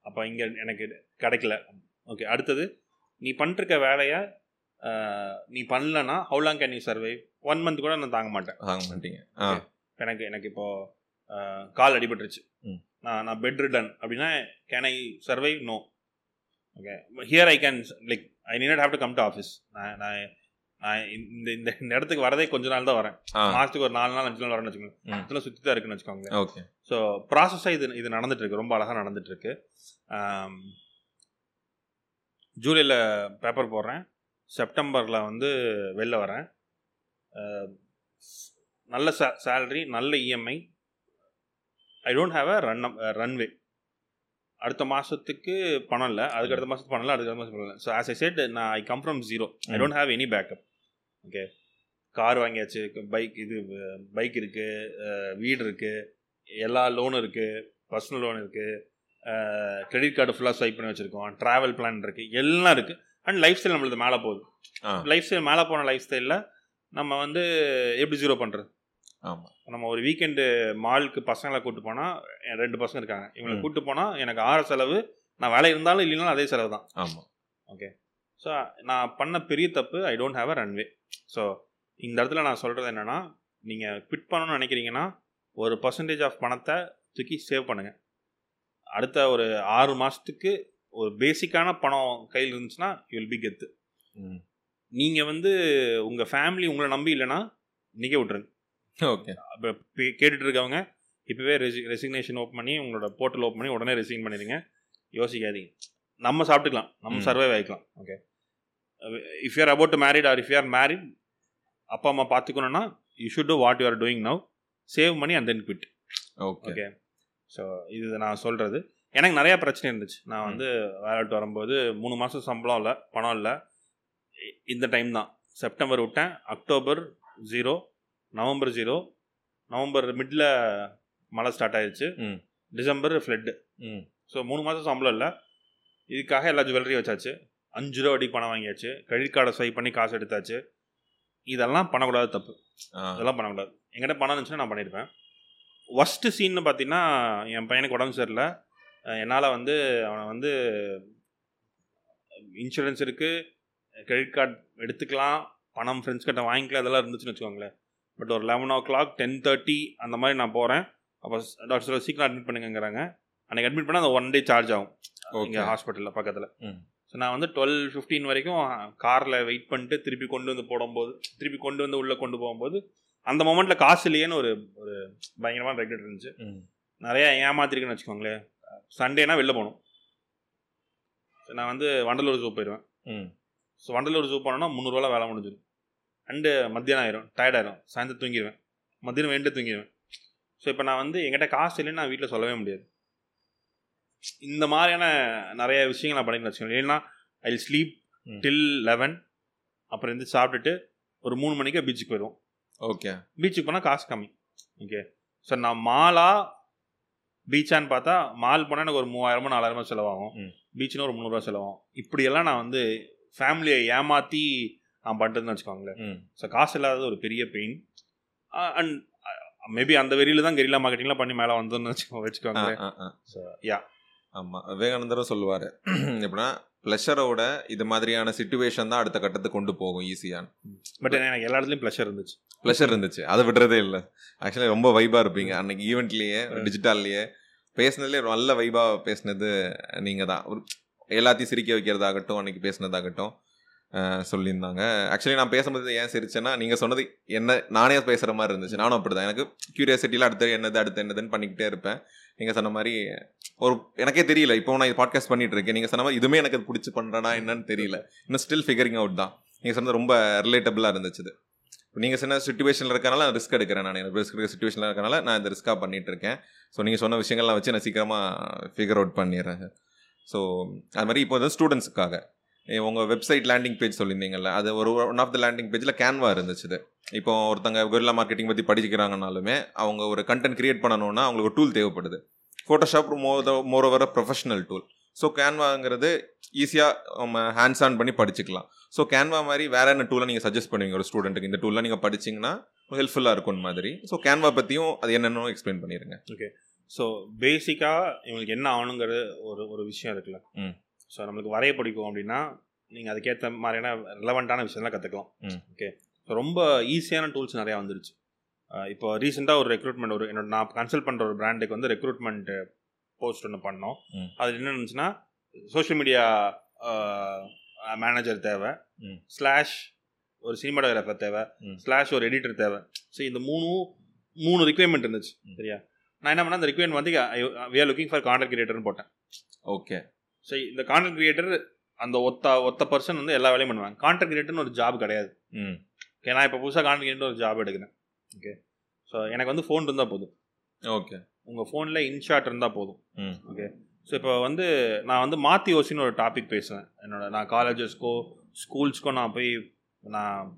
அப்போ இங்கே எனக்கு கிடைக்கல. ஓகே அடுத்தது நீ பண்ணிருக்க வேலையை நீ பண்ணலன்னா how long can you survive one month கூட நான் தாங்க மாட்டேன். வாங்க மாட்டீங்க. எனக்கு எனக்கு இப்போ கால் அடிபட்டுருச்சு. நான் நான் பெட் ரிட்டன் அப்படின்னா can I survive no okay here I can like I need have to come to office நான் நான் நான் இந்த இந்த இந்த இடத்துக்கு வரதே கொஞ்ச நாள் தான் வரேன். மாதத்துக்கு ஒரு நாலு நாள் அஞ்சு நாள் வரேன்னு வச்சுக்கோங்க. இதெல்லாம் சுற்றி தான் இருக்குன்னு வச்சுக்கோங்க ஓகே ஸோ ப்ராசஸாக இது இது நடந்துட்டு இருக்கு ரொம்ப அழகாக நடந்துட்டு இருக்கு ஜூலையில் பேப்பர் போடுறேன். செப்டம்பரில் வந்து வெளில வரேன். நல்ல சே சேலரி நல்ல EMI I don't have a run runway அடுத்த மாதத்துக்கு பணம் இல்லை. அதுக்கு அடுத்த மாதத்துக்கு பணம் இல்லை அதுக்கு அடுத்த மாதத்துக்கு பணம் இல்லை. ஸோ ஆஸ் ஐ செட் நான் I come from zero I don't have any backup okay car வாங்கியாச்சு பைக் இது பைக் இருக்குது வீடு இருக்குது எல்லா லோனும் இருக்குது பர்சனல் லோன் இருக்குது கிரெடிட் கார்டு ஃபுல்லாக ஸ்வைப் பண்ணி வச்சுருக்கோம். ட்ராவல் பிளான் இருக்குது எல்லாம் இருக்குது அண்ட் லைஃப் ஸ்டைல் நம்மளது மேலே போகுது. லைஃப் ஸ்டைல் மேலே போன லைஃப் ஸ்டைலில் நம்ம வந்து எப்படி ஜீரோ பண்ணுறது ஆமாம் நம்ம ஒரு வீக்கெண்டு மாலுக்கு பசங்களை கூட்டு போனால் ரெண்டு பசங்க இருக்காங்க. இவங்களை. கூட்டு போனால் எனக்கு ஆற செலவு நான் வேலை இருந்தாலும் இல்லைனாலும் அதே செலவு தான். ஆமாம் ஸோ நான் பண்ண பெரிய தப்பு I don't have a runway so இந்த இடத்துல நான் சொல்கிறது என்னென்னா நீங்கள் குவிட் பண்ணணும்னு நினைக்கிறீங்கன்னா ஒரு பர்சன்டேஜ் ஆஃப் பணத்தை தூக்கி சேவ் பண்ணுங்கள் அடுத்த ஒரு ஆறு மாதத்துக்கு ஒரு பேசிக்கான பணம் கையில் இருந்துச்சுன்னா யூ வில் பி கெத்து நீங்கள் வந்து உங்கள் ஃபேமிலி உங்களை நம்பி இல்லைன்னா நிற்க விட்ருங்க ஓகே. அப்போ கேட்டுட்டு இருக்கவங்க இப்போவே ரெசி ரெசிக்னேஷன் ஓப்பன் பண்ணி உங்களோட போர்ட்டல் ஓப்பன் பண்ணி உடனே ரெசிக்ன் பண்ணிடுங்க. யோசிக்காதீங்க. நம்ம சாப்பிட்டுக்கலாம். நம்ம. Survive ஆகிக்கலாம் okay. If you're about to married or if you're married அப்பா அம்மா பார்த்துக்கணுன்னா you should do what you are doing now save பண்ணி and then quit okay. So இது நான் சொல்கிறது எனக்கு நிறையா பிரச்சனை இருந்துச்சு. நான் வந்து வேலை விட்டு வரும்போது மூணு மாதம் சம்பளம் இல்லை பணம் இல்லை. இந்த டைம் தான். செப்டம்பர் விட்டேன் October zero November zero November middle மழை ஸ்டார்ட் ஆயிடுச்சு டிசம்பர் ஃப்ளட்டு ஸோ மூணு மாதம் சம்பளம் இல்லை. இதுக்காக எல்லா ஜுவல்லரியும் வச்சாச்சு. அஞ்சு ரூபா வட்டி பணம் வாங்கியாச்சு. கிரெடிட் கார்டை ஸ்வைப் பண்ணி காசு எடுத்தாச்சு. இதெல்லாம் பண்ணக்கூடாது தப்பு. அதெல்லாம் பண்ணக்கூடாது. என்கிட்ட பணம் இருந்துச்சுன்னா நான் பண்ணியிருப்பேன் ஒஸ்ட்டு சீன்னு பார்த்தீங்கன்னா என் பையனுக்கு உடம்பு சரியில்லை. என்னால் வந்து அவனை வந்து இன்சூரன்ஸ் இருக்குது கிரெடிட் கார்டு எடுத்துக்கலாம் பணம் ஃப்ரெண்ட்ஸ் கிட்ட வாங்கிக்கலாம் அதெல்லாம் இருந்துச்சுன்னு வச்சுக்கோங்களேன். பட் ஒரு eleven o'clock ten thirty அந்த மாதிரி நான் போகிறேன் அப்போ டாக்டர் சொல்ல சீக்கிரம் அட்மிட் பண்ணுங்கங்கிறாங்க. அன்றைக்கி அட்மிட் பண்ணால் அந்த ஒன் டே சார்ஜ் ஆகும். இங்கே ஓகே ஹாஸ்பிட்டலில் பக்கத்தில். ஸோ நான் வந்து டுவெல் ஃபிஃப்டீன் வரைக்கும் காரில் வெயிட் பண்ணிட்டு திருப்பி கொண்டு வந்து போடும்போது திருப்பி கொண்டு வந்து உள்ளே கொண்டு போகும்போது அந்த மொமெண்ட்டில் காசு இல்லையேன்னு ஒரு ஒரு பயங்கரமான ரெக்ரெட் இருந்துச்சு. நிறையா ஏமாத்திருக்குன்னு வச்சுக்கோங்களேன். சண்டேனா வெளில போகணும். நான் வந்து வண்டலூர் ஜூ போயிடுவேன் ஸோ வண்டலூர் ஜூ போனோன்னா முந்நூறுவா வேலை முடிஞ்சிடும். அண்டு மத்தியானம் ஆயிரும். டயர்ட் ஆயிரும். சாயந்தரம் தூங்கிடுவேன் மத்தியானம் வேண்டு தூங்கிடுவேன் ஸோ இப்போ நான் வந்து என்கிட்ட காசு இல்லைன்னு நான் வீட்டில் சொல்லவே முடியாது. இந்த மாதிரியான நிறைய விஷயங்கள் நான் பண்ணிட்டு வச்சுக்கோங்க ஏன்னா ஐ ஸ்லீப். டில் லெவன் அப்புறம் இருந்து சாப்பிட்டுட்டு ஒரு மூணு மணிக்கு பீச்சுக்கு போயிடுவோம் ஓகே பீச்சுக்கு போனால் காசு கம்மி. ஓகே ஸோ நான் மாலா பீச்சான்னு பார்த்தா மால் போனால் எனக்கு ஒரு மூவாயிரமோ நாலாயிரமோ செலவாகும். ம். பீச்னா ஒரு முந்நூறுரூவா செலவாகும். இப்படியெல்லாம் நான் வந்து ஃபேமிலியை ஏமாற்றி நான் பண்ணுறதுன்னு வச்சுக்கோங்களேன். ஸோ காசு இல்லாதது ஒரு பெரிய பெயின் அண்ட் மேபி அந்த வெறியில தான் கெரிலா மார்க்கெட்டிங்லாம் பண்ணி மேலே வந்தோன்னு ஆ வச்சுக்கோங்க ஆ ஸோ யா ஆமாம் விவேகானந்தரும் சொல்லுவார். எப்படின்னா ப்ளஷரோட இது மாதிரியான சுச்சுவேஷன் தான் அடுத்த கட்டத்துக்கு கொண்டு போகும் ஈஸியான பட் எனக்கு எல்லா இடத்துலையும் ப்ளஷர் இருந்துச்சு. ப்ளஷர் இருந்துச்சு. அதை விடுறதே இல்லை. ஆக்சுவலி ரொம்ப வைபாக இருப்பீங்க. அன்னைக்கு ஈவெண்ட்லேயே டிஜிட்டல்லையே பேசுனதுலேயே நல்ல வைபாக பேசுனது நீங்கள் தான். எல்லாத்தையும் சிரிக்க வைக்கிறதாகட்டும் அன்னைக்கு பேசுனதாகட்டும் சொல்லியிருந்தாங்க. ஆக்சுவலி நான் பேசும்போது ஏன் சிரிச்சேன்னா நீங்கள் சொன்னது என்ன நானே பேசுகிற மாதிரி இருந்துச்சு. நானும் அப்படி தான் எனக்கு க்யூரியாசிட்டியில் அடுத்து என்னது அடுத்து என்னதுன்னு பண்ணிக்கிட்டே இருப்பேன். நீங்கள் சொன்ன மாதிரி ஒரு எனக்கே தெரியல. இப்போ நான் பாட்காஸ்ட் பண்ணிட்டு இருக்கேன் நீங்கள் சொன்ன மாதிரி இதுமே எனக்கு அது பிடிச்சி பண்ணுறேனா என்னன்னு தெரியல. இன்னும் ஸ்டில் ஃபிகரிங் அவுட் தான். நீங்கள் சொன்னது ரொம்ப ரிலேட்டபிளாக இருந்துச்சு இது. நீங்கள் சொன்ன சுச்சுவேஷனில் இருக்கனால நான் ரிஸ்க் எடுக்கிறேன் நான். எனக்கு ரிஸ்க் இருக்க சுச்சுவேஷனில் இருக்கனால நான் இந்த ரிஸ்க்காக பண்ணிட்டு இருக்கேன் ஸோ நீங்கள் சொன்ன விஷயங்கள்லாம் வச்சு நான் சீக்கிரமாக ஃபிகர் அவுட் பண்ணிடுறேன். ஸோ அது மாதிரி இப்போ வந்து ஸ்டூடெண்ட்ஸுக்காக உங்கள் வெப்சைட் லேண்டிங் பேஜ் சொல்லியிருந்தீங்கல்ல அது ஒரு ஒன் ஆஃப் த லேண்டிங் பேஜில் கேன்வா இருந்துச்சு இப்போ ஒருத்தங்க கொரில்லா மார்க்கெட்டிங் பற்றி படிக்கிறாங்கனாலுமே அவங்க ஒரு கண்டென்ட் கிரியேட் பண்ணணும்னா அவங்களுக்கு ஒரு டூல் தேவைப்படுது. Photoshop more more over professional tool so கேன்வாங்கிறது ஈஸியாக நம்ம ஹேண்ட்ஸ் ஆன் பண்ணி படிச்சுக்கலாம். ஸோ கேன்வா மாதிரி வேற என்ன டூலை நீங்கள் சஜஸ்ட் பண்ணுவீங்க ஒரு ஸ்டூடெண்ட்டுக்கு இந்த டூலில் நீங்கள் படிச்சீங்கன்னா ஹெல்ப்ஃபுல்லாக இருக்கும் மாதிரி. ஸோ கேன்வா பற்றியும் அது என்னென்னு எக்ஸ்பிளைன் பண்ணிடுங்க ஸோ பேசிக்காக இவங்களுக்கு என்ன ஆகணுங்கிறது ஒரு ஒரு விஷயம் இருக்குல்ல? ம். ஸோ நம்மளுக்கு வரைய பிடிக்கும் அப்படின்னா நீங்கள் அதுக்கேற்ற மாதிரியான ரெலவெண்ட்டான விஷயம்லாம் கற்றுக்கலாம். ஓகே ஸோ ரொம்ப ஈஸியான டூல்ஸ் நிறையா வந்துருச்சு. இப்போ ரீசெண்டாக ஒரு ரெக்ரூட்மெண்ட் ஒரு என்னோட நான் கன்சல்ட் பண்ணுற ஒரு பிராண்டுக்கு வந்து ரெக்ரூட்மெண்ட் போஸ்ட் ஒன்று பண்ணோம். ம். அது என்ன இருந்துச்சுன்னா சோஷியல் மீடியா மேனேஜர் தேவை. ஸ்லாஷ் ஒரு சினிமாட்டோகிராஃபர் தேவை. ஸ்லாஷ் ஒரு எடிட்டர் தேவை. ஸோ இந்த மூணு மூணு ரிக்வயர்மெண்ட் இருந்துச்சு. சரியா? நான் என்ன பண்ணேன் அந்த ரிக்வயர்மெண்ட் வந்து we are looking for content கிரியேட்டர்னு போட்டேன். ஓகே ஸோ இந்த கான்டென்ட் கிரியேட்டர் அந்த ஒத்த ஒத்த பர்சன் வந்து எல்லா வேலையும் பண்ணுவாங்க. கான்டென்ட் கிரியேட்டர்னு ஒரு ஜாப் கிடையாது. ஓகே நான் இப்போ புதுசாக கான்டென்ட் கிரியேட்டர் ஒரு ஜாப் எடுக்கிறேன். ஓகே ஸோ எனக்கு வந்து ஃபோன் இருந்தால் போதும். ஓகே உங்கள் ஃபோனில் இன்ஷாட் இருந்தால் போதும். ஓகே ஸோ இப்போ வந்து நான் வந்து மாற்றி யோசின்னு ஒரு டாபிக் பேசுவேன். என்னோட நான் காலேஜஸ்க்கோ ஸ்கூல்ஸ்க்கோ நான் போய் நான்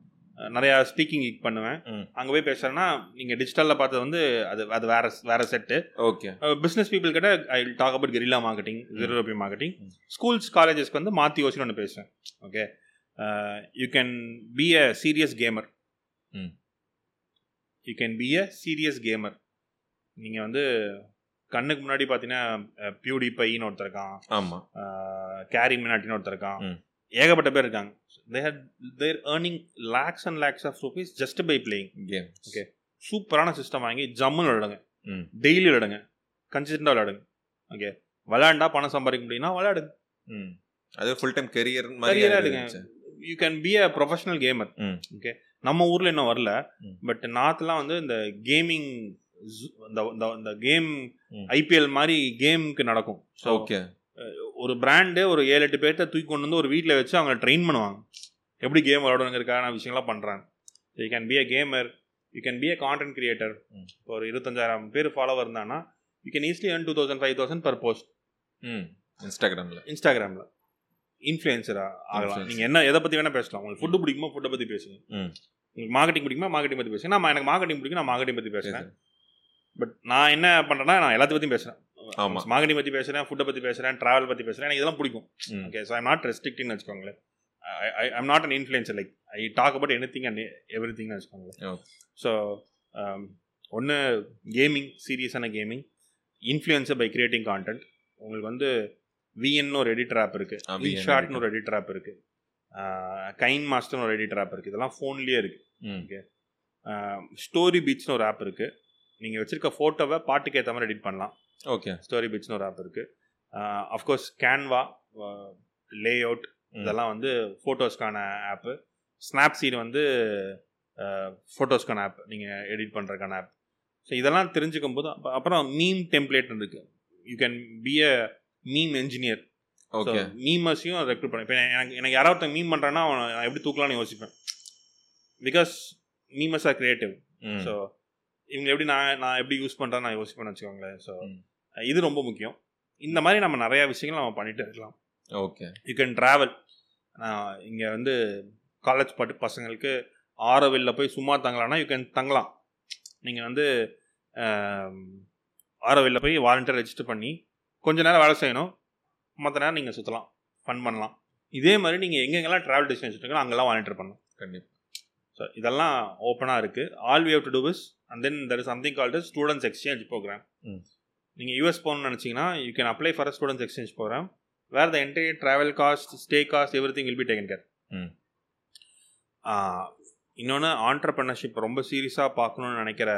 நிறையா ஸ்பீக்கிங் பண்ணுவேன். அங்கே போய் பேசுகிறேன்னா நீங்கள் டிஜிட்டலில் பார்த்தது வந்து அது அது வேற வேற செட்டு ஓகே பிஸ்னஸ் பீப்புள் கிட்ட I talk about guerrilla marketing ஜெரோபி marketing. Schools காலேஜஸ்க்கு வந்து மாற்றி யோசின்னு ஒன்று பேசுவேன். Okay you can be a serious gamer. You can be a serious gamer நீங்கள் வந்து கண்ணுக்கு முன்னாடி பார்த்தீங்கன்னா பியூடி பைன்னு ஒருத்தர் இருக்கான். ஆமாம் கேரி மினாட்டின்னு ஒருத்தர் இருக்கான். ஏகப்பட்ட பேர் இருக்காங்க. They had there earning lakhs and lakhs of rupees just by playing game Okay. சூப்பரான சிஸ்டம் வாங்கி ஜம்முன்னு விளையாடுங்க. ம். டெய்லி விளையாடுங்க. கன்சிஸ்டண்டாக விளையாடுங்க. ஓகே விளையாண்டா பணம் சம்பாதிக்க முடியும்னா விளையாடுங்க. ம். அது ஃபுல் டைம் கெரியர் மாதிரி ஆ எடுங்க. You can be a professional gamer. Okay நம்ம ஊரில் இன்னும் வரல. பட் நார்த்லாம் வந்து இந்த கேமிங் இந்த கேம். ஐபிஎல் மாதிரி கேமுக்கு நடக்கும். ஓகே. ஒரு பிராண்டு ஒரு ஏழு எட்டு பேர்த்த தூக்கி கொண்டு வந்து ஒரு வீட்டில் வச்சு அவங்கள ட்ரெயின் பண்ணுவாங்க. எப்படி கேம் விளையாடணுங்கிறதுக்கான விஷயங்கள்லாம் பண்ணுறாங்க you can be a gamer you can be a content creator ம். ஒரு இருபத்தஞ்சாயிரம் பேர் ஃபாலோவர் இருந்தாங்கன்னா you can easily earn two thousand five thousand per post இன்ஸ்டாகிராமில். இன்ஸ்டாகிராமில் இன்ஃப்ளூயன்சராக ஆகலாம். நீங்கள் என்ன எதை பற்றி வேணால் பேசலாம். உங்களுக்கு ஃபுட்டு பிடிக்குமா ஃபுட்டை பற்றி பேசுங்க. உங்களுக்கு மார்க்கெட்டிங் பிடிக்குமா மார்க்கெட்டிங் பற்றி பேசுங்க. நான் எனக்கு மார்க்கெட்டிங் பிடிக்கும் நான் மார்க்கெட்டிங் பற்றி பேசுகிறேன் பட் நான் என்ன பண்ணுறேன்னா நான் எல்லாத்தையும் பற்றியும் பேசுகிறேன் ஆமா. மார்க்கெட்டிங் பற்றி பேசுகிறேன் ஃபுட்டை பற்றி பேசுகிறேன் ட்ராவல் பற்றி பேசுகிறேன் எனக்கு இதெல்லாம் பிடிக்கும். ஓகே ஸோ ஐம் நாட் ரெஸ்ட்ரிக்டிங்னு வச்சுக்கோங்களேன். I I'm not an influencer like I talk about anything and every திங்னு வச்சுக்கோங்களேன். ஸோ ஒன்று கேமிங் சீரியஸான gaming influencer by creating content உங்களுக்கு வந்து விஎன்னு ஒரு எடிட்டர் ஆப் இருக்குது editor. ஒரு எடிட்டர் ஆப் இருக்குது கைன் மாஸ்டர்னு ஒரு எடிட்டர் ஆப் இருக்குது இதெல்லாம் ஃபோன்லேயே இருக்குது ம். ஸ்டோரி பீச்னு ஒரு ஆப் இருக்குது நீங்கள் வச்சுருக்க ஃபோட்டோவை பாட்டுக்கு ஏற்ற மாதிரி எடிட் பண்ணலாம். ஓகே ஸ்டோரி பீச்னு ஒரு ஆப் இருக்குது அஃப்கோர்ஸ் கேன்வா லே அவுட். இதெல்லாம் வந்து ஃபோட்டோஸ்க்கான ஆப்பு ஸ்னாப்சீட் வந்து ஃபோட்டோஸ்க்கான ஆப் நீங்கள் எடிட் பண்ணுறதுக்கான ஆப் ஸோ இதெல்லாம் தெரிஞ்சுக்கும் போது அப்ப- அப்புறம் மீம் டெம்ப்ளேட் இருக்கு. You can be a meme engineer okay மீமர்ஸையும் recruit பண்ணேன் இப்போ எனக்கு எனக்கு யாராவது மீம் பண்ணுறான்னா அவனை நான் எப்படி தூக்கலாம்னு யோசிப்பேன். Because memers are creative so இவங்க எப்படி நான் நான் எப்படி யூஸ் பண்ணுறேன்னு நான் யோசிப்பேன்னு வச்சுக்கோங்களேன். ஸோ. இது ரொம்ப முக்கியம். இந்த மாதிரி நம்ம நிறையா விஷயங்கள் நம்ம பண்ணிட்டு இருக்கலாம். ஓகே யூ கேன் ட்ராவல் இங்கே வந்து காலேஜ் பாட்டு பசங்களுக்கு ஆரோவில்ல போய் சும்மா தங்கலாம்னா யூ கேன் தங்கலாம். நீங்கள் வந்து ஆரோவில்ல போய் வாலண்டியர் ரெஜிஸ்டர் பண்ணி கொஞ்ச நேரம் வேலை செய்யணும். மற்ற நேரம் நீங்கள் சுற்றலாம் ஃபன் பண்ணலாம். இதே மாதிரி நீங்கள் எங்கெங்கெல்லாம் ட்ராவல் டெஸ்டினேஷன் இருக்கோ அங்கெல்லாம் வாலண்டியர் பண்ணலாம் கண்டிப்பா. ஸோ இதெல்லாம் ஓப்பனாக இருக்குது all we have to do is and then there is something called students exchange programme. நீங்கள் யூஎஸ் போகணும்னு நினச்சிங்கன்னா you can apply for students exchange programme where the entire travel cost stay cost everything will be taken care. இன்னொன்று entrepreneurship ரொம்ப சீரியஸாக பார்க்கணுன்னு நினைக்கிற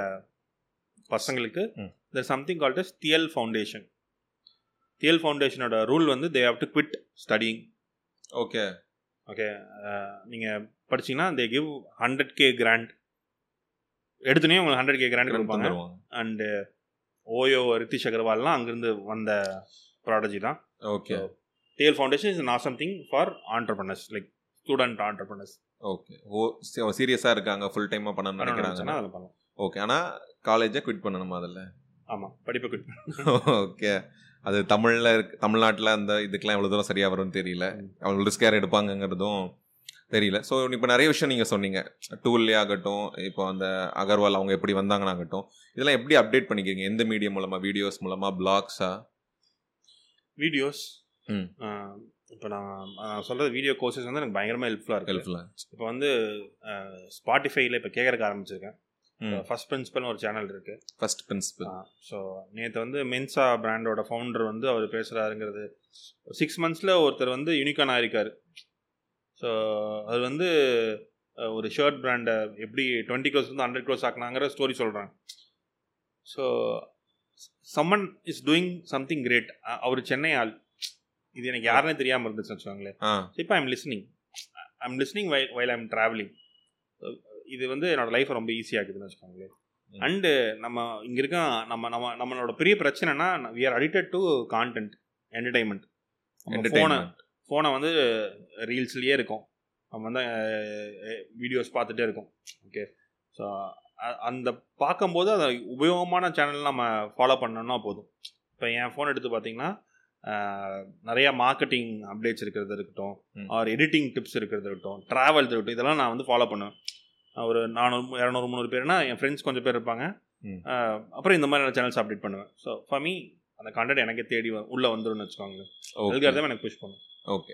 பசங்களுக்கு. There something called Thiel foundation Thiel ஃபவுண்டேஷனோட rule வந்து they have to quit studying okay okay நீங்கள் படிச்சீங்கன்னா they give hundred K grand எடுத்துனே உங்களுக்கு ஹண்ட்ரட் கே கிராண்ட் கொடுப்பாங்க. அண்டு ஓயோ ரித்திஷ் அகர்வால்லாம் அங்கேருந்து வந்த ப்ராடஜி தான். Okay Thiel foundation is not something for entrepreneurs like student entrepreneurs okay ஓ சீரியஸா இருக்காங்க ஃபுல் டைமா பண்ணணும்னு நினைக்கிறாங்க. அதில் பண்ணலாம். ஓகே ஆனா காலேஜை குவிட் பண்ணணுமா அதில்? ஆமாம் படிப்பை குட் ஓகே அது தமிழ்ல இருக்கு தமிழ்நாட்டில் அந்த இதுக்கெல்லாம் எவ்வளோ தூரம் சரியா வரும்னு தெரியல. அவ்வளோ ரிஸ்க் யார் எடுப்பாங்கங்கிறதும் தெரியல. ஸோ இப்போ நிறைய விஷயம் நீங்கள் சொன்னீங்க. டூல்லே ஆகட்டும் இப்போ அந்த அகர்வால் அவங்க எப்படி வந்தாங்கன்னாகட்டும் இதெல்லாம் எப்படி அப்டேட் பண்ணிக்கிறீங்க? எந்த மீடியம் மூலமா? வீடியோஸ் மூலமா? பிளாக்ஸா வீடியோஸ். இப்போ நான் நான் சொல்கிறது வீடியோ கோர்சஸ் வந்து எனக்கு பயங்கரமாக ஹெல்ப்ஃபுல்லாக இருக்குது ஹெல்ப்ஃபுல்லாக இப்போ வந்து ஸ்பாட்டிஃபைல இப்போ கேட்கறக்கு ஆரம்பிச்சிருக்கேன். ஃபர்ஸ்ட் பிரின்சிபல்னு ஒரு சேனல் இருக்குது ஃபர்ஸ்ட் பிரின்சிபல் ஸோ நேற்று வந்து மென்சா பிராண்டோட ஃபவுண்டர் வந்து அவர் பேசுகிறாருங்கிறது சிக்ஸ் மந்த்ஸில் ஒருத்தர் வந்து யூனிகான் ஆயிருக்காரு. ஸோ அது வந்து ஒரு ஷர்ட் பிராண்டை எப்படி டுவெண்ட்டி க்ரோஸ்லேருந்து ஹண்ட்ரட் க்ரோஸ் ஆக்கினாங்கிற ஸ்டோரி சொல்கிறாங்க so summon is doing something great அவர் சென்னை ஆள். இது எனக்கு யாருனே தெரியாமல் இருந்துச்சு வச்சுக்கோங்களேன். இப்போ I'm listening I'm listening while I'm travelling இது வந்து என்னோட லைஃப்பை ரொம்ப ஈஸியாக்குதுன்னு வச்சுக்கோங்களேன். அண்டு நம்ம இங்கே இருக்க நம்ம நம்ம நம்மளோட பெரிய பிரச்சனைனா we are addicted to content entertainment ஃபோனை ஃபோனை வந்து ரீல்ஸ்லேயே இருக்கும். நம்ம வந்து வீடியோஸ் பார்த்துட்டே இருக்கோம். ஓகே ஸோ அந்த பார்க்கும்போது அதை உபயோகமான சேனல் நம்ம ஃபாலோ பண்ணோம்னா போதும். இப்போ என் ஃபோன் எடுத்து பார்த்தீங்கன்னா நிறைய மார்க்கெட்டிங் அப்டேட்ஸ் இருக்கிறது இருக்கட்டும். ஆர் எடிட்டிங் டிப்ஸ் இருக்கிறது இருக்கட்டும் ட்ராவல் இருக்கட்டும் இதெல்லாம் நான் வந்து ஃபாலோ பண்ணுவேன். ஒரு நானூறு இரநூறு முந்நூறு பேர்னா என் ஃப்ரெண்ட்ஸ் கொஞ்சம் பேர் இருப்பாங்க. அப்புறம் இந்த மாதிரியான சேனல்ஸ் அப்டேட் பண்ணுவேன். ஸோ ஃபார் மீ அந்த கண்டென்ட் எனக்கே தேடி உள்ள வந்துரும்னு வச்சுக்கோங்களேன். ஓகே அதுக்காக எனக்கு புஷ் பண்ணும் ஓகே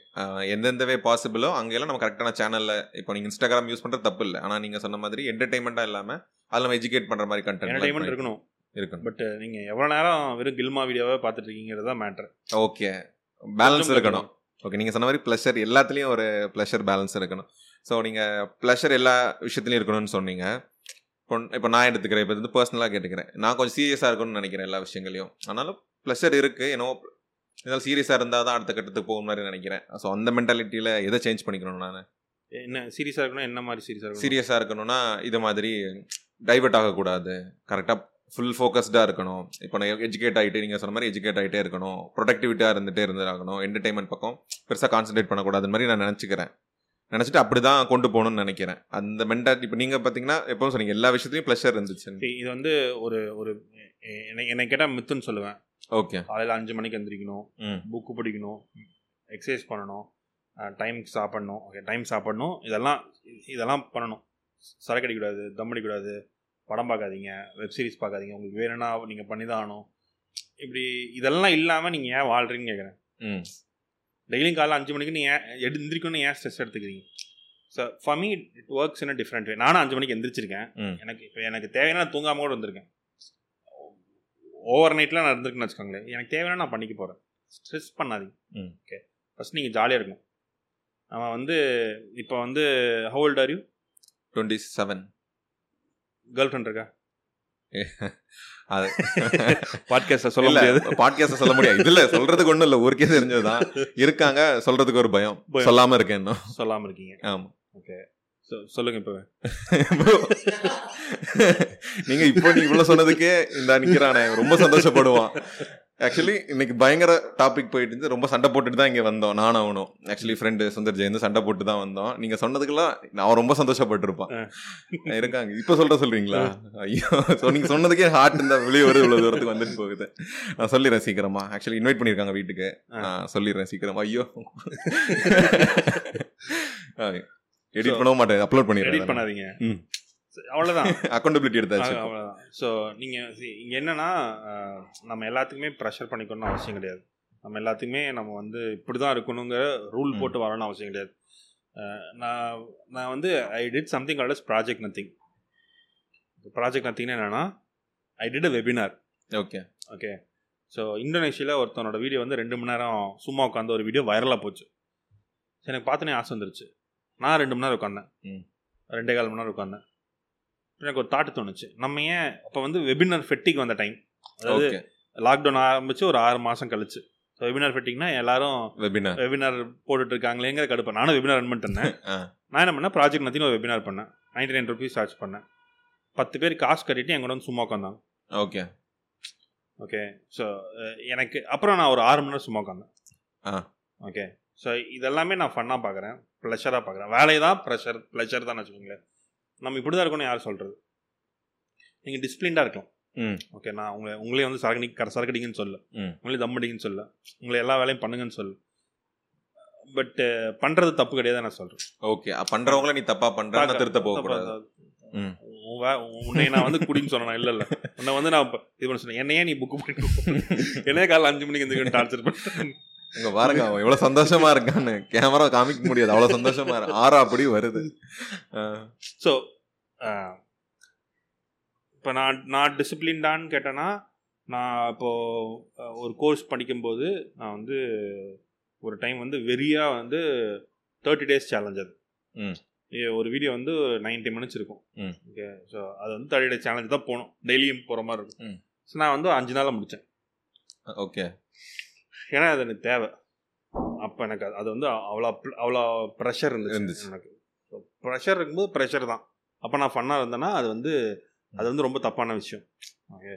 எந்தெந்த வே பாசிபிளோ அங்கெல்லாம் நம்ம கரெக்டான சேனல்ல இப்போ நீங்க இன்ஸ்டாகிராம் யூஸ் பண்றது தப்பு இல்லை. ஆனா நீங்க சொன்ன மாதிரி என்டர்டைன்மெண்டா இல்லாம அதில் நம்ம எஜுகேட் பண்ற மாதிரி கண்டென்ட் என்டர்டைன்மெண்ட் இருக்கணும். இருக்கணும். பட் நீங்கள் எவ்வளோ நேரம் வெறும் கில்மா வீடியோவே பார்த்துட்டு இருக்கீங்கிறது தான் மேட்ரு ஓகே பேலன்ஸ் இருக்கணும். ஓகே நீங்கள் சொன்ன மாதிரி ப்ளஷர் எல்லாத்துலேயும் ஒரு ப்ளஷர் பேலன்ஸ் இருக்கணும். ஸோ நீங்கள் ப்ளஷர் எல்லா விஷயத்துலையும் இருக்கணும்னு சொன்னீங்க. இப்போ இப்போ நான் எடுத்துக்கிறேன். இப்போ வந்து பர்சனலாக கேட்டுக்கிறேன். நான் கொஞ்சம் சீரியஸாக இருக்கணும்னு நினைக்கிறேன் எல்லா விஷயங்களையும். ஆனாலும் ப்ளஷர் இருக்குது என்னோ இதனால் சீரியஸாக இருந்தால் தான் அடுத்த கட்டத்துக்கு போகும் மாதிரி நினைக்கிறேன். ஸோ அந்த மென்டாலிட்டியில் எதை சேஞ்ச் பண்ணிக்கணும் நான்? என்ன சீரியஸாக இருக்கணும் என்ன மாதிரி சீரியஸாக இருக்கணும்? சீரியஸாக இருக்கணும்னா இது மாதிரி டைவர்ட் ஆகக்கூடாது. கரெக்டாக ஃபுல் ஃபோக்கஸ்டாக இருக்கணும். இப்போ நான் எஜுகேட் ஆகிட்டு நீங்கள் சொன்ன மாதிரி எஜுகேட் ஆகிட்டே இருக்கணும். ப்ரொடக்டிவிட்டியாக இருந்துகிட்டே இருந்துராகணும் என்டர்டைன்மெண்ட் பக்கம் பெருசாக கான்சென்ட்ரேட் பண்ணக்கூடாது மாதிரி நான் நினச்சிக்கிறேன். நினச்சிட்டு அப்படி தான் கொண்டு போகணும்னு நினைக்கிறேன். அந்த மென்டாலிட்டி இப்போ நீங்கள் பார்த்தீங்கன்னா எப்பவும் சொன்னீங்க எல்லா விஷயத்துலையும் ப்ளஷர் இருந்துச்சு. இது வந்து ஒரு ஒரு என்னை என்னை கேட்டால் மித்துன்னு சொல்லுவேன். ஓகே காலையில் அஞ்சு மணிக்கு எந்திரிக்கணும் ம். புக்கு படிக்கணும் எக்ஸசைஸ் பண்ணணும் டைமுக்கு சாப்பிடணும் ஓகே டைம் சாப்பிடணும் இதெல்லாம் இதெல்லாம் பண்ணணும். சரக்கு அடிக்கக்கூடாது தம் அடிக்கக்கூடாது படம் பார்க்காதீங்க வெப் சீரிஸ் பார்க்காதீங்க உங்களுக்கு வேணும்னா நீங்கள் பண்ணி தான் ஆகணும். இப்படி இதெல்லாம் இல்லாமல் நீங்கள் ஏன் வாழ்றீங்கன்னு கேட்குறேன் ம். டெய்லியும் காலைல அஞ்சு மணிக்கு நீ எடு எந்திரிக்கணும்னு ஏன் ஸ்ட்ரெஸ் எடுத்துக்கிறீங்க? So for me it works in different way நானும் அஞ்சு மணிக்கு எந்திரிச்சிருக்கேன். எனக்கு இப்போ எனக்கு தேவையான தூங்காம கூட வந்திருக்கேன். ஓவர் நைட்டில் நான் இருந்திருக்குன்னு வச்சுக்கோங்களேன். எனக்கு தேவையான நான் பண்ணிக்க போகிறேன் ஸ்ட்ரெஸ் பண்ணாதீங்க. ஓகே ஃபஸ்ட் நீங்கள் ஜாலியாக இருக்கணும். அவன் வந்து இப்போ வந்து hold are you twenty seven girlfriend இருக்கா? அது பாட்காஸ்ட்டில் சொல்ல முடியாது. பாட்காஸ்ட் சொல்ல முடியாது. இதுல சொல்றதுக்கு ஒண்ணும் இல்ல. ஊருக்கே தெரிஞ்சதுதான். இருக்காங்க சொல்றதுக்கு ஒரு பயம். சொல்லாம இருக்கேன் இன்னும். சொல்லாமல் இருக்கீங்க. ஆமா. ஓகே சொல்லுங்க இப்போ நீங்க இப்போ நீ இவ்வளவு சொன்னதுக்கே இந்த நிக்கிறானே. ரொம்ப சந்தோஷப்படுவான். ஆக்சுவலி இன்னைக்கு பயங்கர டாபிக் போயிட்டு இருந்து ரொம்ப சண்டை போட்டுட்டு தான் இங்க வந்தோம் நானும் அவனும். ஆக்சுவலி ஃப்ரெண்டு சுந்தர் ஜெயந்து சண்டை போட்டு தான் வந்தோம். நீங்க சொன்னதுக்கெல்லாம் அவன் ரொம்ப சந்தோஷப்பட்டிருப்பான். இருக்காங்க. இப்ப சொல்ற சொல்றீங்களா? ஐயோ ஸோ நீங்க சொன்னதுக்கே ஹார்ட் இந்த வெளியே வருது இவ்வளவு தூரத்துக்கு வந்துட்டு போகுது. நான் சொல்லிடுறேன் சீக்கிரமா. ஆக்சுவலி இன்வைட் பண்ணிருக்காங்க வீட்டுக்கு. நான் சொல்லிடுறேன் சீக்கிரமா. ஐயோ. எடிட் பண்ணவும் மாட்டேன். அப்லோட் எடிட் பண்ணிடுறேன் பண்ணாதீங்க. அவ்வளவுதான். அக்கௌண்டபிலிட்டி எடுத்தாச்சு அவ்வளவுதான். ஸோ நீங்கள் இங்கே என்னன்னா நம்ம எல்லாத்துக்குமே ப்ரெஷர் பண்ணிக்கணும்னு அவசியம் கிடையாது. நம்ம எல்லாத்துக்குமே நம்ம வந்து இப்படி தான் இருக்கணுங்கிற ரூல். போட்டு வரணும்னு அவசியம் கிடையாது. நான் நான் வந்து I did something called as project nothing project நத்திங்னா என்னன்னா I did a webinar okay okay so இந்தோனேஷியாவில் ஒருத்தனோட வீடியோ வந்து ரெண்டு மணி நேரம் சும்மா உட்காந்து ஒரு வீடியோ வைரலாக போச்சு. எனக்கு பார்த்தோன்னே ஆசை வந்துருச்சு. நான் ரெண்டு மணி நேரம் உட்காந்தேன். ரெண்டே கால் மணி நேரம் உட்காந்தேன் எனக்கு ஒரு தாட்டு தோணுச்சு. நம்ம ஏன் அப்போ வந்து வெபினார் ஃபெட்டிக் வந்த டைம் அதாவது லாக்டவுன் ஆரம்பிச்சு ஒரு ஆறு மாதம் கழிச்சு. ஸோ வெபினார் ஃபெட்டிக்னா எல்லாரும் வெபினார் வெபினார் போட்டுட்டு இருக்காங்களேங்கிற கடுப்பு. நானும் வெபினார் ரன் பண்ணிட்டு. நான் என்ன பண்ணேன்? ப்ராஜெக்ட் நத்தின்னு ஒரு வெபினார் பண்ணேன். நைன்டி நைன் ருபீஸ் சார்ஜ் பண்ணேன். பத்து பேர் காசு கட்டிட்டு என் கூட வந்து சும்மா உட்காந்தாங்க ஓகே ஓகே ஸோ எனக்கு அப்புறம் நான் ஒரு ஆறு மணி நேரம் சும்மா உட்காந்தேன். ஓகே ஸோ இதெல்லாமே நான் ஃபன்னாக பார்க்குறேன் ப்ளஷராக பார்க்குறேன் வேலை தான் ப்ரெஷர் ப்ளஷர் தான் வச்சுக்கோங்களேன். நம்ம இப்படி தான் இருக்கணும்னு யார் சொல்கிறது நீங்கள் டிசிப்ளின்டாக இருக்கலாம். ம். ஓகே நான் உங்களை உங்களே வந்து சரக்கு கர சரக்கடிங்கன்னு சொல்ல. உங்களே தம் அடிங்கன்னு சொல்ல உங்களை எல்லா வேலையும் பண்ணுங்கன்னு சொல்ல பட் பண்ணுறது தப்பு கிடையாது நான் சொல்கிறேன் ஓகே பண்றவங்கள நீ தப்பா பண்றேன்னு திருத்த போக கூடாது? ம். உன்னை நான் வந்து குடின்னு சொன்னேன் இல்ல இல்ல. உன்னை வந்து நான் இது பண்ண சொன்னேன். என்னையே நீ புக் பண்ணி என்னையே காலைல அஞ்சு மணிக்கு இந்த டார்ச்சர் பண்ண இங்க பாருங்க அவன் எவ்வளவு சந்தோஷமா இருக்கான்னு. கேமரா காமிக்க முடியாது. அவ்வளவு சந்தோஷமா இருக்கு ஆறா அப்படி வருது. ஸோ இப்போ நான் நான் டிசிப்ளின்டான்னு கேட்டேன்னா நான் இப்போது ஒரு கோர்ஸ் படிக்கும்போது நான் வந்து ஒரு டைம் வந்து வெறியாக வந்து தேர்ட்டி டேஸ் சேலஞ்ச் அது. ஒரு வீடியோ வந்து நைன்டி மினிட்ஸ் இருக்கும். ம். ஓகே ஸோ அது வந்து தேர்ட்டி டேஸ் சேலஞ்ச் தான் போகணும் டெய்லியும் போகிற மாதிரி இருக்கும். ம். ஸோ நான் வந்து அஞ்சு நாளில் முடித்தேன் ஓகே. ஏன்னா அது எனக்கு தேவை. அப்போ எனக்கு அது- வந்து அவ்வளோ அவ்வளோ ப்ரெஷர் இருந்துச்சு. எனக்கு. ஸோ ப்ரெஷர் இருக்கும்போது ப்ரெஷர் தான். அப்போ நான் ஃபன்னாக இருந்தேன்னா அது வந்து அது வந்து ரொம்ப தப்பான விஷயம். Okay.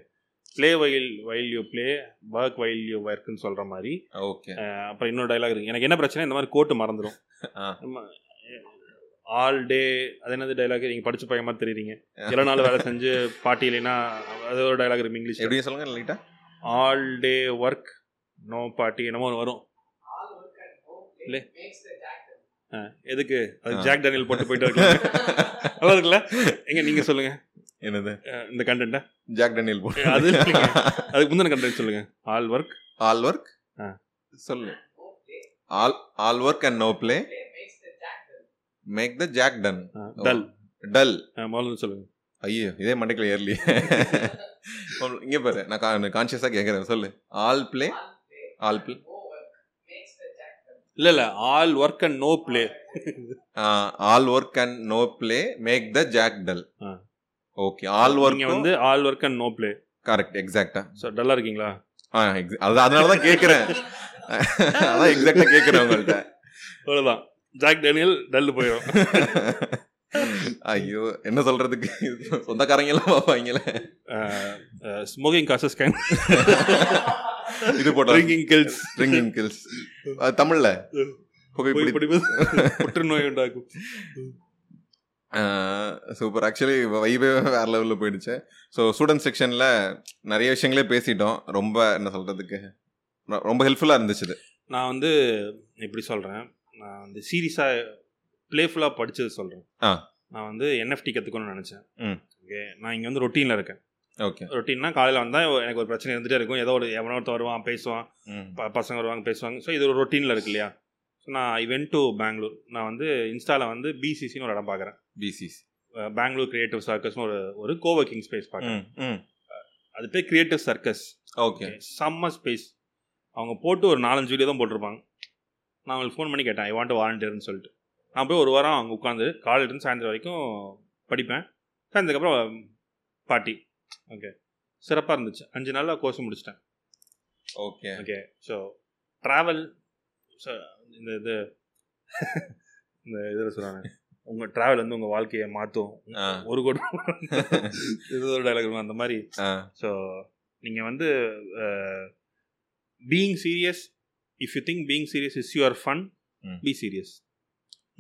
Play while while you play work while you ஒர்க்குன்னு சொல்கிற மாதிரி. ஓகே. அப்புறம் இன்னொரு டைலாக் இருக்குது எனக்கு என்ன பிரச்சனை இந்த மாதிரி கோட்டு மறந்துடும். ஆல் டே அது என்னது டைலாக் நீங்கள் படிச்சு பையன் மாதிரி தெரியுறீங்க. எல்லா நாள் வேலை செஞ்சு பாட்டி இல்லைன்னா அது ஒரு டைலாக் இருக்கு இங்கிலீஷ் எப்படி சொல்லுங்க லைட்டா. All day work no party என்னமோ ஒன்று வரும் இல்லை. எதுக்கு? அது. ஜாக் டேனியல் போட்டு போயிட்டு இருக்கலாம் நல்லா இருக்குல்ல? எங்க நீங்க சொல்லுங்க. என்னது? இந்த கண்டென்ட்டா ஜாக் டேனியல் போ அது. அதுக்கு முந்தின கண்டென்ட் சொல்லுங்க. ஆல் ஒர்க் ஆல் ஒர்க் ஆ. சொல்லு. All all work and no play make the Jack done dull dull முதல்ல சொல்லுங்க. ஐயோ இதே மண்டைக்குள்ள ஏர்லி இங்க பாரு நான் கான்சியஸா கேக்குறேன் சொல்லு. ஆல் ப்ளே ஆல் ப்ளே இல்ல இல்ல all work and no play all work and no play make the Jack dull ah. Okay all work வந்து all work and no play correct எக்ஸாக்ட்டா so டல்லா இருக்கீங்களா? அது அதனால தான் கேக்குறேன். அதான் எக்ஸாக்ட்டா கேக்குறேன் உங்கள்ட்ட. அவ்வளோதான் ஜாக் டேனியல் டல்லு போயிடும் ஐயோ என்ன சொல்றதுக்கு? சொந்தக்காரங்க எல்லாம் பார்ப்பாங்களே. ஸ்மோக்கிங் காசஸ் கேன் இது போட்டா ட்ரிங்கிங் கில்ஸ் ட்ரிங்கிங் கில்ஸ் தமிழ்ல. புகைப்பிடி புகைப்பிடிப்பது புற்றுநோய் உண்டாக்கும். சூப்பர் ஆக்சுவலி வைபே வேற லெவலில் போயிடுச்சு. ஸோ ஸ்டூடெண்ட் செக்ஷனில் நிறைய விஷயங்களே பேசிட்டோம். ரொம்ப என்ன சொல்கிறதுக்கு ரொம்ப ஹெல்ப்ஃபுல்லாக இருந்துச்சு நான் வந்து எப்படி சொல்கிறேன் நான் வந்து சீரியஸாக ப்ளேஃபுல்லாக படிச்சது சொல்கிறேன் ஆ. நான் வந்து என்எஃப்டி கற்றுக்கணும்னு நினச்சேன். ம். ஓகே நான் இங்கே வந்து ரொட்டீனில் இருக்கேன். ஓகே. ரொட்டீன்னா காலையில் வந்தால் எனக்கு ஒரு பிரச்சனை இருந்துகிட்டே இருக்கும். ஏதோ ஒரு எவனோ ஒருத்தன் வருவான் பேசுவான். பசங்க வருவாங்க பேசுவாங்க. ஸோ இது ஒரு ரொட்டீனில் இருக்கு இல்லையா? ஸோ நான் ஐ வென்ட் டு பெங்களூர் நான் வந்து இன்ஸ்டாவில் வந்து பிசிசின்னு ஒரு இடம் பார்க்குறேன் பிசிஸ் பெங்களூர் கிரியேட்டிவ் சர்க்கஸ்னு ஒரு ஒரு கோவர்க்கிங் ஸ்பேஸ் பார்க்குறேன் அது பேர் கிரியேட்டிவ் சர்க்கஸ் ஓகே. செம்ம ஸ்பேஸ் அவங்க போட்டு ஒரு நாலஞ்சு வீடியோ தான் போட்டிருப்பாங்க. நான் அவங்களுக்கு ஃபோன் பண்ணி கேட்டேன் ஐ வாண்ட் வாலண்டியர்னு சொல்லிட்டு. நான் போய் ஒரு வாரம் அங்கே உட்காந்து காலையிலேருந்து சாயந்தரம் வரைக்கும் படிப்பேன். சாயந்ததுக்கப்புறம் பார்ட்டி ஓகே சிறப்பாக இருந்துச்சு. அஞ்சு நாளில் கோர்ஸ் முடிச்சிட்டேன். Okay okay so travel so இந்த இது இந்த இதில் சொல்கிறாங்க உங்கள் ட்ராவல் வந்து உங்கள் வாழ்க்கையை மாற்றும். ஒரு கோடி இது ஒரு டைலாக் அந்த மாதிரி. ஸோ நீங்கள் வந்து being serious if you think being serious is your fun. Be serious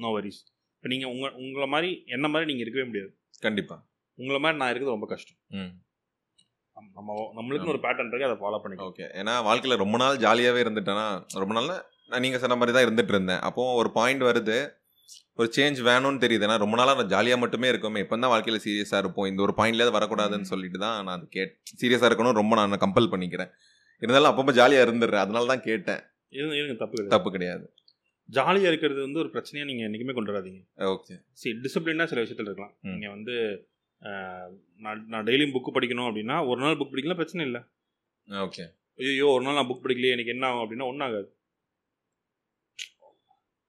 no worries இப்போ நீங்கள் உங்கள் உங்களை மாதிரி என்ன மாதிரி நீங்கள் இருக்கவே முடியாது. கண்டிப்பா. உங்களை மாதிரி நான் இருக்கிறது ரொம்ப கஷ்டம். நம்ம- நம்ம நம்மளுக்குன்னு ஒரு பேட்டர்ன் இருக்கு அதை ஃபாலோ பண்ணிக்கலாம் ஓகே. ஏன்னா வாழ்க்கையில் ரொம்ப நாள் ஜாலியாகவே இருந்துட்டேன்னா ரொம்ப நாள் நான் நீங்கள் சொன்ன மாதிரி தான் இருந்துட்டு இருந்தேன். அப்போ ஒரு பாயிண்ட் வருது ஒரு சேஞ்ச் வேணும்னு தெரியுது. ஏன்னா ரொம்ப நாளாக நான் ஜாலியாக மட்டுமே இருக்கோமே இப்போ தான் வாழ்க்கையில் சீரியஸாக இருப்போம். இந்த ஒரு பாயிண்ட்லேயே வரக்கூடாதுன்னு சொல்லிட்டு தான் நான் அது கேட் சீரியஸாக இருக்கணும் ரொம்ப நான் கம்பல் பண்ணிக்கிறேன். இருந்தாலும் அப்பப்போ ஜாலியாக இருந்துடுறேன். அதனால தான் கேட்டேன். இருங்க தப்பு கிடையாது. தப்பு கிடையாது. ஜாலியாக இருக்கிறது வந்து ஒரு பிரச்சனையாக நீங்கள் என்றைக்குமே கொண்டு வராதீங்க ஓகே சரி டிசிப்ளினாக சில விஷயத்தில் இருக்கலாம். நீங்கள் வந்து நான் நான் டெய்லியும் புக்கு படிக்கணும் அப்படின்னா ஒரு நாள் புக் படிக்கலாம் பிரச்சனை இல்லை. ஓகே. ஐயோ ஒரு நாள் நான் புக் படிக்கலையே எனக்கு என்ன ஆகும் அப்படின்னா ஒன்றும் ஆகாது.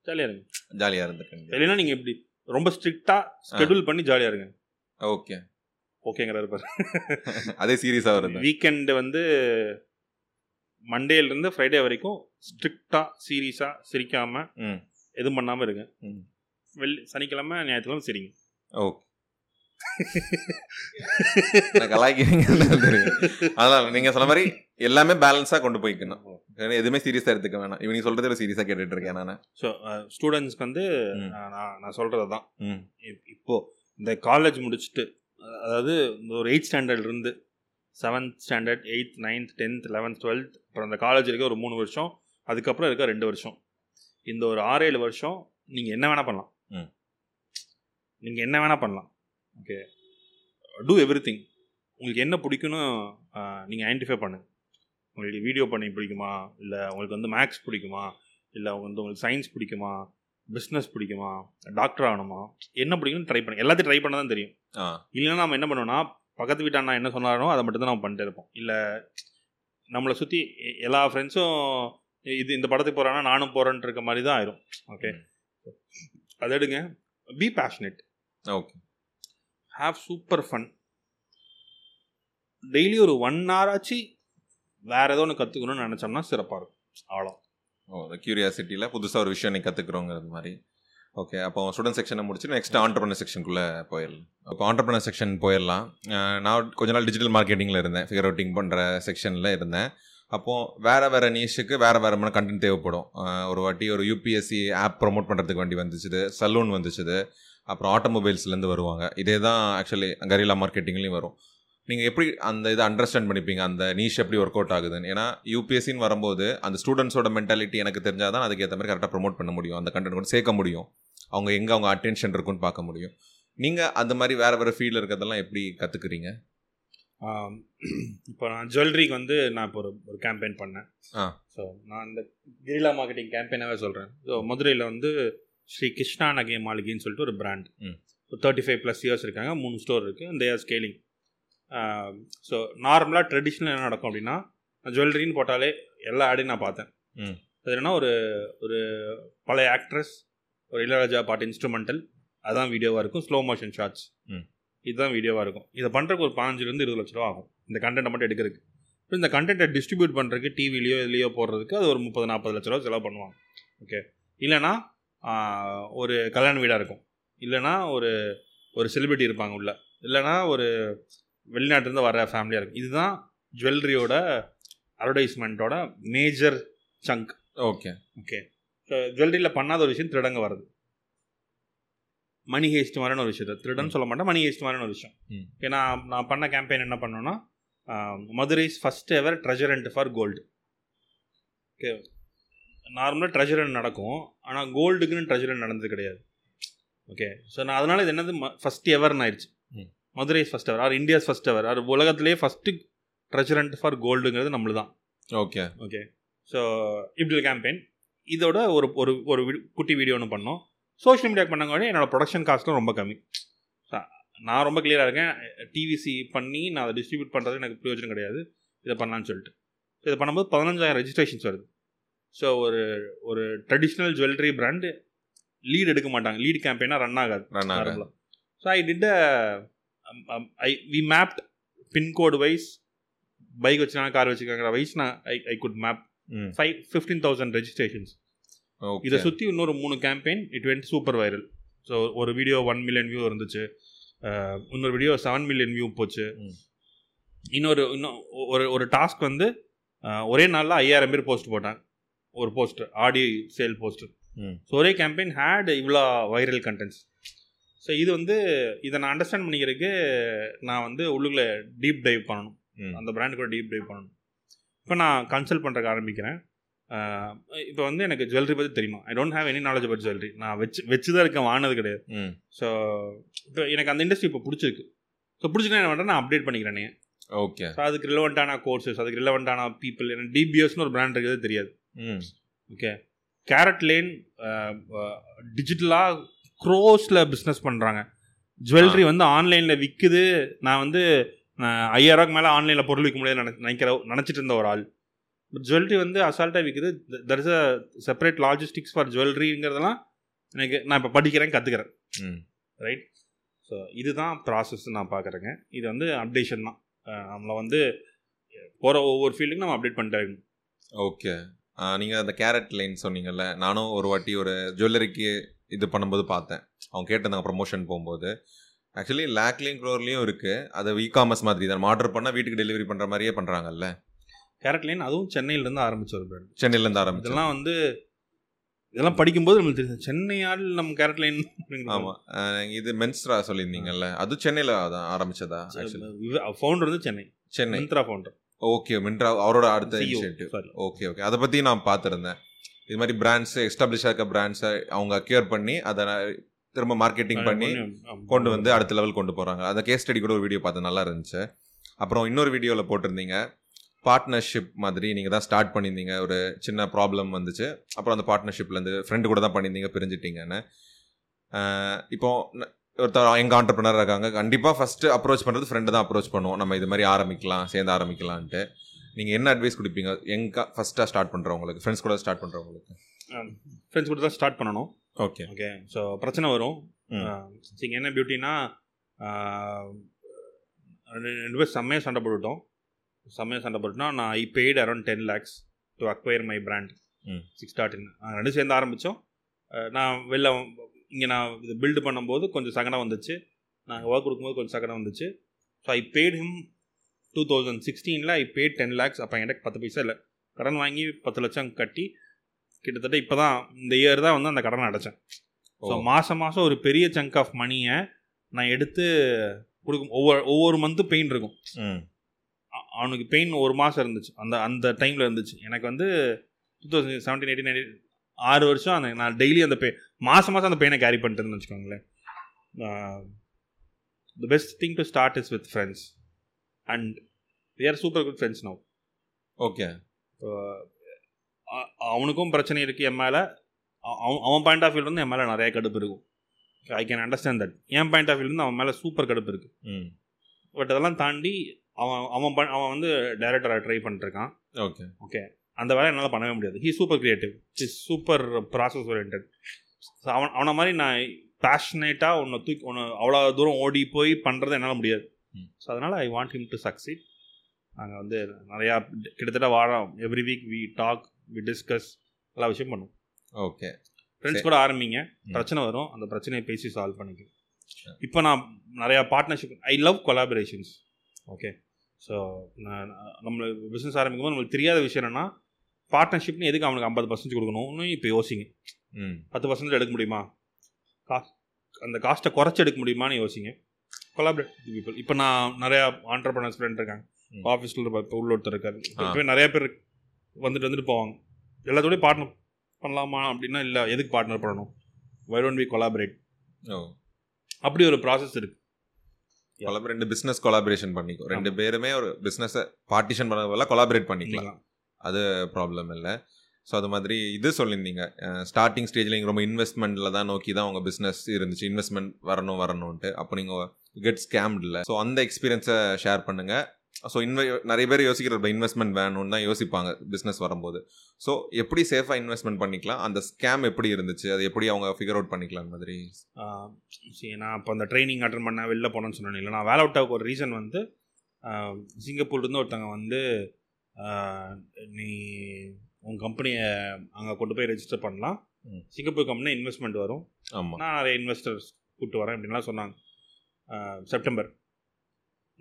ஜாலியாக இருங்க. ஜாலியாக இருந்துக்கேன் இல்லைன்னா நீங்கள் எப்படி ரொம்ப ஸ்ட்ரிக்டாக ஸ்கெடியூல் பண்ணி ஜாலியாக இருங்க. ஓகே. ஓகேங்கிறாரு பாரு. அதே சீரியஸாக வருது. வீக்கெண்டு வந்து மண்டேலேருந்து ஃப்ரைடே வரைக்கும் ஸ்ட்ரிக்டாக சீரியஸாக சிரிக்காமல் ம். எதுவும் பண்ணாமல் இருங்க. ம். வெள்ளி சனிக்கிழமை ஞாயிற்றுக்கிழமை சிரிங்க. ஓகே. கலாய்க்கிறீங்கன்னு தெரியும். அதனால் நீங்கள் சொன்ன மாதிரி எல்லாமே பேலன்ஸாக கொண்டு போய்க்கணும். எதுவுமே சீரியஸாக எடுத்துக்க வேணாம். இவங்க சொல்கிறது ஒரு சீரியஸாக கேட்டுட்டு இருக்கேன் நான். ஸோ ஸ்டூடெண்ட்ஸ்க்கு வந்து நான் நான் சொல்கிறது தான் ம். இப்- இப்போ இந்த காலேஜ் முடிச்சுட்டு அதாவது இந்த ஒரு எயிட் ஸ்டாண்டர்ட்ல இருந்து seventh standard eighth ninth tenth eleventh twelfth அப்புறம் அந்த காலேஜ் இருக்க ஒரு மூணு வருஷம் அதுக்கப்புறம் இருக்க ரெண்டு வருஷம். இந்த ஒரு ஆறு ஏழு வருஷம் நீங்கள் என்ன வேணால் பண்ணலாம். நீங்கள் என்ன வேணால் பண்ணலாம். ஓகே டூ எவ்ரி திங் உங்களுக்கு என்ன பிடிக்குன்னு நீங்கள் ஐடென்டிஃபை பண்ணுங்க. உங்களுக்கு வீடியோ பண்ணி பிடிக்குமா? இல்லை உங்களுக்கு வந்து மேக்ஸ் பிடிக்குமா? இல்லை வந்து உங்களுக்கு சயின்ஸ் பிடிக்குமா? பிஸ்னஸ் பிடிக்குமா? டாக்டர் ஆகணுமா? என்ன பிடிக்கும்னு ட்ரை பண்ணி எல்லாத்தையும் ட்ரை பண்ண தான் தெரியும் இல்லைன்னா நம்ம என்ன பண்ணுவோம்னா பக்கத்து வீட்டு அண்ணா என்ன சொன்னாரோ அதை மட்டும் தான் நம்ம பண்ணிட்டு இருப்போம். இல்லை நம்மளை சுற்றி எல்லா ஃப்ரெண்ட்ஸும் இது இந்த படத்துக்கு போகிறானா நானும் போகிறேன்ட்டு இருக்க மாதிரி தான் ஆயிரும் ஓகே அதை எடுங்க. Be passionate okay have super fun daily ஒரு ஒன் ஹவர் ஆச்சு. வேறு ஏதோ ஒன்று கற்றுக்கணும்னு நினச்சோம்னா சிறப்பாக இருக்கும். அவ்வளோ ஓ கியூரியாசிட்டியில் புதுசாக ஒரு விஷயம் நீ கற்றுக்குறோங்கிறது மாதிரி. ஓகே அப்போ ஸ்டூடெண்ட் செக்ஷனை முடிச்சு நெக்ஸ்ட் ஆண்டர்பனர் செக்ஷனுக்குள்ளே போயிடலாம். இப்போ ஆண்டர்பனர் செக்ஷன் போயிடலாம். நான் கொஞ்ச நாள் டிஜிட்டல் மார்க்கெட்டிங்கில் இருந்தேன். ஃபிகர் அவுட்டிங் பண்ணுற செக்ஷனில் இருந்தேன். அப்போது வேறு வேறு நியூஸுக்கு வேறு வேறு மாதிரி கண்டென்ட் தேவைப்படும். ஒரு வாட்டி ஒரு யூபிஎஸ்சி ஆப் ப்ரொமோட் பண்ணுறதுக்கு வண்டி வந்துச்சுது. சலூன் வந்துச்சுது. அப்புறம் ஆட்டோமொபைல்ஸ்லேருந்து வருவாங்க. இதே தான் ஆக்சுவலி கரிலா மார்க்கெட்டிங்லேயும் வரும். நீங்கள் எப்படி அந்த இதை அண்டர்ஸ்டாண்ட் பண்ணிப்பீங்க? அந்த நீஷ் எப்படி ஒர்க் அவுட் ஆகுதுன்னு? ஏன்னா யூபிஎஸ்சின்னு வரும்போது அந்த ஸ்டூடெண்ட்ஸோட மென்டாலிட்டி எனக்கு தெரிஞ்சால் தான் அதுக்கேற்ற மாதிரி கரெக்டாக ப்ரோமோட் பண்ண முடியும். அந்த கண்டென்ட் கூட சேர்க்க முடியும். அவங்க எங்கே அவங்க அட்டென்ஷன் இருக்குன்னு பார்க்க முடியும். நீங்கள் அந்த மாதிரி வேறு வேறு ஃபீல்டில் இருக்கிறதெல்லாம் எப்படி கற்றுக்குறீங்க இப்போ நான் ஜுவல்லரிக்கு வந்து நான் இப்போ ஒரு ஒரு கேம்பெயின் பண்ணேன். ஆ. ஸோ நான் இந்த கிரிலா மார்க்கெட்டிங் கேம்பெயினாகவே சொல்கிறேன் ஸோ மதுரையில் வந்து ஸ்ரீ கிருஷ்ணா நகை மாளிகைன்னு சொல்லிட்டு ஒரு brand. Thirty five plus years இருக்காங்க மூணு ஸ்டோர் இருக்குது இந்த இயர் ஸ்கேலிங் ஸோ நார்மலாக ட்ரெடிஷ்னல் என்ன நடக்கும் அப்படின்னா ஜுவல்லரின்னு போட்டாலே எல்லா ஆடையும் நான் பார்த்தேன். அது என்னன்னா ஒரு ஒரு பழைய ஆக்ட்ரஸ் ஒரு இளையராஜா பாட்டு இன்ஸ்ட்ருமெண்டல் அதான் வீடியோவாக இருக்கும். Slow motion shorts. இதுதான் வீடியோவாக இருக்கும். இதை பண்ணுறதுக்கு ஒரு பதினஞ்சுலேருந்து இருபது லட்ச ரூபா ஆகும். இந்த கண்டென்ட்டை மட்டும் எடுக்கிறதுக்கு. இப்போ இந்த கண்டென்ட்டை டிஸ்ட்ரிபியூட் பண்ணுறதுக்கு டிவிலையோ இதுலையோ போடுறதுக்கு அது ஒரு முப்பது நாற்பது லட்ச ரூபா செலவு பண்ணுவாங்க. ஓகே இல்லைனா ஒரு கல்யாண வீடாக இருக்கும். இல்லைனா ஒரு ஒரு செலிபிரிட்டி இருப்பாங்க உள்ள. இல்லைனா ஒரு வெளிநாட்டிலேருந்து வர ஃபேமிலியாக இருக்கும். இதுதான் ஜுவல்லரியோட அட்வர்டைஸ்மெண்ட்டோட major chunk okay okay so ஜுவல்லரியில் பண்ணாத ஒரு விஷயம் திருடங்க வருது மணி ஹேஸ்ட் மாதிரியான ஒரு விஷயத்தை. திருடன் சொல்ல மாட்டேன். மணி ஹேஸ்ட் மாதிரியான ஒரு விஷயம். ம். ஏன்னா நான் பண்ண கேம்பெயின் என்ன பண்ணோன்னா Madurai's first ever treasure hunt for gold okay நார்மலாக ட்ரெஜரண்ட் நடக்கும். ஆனால் கோல்டுக்குன்னு ட்ரெஜரண்ட் நடந்தது கிடையாது. ஓகே ஸோ நான் அதனால இது என்னது? ஃபஸ்ட் எவர்னு ஆயிடுச்சு. ம். Madurai's first ever or India's first ever or உலகத்திலேயே ஃபஸ்ட்டு ட்ரெஜரண்ட் ஃபார் கோல்டுங்கிறது நம்மளு தான் ஓகே ஓகே ஸோ இப்படி ஒரு கேம்பெயின் இதோட ஒரு ஒரு ஒரு குட்டி வீடியோ ஒன்று பண்ணோம். சோஷியல் மீடியா பண்ணாங்க என்னோட ப்ரொடக்ஷன் காஸ்ட்டும் ரொம்ப கம்மி. நான் ரொம்ப கிளியராக இருக்கேன். டிவிசி பண்ணி நான் அதை டிஸ்ட்ரிபியூட் பண்ணுறது எனக்கு பிரயோஜனம் கிடையாது. இதை பண்ணலான்னு சொல்லிட்டு. இதை பண்ணும்போது பதினஞ்சாயிரம் ரெஜிஸ்ட்ரேஷன்ஸ் வருது. ஸோ ஒரு ஒரு ட்ரெடிஷ்னல் ஜுவல்லரி பிராண்டு லீட் எடுக்க மாட்டாங்க. லீட் கேம்பெயினாக ரன் ஆகாது. ரன் ஆக so I did I we mapped pincode wise bike வச்சுருக்காங்க கார் வச்சுருக்காங்க வைஸ் நான் I I could map five fifteen thousand registrations இதை சுற்றி இன்னொரு மூணு campaign it went super viral so ஒரு வீடியோ ஒன் மில்லியன் வியூ இருந்துச்சு. இன்னொரு வீடியோ செவன் மில்லியன் வியூ போச்சு. இன்னொரு இன்னும் ஒரு ஒரு டாஸ்க் வந்து ஒரே நாளில் ஐயாயிரம் பேர் போஸ்ட் போட்டாங்க. ஒரு poster Aadi sale poster. So ஒரே கேம்பெயின் ஹேட் இவ்வளோ வைரல் கண்டென்ட்ஸ் ஸோ இது வந்து இதை நான் அண்டர்ஸ்டாண்ட் பண்ணிக்கிறதுக்கு நான் வந்து உள்ளுக்குள்ளே டீப் டைவ் பண்ணணும். அந்த பிராண்ட் கூட டீப் டைவ் பண்ணணும். இப்போ நான் கன்சல்ட் பண்ணுறக்கு ஆரம்பிக்கிறேன். இப்போ வந்து எனக்கு ஜுவல்லரி பற்றி தெரியுமா? I don't have any knowledge but jewellery நான் வச்சு வச்சு தான் இருக்கேன் வாங்கினது கிடையாது. ஸோ இப்போ எனக்கு அந்த இண்டஸ்ட்ரி இப்போ பிடிச்சிருக்கு. ஸோ பிடிச்சினா என்ன பண்ணுறேன் நான் அப்டேட் பண்ணிக்கிறேனே ஓகே ஸோ அதுக்கு ரிலவெண்ட்டான கோர்சஸ் அதுக்கு ரிலவெண்ட்டான பீப்புள் எனக்கு டிபிஎஸ்னு ஒரு பிராண்ட் இருக்கிறது தெரியாது. ஓகே. கேரட் லேன் டிஜிட்டலாக க்ரோஸில் பிஸ்னஸ் பண்ணுறாங்க ஜுவல்லரி வந்து ஆன்லைனில் விற்குது நான் வந்து நான் ஐயாயிரூவாக்கு மேலே ஆன்லைனில் பொருள் விற்க முடியாது நினை நினைக்கிற நினச்சிட்டு இருந்த ஒரு ஆள். ஜுவல்லரி வந்து அசால்ட்டாக விற்குது there is a separate logistics for ஜுவல்லரிங்கிறதெல்லாம் எனக்கு நான் இப்போ படிக்கிறேன் கற்றுக்கிறேன் ம். ரைட் ஸோ இதுதான் ப்ராசஸ் நான் பார்க்குறேங்க இது வந்து அப்டேஷன் தான். நம்மளை வந்து போகிற ஒவ்வொரு ஃபீல்டுக்கும் நம்ம அப்டேட் பண்ணிட்டே இருக்கணும். ஓகே நீங்கள் அந்த கேரட் லைன் சொன்னீங்கல்ல நானும் ஒரு வாட்டி ஒரு ஜுவல்லரிக்கு இது பண்ணும்போது பார்த்தேன். அவங்க கேட்டிருந்தாங்க ப்ரொமோஷன் போகும்போது. ஆக்சுவலி லேக்லேயும் க்ளோர்லேயும் இருக்குது அது இ காமர்ஸ் மாதிரி தான். ஆர்டர் பண்ணால் வீட்டுக்கு டெலிவரி பண்ணுற மாதிரியே பண்ணுறாங்கல்ல கேரட் லைன் அதுவும் சென்னையிலேருந்து ஆரம்பிச்ச ஒரு பிராண்ட் சென்னையிலேருந்து ஆரம்பிச்சு இதெல்லாம் வந்து இதெல்லாம் படிக்கும்போது நம்மளுக்கு தெரியும் சென்னையால் நம்ம கேரட் லைன் ஆமாம் இது மென்ஸ்ரா சொல்லியிருந்தீங்கல்ல. அது சென்னையில் அதான் ஆரம்பிச்சதா ஃபவுண்டர் வந்து சென்னை. சென்னை. மிந்த்ரா ஃபவுண்டர் ஓகே மின்ட்ரா அவரோட அடுத்த இனிஷியேட்டிவ். ஓகே ஓகே அதை பற்றி நான் பார்த்துருந்தேன். இது மாதிரி பிராண்ட்ஸ் எஸ்டாப்ளிஷ் இருக்க பிராண்ட்ஸை அவங்க அக்யூர் பண்ணி அதை திரும்ப மார்க்கெட்டிங் பண்ணி கொண்டு வந்து அடுத்த லெவல் கொண்டு போகிறாங்க அந்த கேஸ் ஸ்டடி கூட ஒரு வீடியோ பார்த்தேன் நல்லா இருந்துச்சு. அப்புறம் இன்னொரு வீடியோவில் போட்டிருந்தீங்க பார்ட்னர்ஷிப் மாதிரி நீங்கள் தான் ஸ்டார்ட் பண்ணியிருந்தீங்க. ஒரு சின்ன ப்ராப்ளம் வந்துச்சு. அப்புறம் அந்த பார்ட்னர்ஷிப்லேருந்து ஃப்ரெண்டு கூட தான் பண்ணியிருந்தீங்க பிரிஞ்சிட்டீங்கன்னு. இப்போ ஒருத்தர் எங்கள் ஆண்டர்பனர் இருக்காங்க. கண்டிப்பாக ஃபஸ்ட்டு அப்ரோச் பண்ணுறது ஃப்ரெண்டு தான் அப்ரோச் பண்ணுவோம். நம்ம இது மாதிரி ஆரம்பிக்கலாம் சேர்ந்து ஆரம்பிக்கலான்ட்டு நீங்கள் என்ன அட்வைஸ் கொடுப்பீங்க? எங்கே ஃபஸ்ட்டாக ஸ்டார்ட் பண்ணுறவங்களுக்கு ஃப்ரெண்ட்ஸ் கூட ஸ்டார்ட் பண்ணுறவங்களுக்கு ஃப்ரெண்ட்ஸ் கூட தான் ஸ்டார்ட் பண்ணணும். ஓகே ஓகே ஸோ பிரச்சனை வரும். இங்கே என்ன பியூட்டினா ரெண்டு பேர் செம்மையாக சண்டை போட்டுட்டோம். செம்மையாக சண்டை போட்டுட்டோம் நான் I paid around ten lakhs to acquire my. Brand. Six dot in நாங்கள் ரெண்டு சேர்ந்து ஆரம்பித்தோம் நான் வெளில இங்கே நான் இது பில்டு பண்ணும்போது கொஞ்சம் சகனம் வந்துச்சு. நாங்கள் ஒர்க் கொடுக்கும்போது கொஞ்சம் சகனம் வந்துச்சு. So I paid him two thousand சிக்ஸ்டீனில் I paid ten lakhs அப்போ எனக்கு பத்து பைசா இல்லை. கடன் வாங்கி பத்து லட்சம் கட்டி கிட்டத்தட்ட இப்போ தான் இந்த இயர் தான் வந்து அந்த கடனை அடைச்சேன். ஸோ. மாதம் மாதம் ஒரு பெரிய சங்க் ஆஃப் மணியை நான் எடுத்து கொடுக்கும். ஒவ்வொரு ஒவ்வொரு மந்த்து பெயின் இருக்கும். அவனுக்கு பெயின் ஒரு மாதம் இருந்துச்சு. அந்த அந்த டைமில் இருந்துச்சு. எனக்கு வந்து டூ தௌசண்ட் செவன்டீன் எயிட்டீன் ஆறு வருஷம் அந்த நான் டெய்லி அந்த பெயின் மாதம் மாதம் அந்த பெயினை கேரி பண்ணிட்டேன்னு வச்சுக்கோங்களேன். The best thing to start is with friends and we are super good friends now okay அவனுக்கும் பிரச்சனை இருக்குது என் மேலே. அவன் அவன் பாயிண்ட் ஆஃப் வியூ வந்து என் மேலே நிறைய கடுப்பு இருக்கும். ஐ கேன் அண்டர்ஸ்டாண்ட் தட் என் பாயிண்ட் ஆஃப் வியூ வந்து அவன் மேலே சூப்பர் கடுப்பு இருக்குது ம். பட் அதெல்லாம் தாண்டி அவன் அவன் அவன் வந்து டைரக்டராக ட்ரை பண்ணிட்டுருக்கான் ஓகே ஓகே அந்த வேலை என்னால் பண்ணவே முடியாது. He super creative is super process orient அவன் அவனை மாதிரி நான் பேஷனேட்டாக உன்னை தூக்கி உன்னை அவ்வளோ தூரம் ஓடி போய் பண்ணுறது என்னால் முடியாது. ஸோ அதனால் I want him to succeed நாங்கள் வந்து நிறையா கிட்டத்தட்ட வாரம் every week we talk we discuss எல்லா விஷயம் பண்ணுவோம். ஓகே ஃப்ரெண்ட்ஸ் கூட ஆரம்பிங்க. பிரச்சனை வரும். அந்த பிரச்சனையை பேசி சால்வ் பண்ணிக்கும். இப்போ நான் நிறையா partnership I love collaborations okay so நான் நம்மளை பிஸ்னஸ் ஆரம்பிக்கும் போது நம்மளுக்கு தெரியாத விஷயம் என்னென்னா பார்ட்னர்ஷிப்னு எதுக்கு அவனுக்கு ஐம்பது பர்சன்டேஜ் கொடுக்கணும்னு இப்போ யோசிங்க. பத்து பர்சன்டேஜ் எடுக்க முடியுமா? காஸ்ட் அந்த காஸ்ட்டை குறைச்சி எடுக்க முடியுமான்னு யோசிங்க. கொலாபரேட் பீப்புள் இப்போ நான் நிறையா ஆண்டர்பனர்ஸ் ஃப்ரெண்ட் இருக்காங்க. ஆஃபீஸில் இப்போ உள்ள ஒருத்தர் இருக்காரு. இப்போ நிறைய பேர் வந்துட்டு வந்துட்டு போவாங்க. எல்லாத்தோடய பார்ட்னர் பண்ணலாமா அப்படின்னா இல்லை எதுக்கு பார்ட்னர் பண்ணணும்? Why don't we collaborate oh. அப்படி ஒரு ப்ராசஸ் இருக்கு. கொலாபரேட் ரெண்டு பிஸ்னஸ் கொலாபரேஷன் பண்ணிக்கோ. ரெண்டு பேருமே ஒரு பிஸ்னஸை பார்ட்டிஷன் பண்ண கொலாபரேட் பண்ணிக்கலாம். அது ப்ராப்ளம் இல்லை. ஸோ அது மாதிரி இது சொல்லியிருந்தீங்க. ஸ்டார்டிங் ஸ்டேஜில் நீங்கள் ரொம்ப இன்வெஸ்ட்மெண்ட்டில் தான் நோக்கி தான் உங்கள் பிஸ்னஸ் இருந்துச்சு. இன்வெஸ்ட்மெண்ட் வரணும் வரணும்ன்ட்டு. அப்போ நீங்கள் கெட் ஸ்கேம்ட் இல்லை ஸோ அந்த எக்ஸ்பீரியன்ஸை ஷேர் பண்ணுங்கள் ஸோ இன்வெ நிறைய பேர் யோசிக்கிற இன்வெஸ்ட்மெண்ட் வேணும்னு தான் யோசிப்பாங்க பிஸ்னஸ் வரும்போது. ஸோ எப்படி சேஃபாக இன்வெஸ்ட்மெண்ட் பண்ணிக்கலாம்? அந்த ஸ்கேம் எப்படி இருந்துச்சு? அது எப்படி அவங்க ஃபிகர் அவுட் பண்ணிக்கலாம் மாதிரி? சரி நான் இப்போ அந்த ட்ரைனிங் அட்டன் பண்ண வெளில போனேன்னு சொன்னேன் இல்லை நான் வேலை அவுட் ஆக ஒரு ரீசன் வந்து சிங்கப்பூர்லேருந்து ஒருத்தவங்க வந்து நீ உன் கம்பெனியை அங்கே கொண்டு போய் ரெஜிஸ்டர் பண்ணலாம். சிங்கப்பூர் கம்பெனி இன்வெஸ்ட்மெண்ட் வரும். ஆமாம் நான் நிறைய இன்வெஸ்டர்ஸ் கூப்பிட்டு வரேன் அப்படின்லாம் சொன்னாங்க. செப்டம்பர்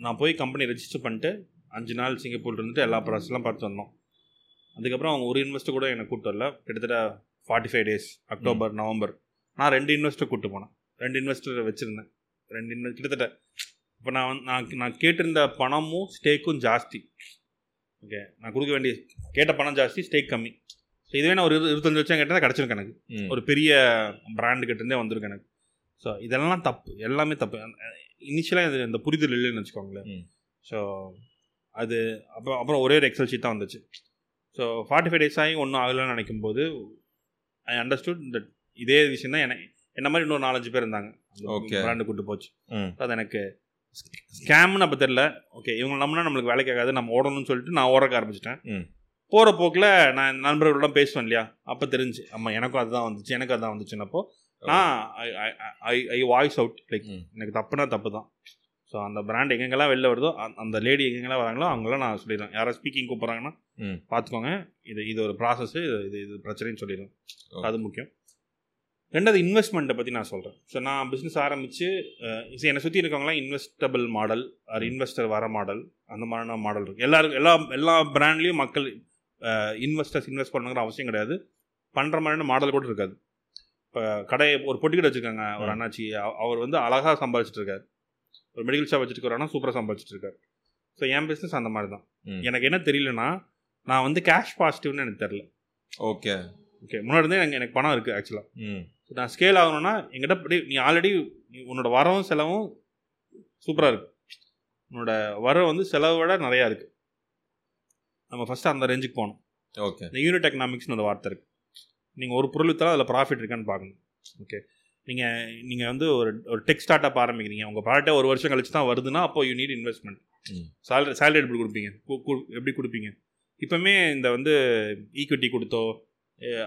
நான் போய் கம்பெனி ரெஜிஸ்டர் பண்ணிட்டு அஞ்சு நாள் சிங்கப்பூர்ல இருந்துட்டு எல்லா ப்ராசஸ்லாம் பார்த்து வந்தோம். அதுக்கப்புறம் அவங்க ஒரு இன்வெஸ்டர் கூட எனக்கு கூப்பிட்டு வரல. கிட்டத்தட்ட forty five days October November நான் ரெண்டு இன்வெஸ்டர் கூப்பிட்டு போனேன். ரெண்டு இன்வெஸ்டர் வச்சுருந்தேன். ரெண்டு இன்வெஸ்ட் கிட்டத்தட்ட இப்போ நான் நான் நான் கேட்டிருந்த பணமும் ஸ்டேக்கும் ஜாஸ்தி. ஓகே நான் கொடுக்க வேண்டிய கேட்ட பணம் ஜாஸ்தி ஸ்டேக் கம்மி. ஸோ இதுவே நான் ஒரு இரு- இருபத்தஞ்சு லட்சம் கேட்டால் கிடச்சிருக்கு எனக்கு. ஒரு பெரிய பிராண்டு கிட்டேருந்தே வந்திருக்கு எனக்கு ஸோ இதெல்லாம் தப்பு. எல்லாமே தப்பு. இனிஷியலாக இது இந்த புரிதல் இல்லைன்னு வச்சுக்கோங்களேன். ஸோ அது அப்புறம் அப்புறம் ஒரே ஒரு எக்ஸல் ஷீட் தான் வந்துச்சு. ஸோ ஃபார்ட்டி ஃபைவ் டேஸ் ஆகி ஒன்றும் ஆகலைன்னு நினைக்கும் போது ஐ அண்டர்ஸ்டுட் இந்த இதே விஷயம் தான் என்ன என்ன மாதிரி இன்னொரு நாலஞ்சு பேர் இருந்தாங்க. Okay. பிராண்டு கூட்டு போச்சு. அது எனக்கு ஸ்கேம்னு அப்போ தெரில ஓகே இவங்க நம்மனா நம்மளுக்கு வேலைக்கு ஆகாது. நம்ம ஓடணும்னு சொல்லிட்டு நான் ஓடக்க ஆரம்பிச்சிட்டேன். போகிற போக்கில் நான் நண்பர்களோட பேசுவேன் இல்லையா? அப்போ தெரிஞ்சு. அம்மா எனக்கும் அதுதான் வந்துச்சு எனக்கு அதுதான் வந்துச்சுன்னப்போ நான் I I voice out like. எனக்கு தப்புனா தப்பு தான். ஸோ அந்த பிராண்ட் எங்கெங்கெல்லாம் வெளில வருதோ அந்த- லேடி எங்கெங்கெல்லாம் வராங்களோ அவங்களாம் நான் சொல்லிடுறேன் யாராவது ஸ்பீக்கிங் கூப்பிட்றாங்கன்னா. பார்த்துக்கோங்க இது இது ஒரு ப்ராசஸ் இது இது இது பிரச்சனைன்னு சொல்லிடுறேன். அது முக்கியம். ரெண்டாவது இன்வெஸ்ட்மெண்ட்டை பற்றி நான் சொல்கிறேன் ஸோ நான் பிஸ்னஸ் ஆரம்பித்து என்னை சுற்றி இருக்கவங்களாம் இன்வெஸ்டபிள் மாடல் ஆர் இன்வெஸ்டர் வர மாடல் அந்த மாதிரியான மாடல் இருக்குது எல்லாருக்கும் எல்லா எல்லா பிராண்ட்லேயும் மக்கள் இன்வெஸ்டர்ஸ் இன்வெஸ்ட் பண்ணணுங்கிற அவசியம் கிடையாது. பண்ணுற மாதிரியான மாடல் கூட இருக்காது. இப்போ கடை ஒரு பொட்டி கடை வச்சுருக்காங்க ஒரு. அண்ணாச்சி. அவ- அவர் வந்து அழகாக சம்பாதிச்சிட்டு இருக்காரு. ஒரு மெடிக்கல் ஷாப் வரானா சூப்பராக சம்பாதிச்சிட்டு இருக்காரு. ஸோ என் பிஸ்னஸ் அந்த மாதிரி தான். எனக்கு என்ன தெரியலனா நான் வந்து கேஷ் பாசிட்டிவ்னு எனக்கு தெரில ஓகே. ஓகே முன்னாடி இருந்தே எனக்கு எனக்கு பணம் இருக்குது ஆக்சுவலாக ம் நான் ஸ்கேல் ஆகணும்னா எங்கிட்ட அப்படி நீ ஆல்ரெடி உன்னோட வரவும் செலவும் சூப்பராக இருக்கு. உன்னோட வரவு வந்து செலவை விட நிறையா இருக்குது நம்ம ஃபஸ்ட்டு அந்த ரேஞ்சுக்கு போகணும். ஓகே இந்த யூனிட் எக்கனாமிக்ஸ்னு ஒரு வார்த்தை இருக்குது நீங்கள் ஒரு பொருள் வித்தாலும் அதில் ப்ராஃபிட் இருக்கான்னு பார்க்கணும். ஓகே நீங்கள் நீங்கள் வந்து ஒரு ஒரு டெக் ஸ்டார்ட் அப் ஆரம்பிக்கிறீங்க. உங்கள் ப்ராடக்டே ஒரு வருஷம் கழிச்சு தான் வருதுன்னா அப்போ you need investment. Salary salary எப்படி கொடுப்பீங்க? எப்படி கொடுப்பீங்க? இப்போமே இந்த வந்து ஈக்விட்டி கொடுத்தோ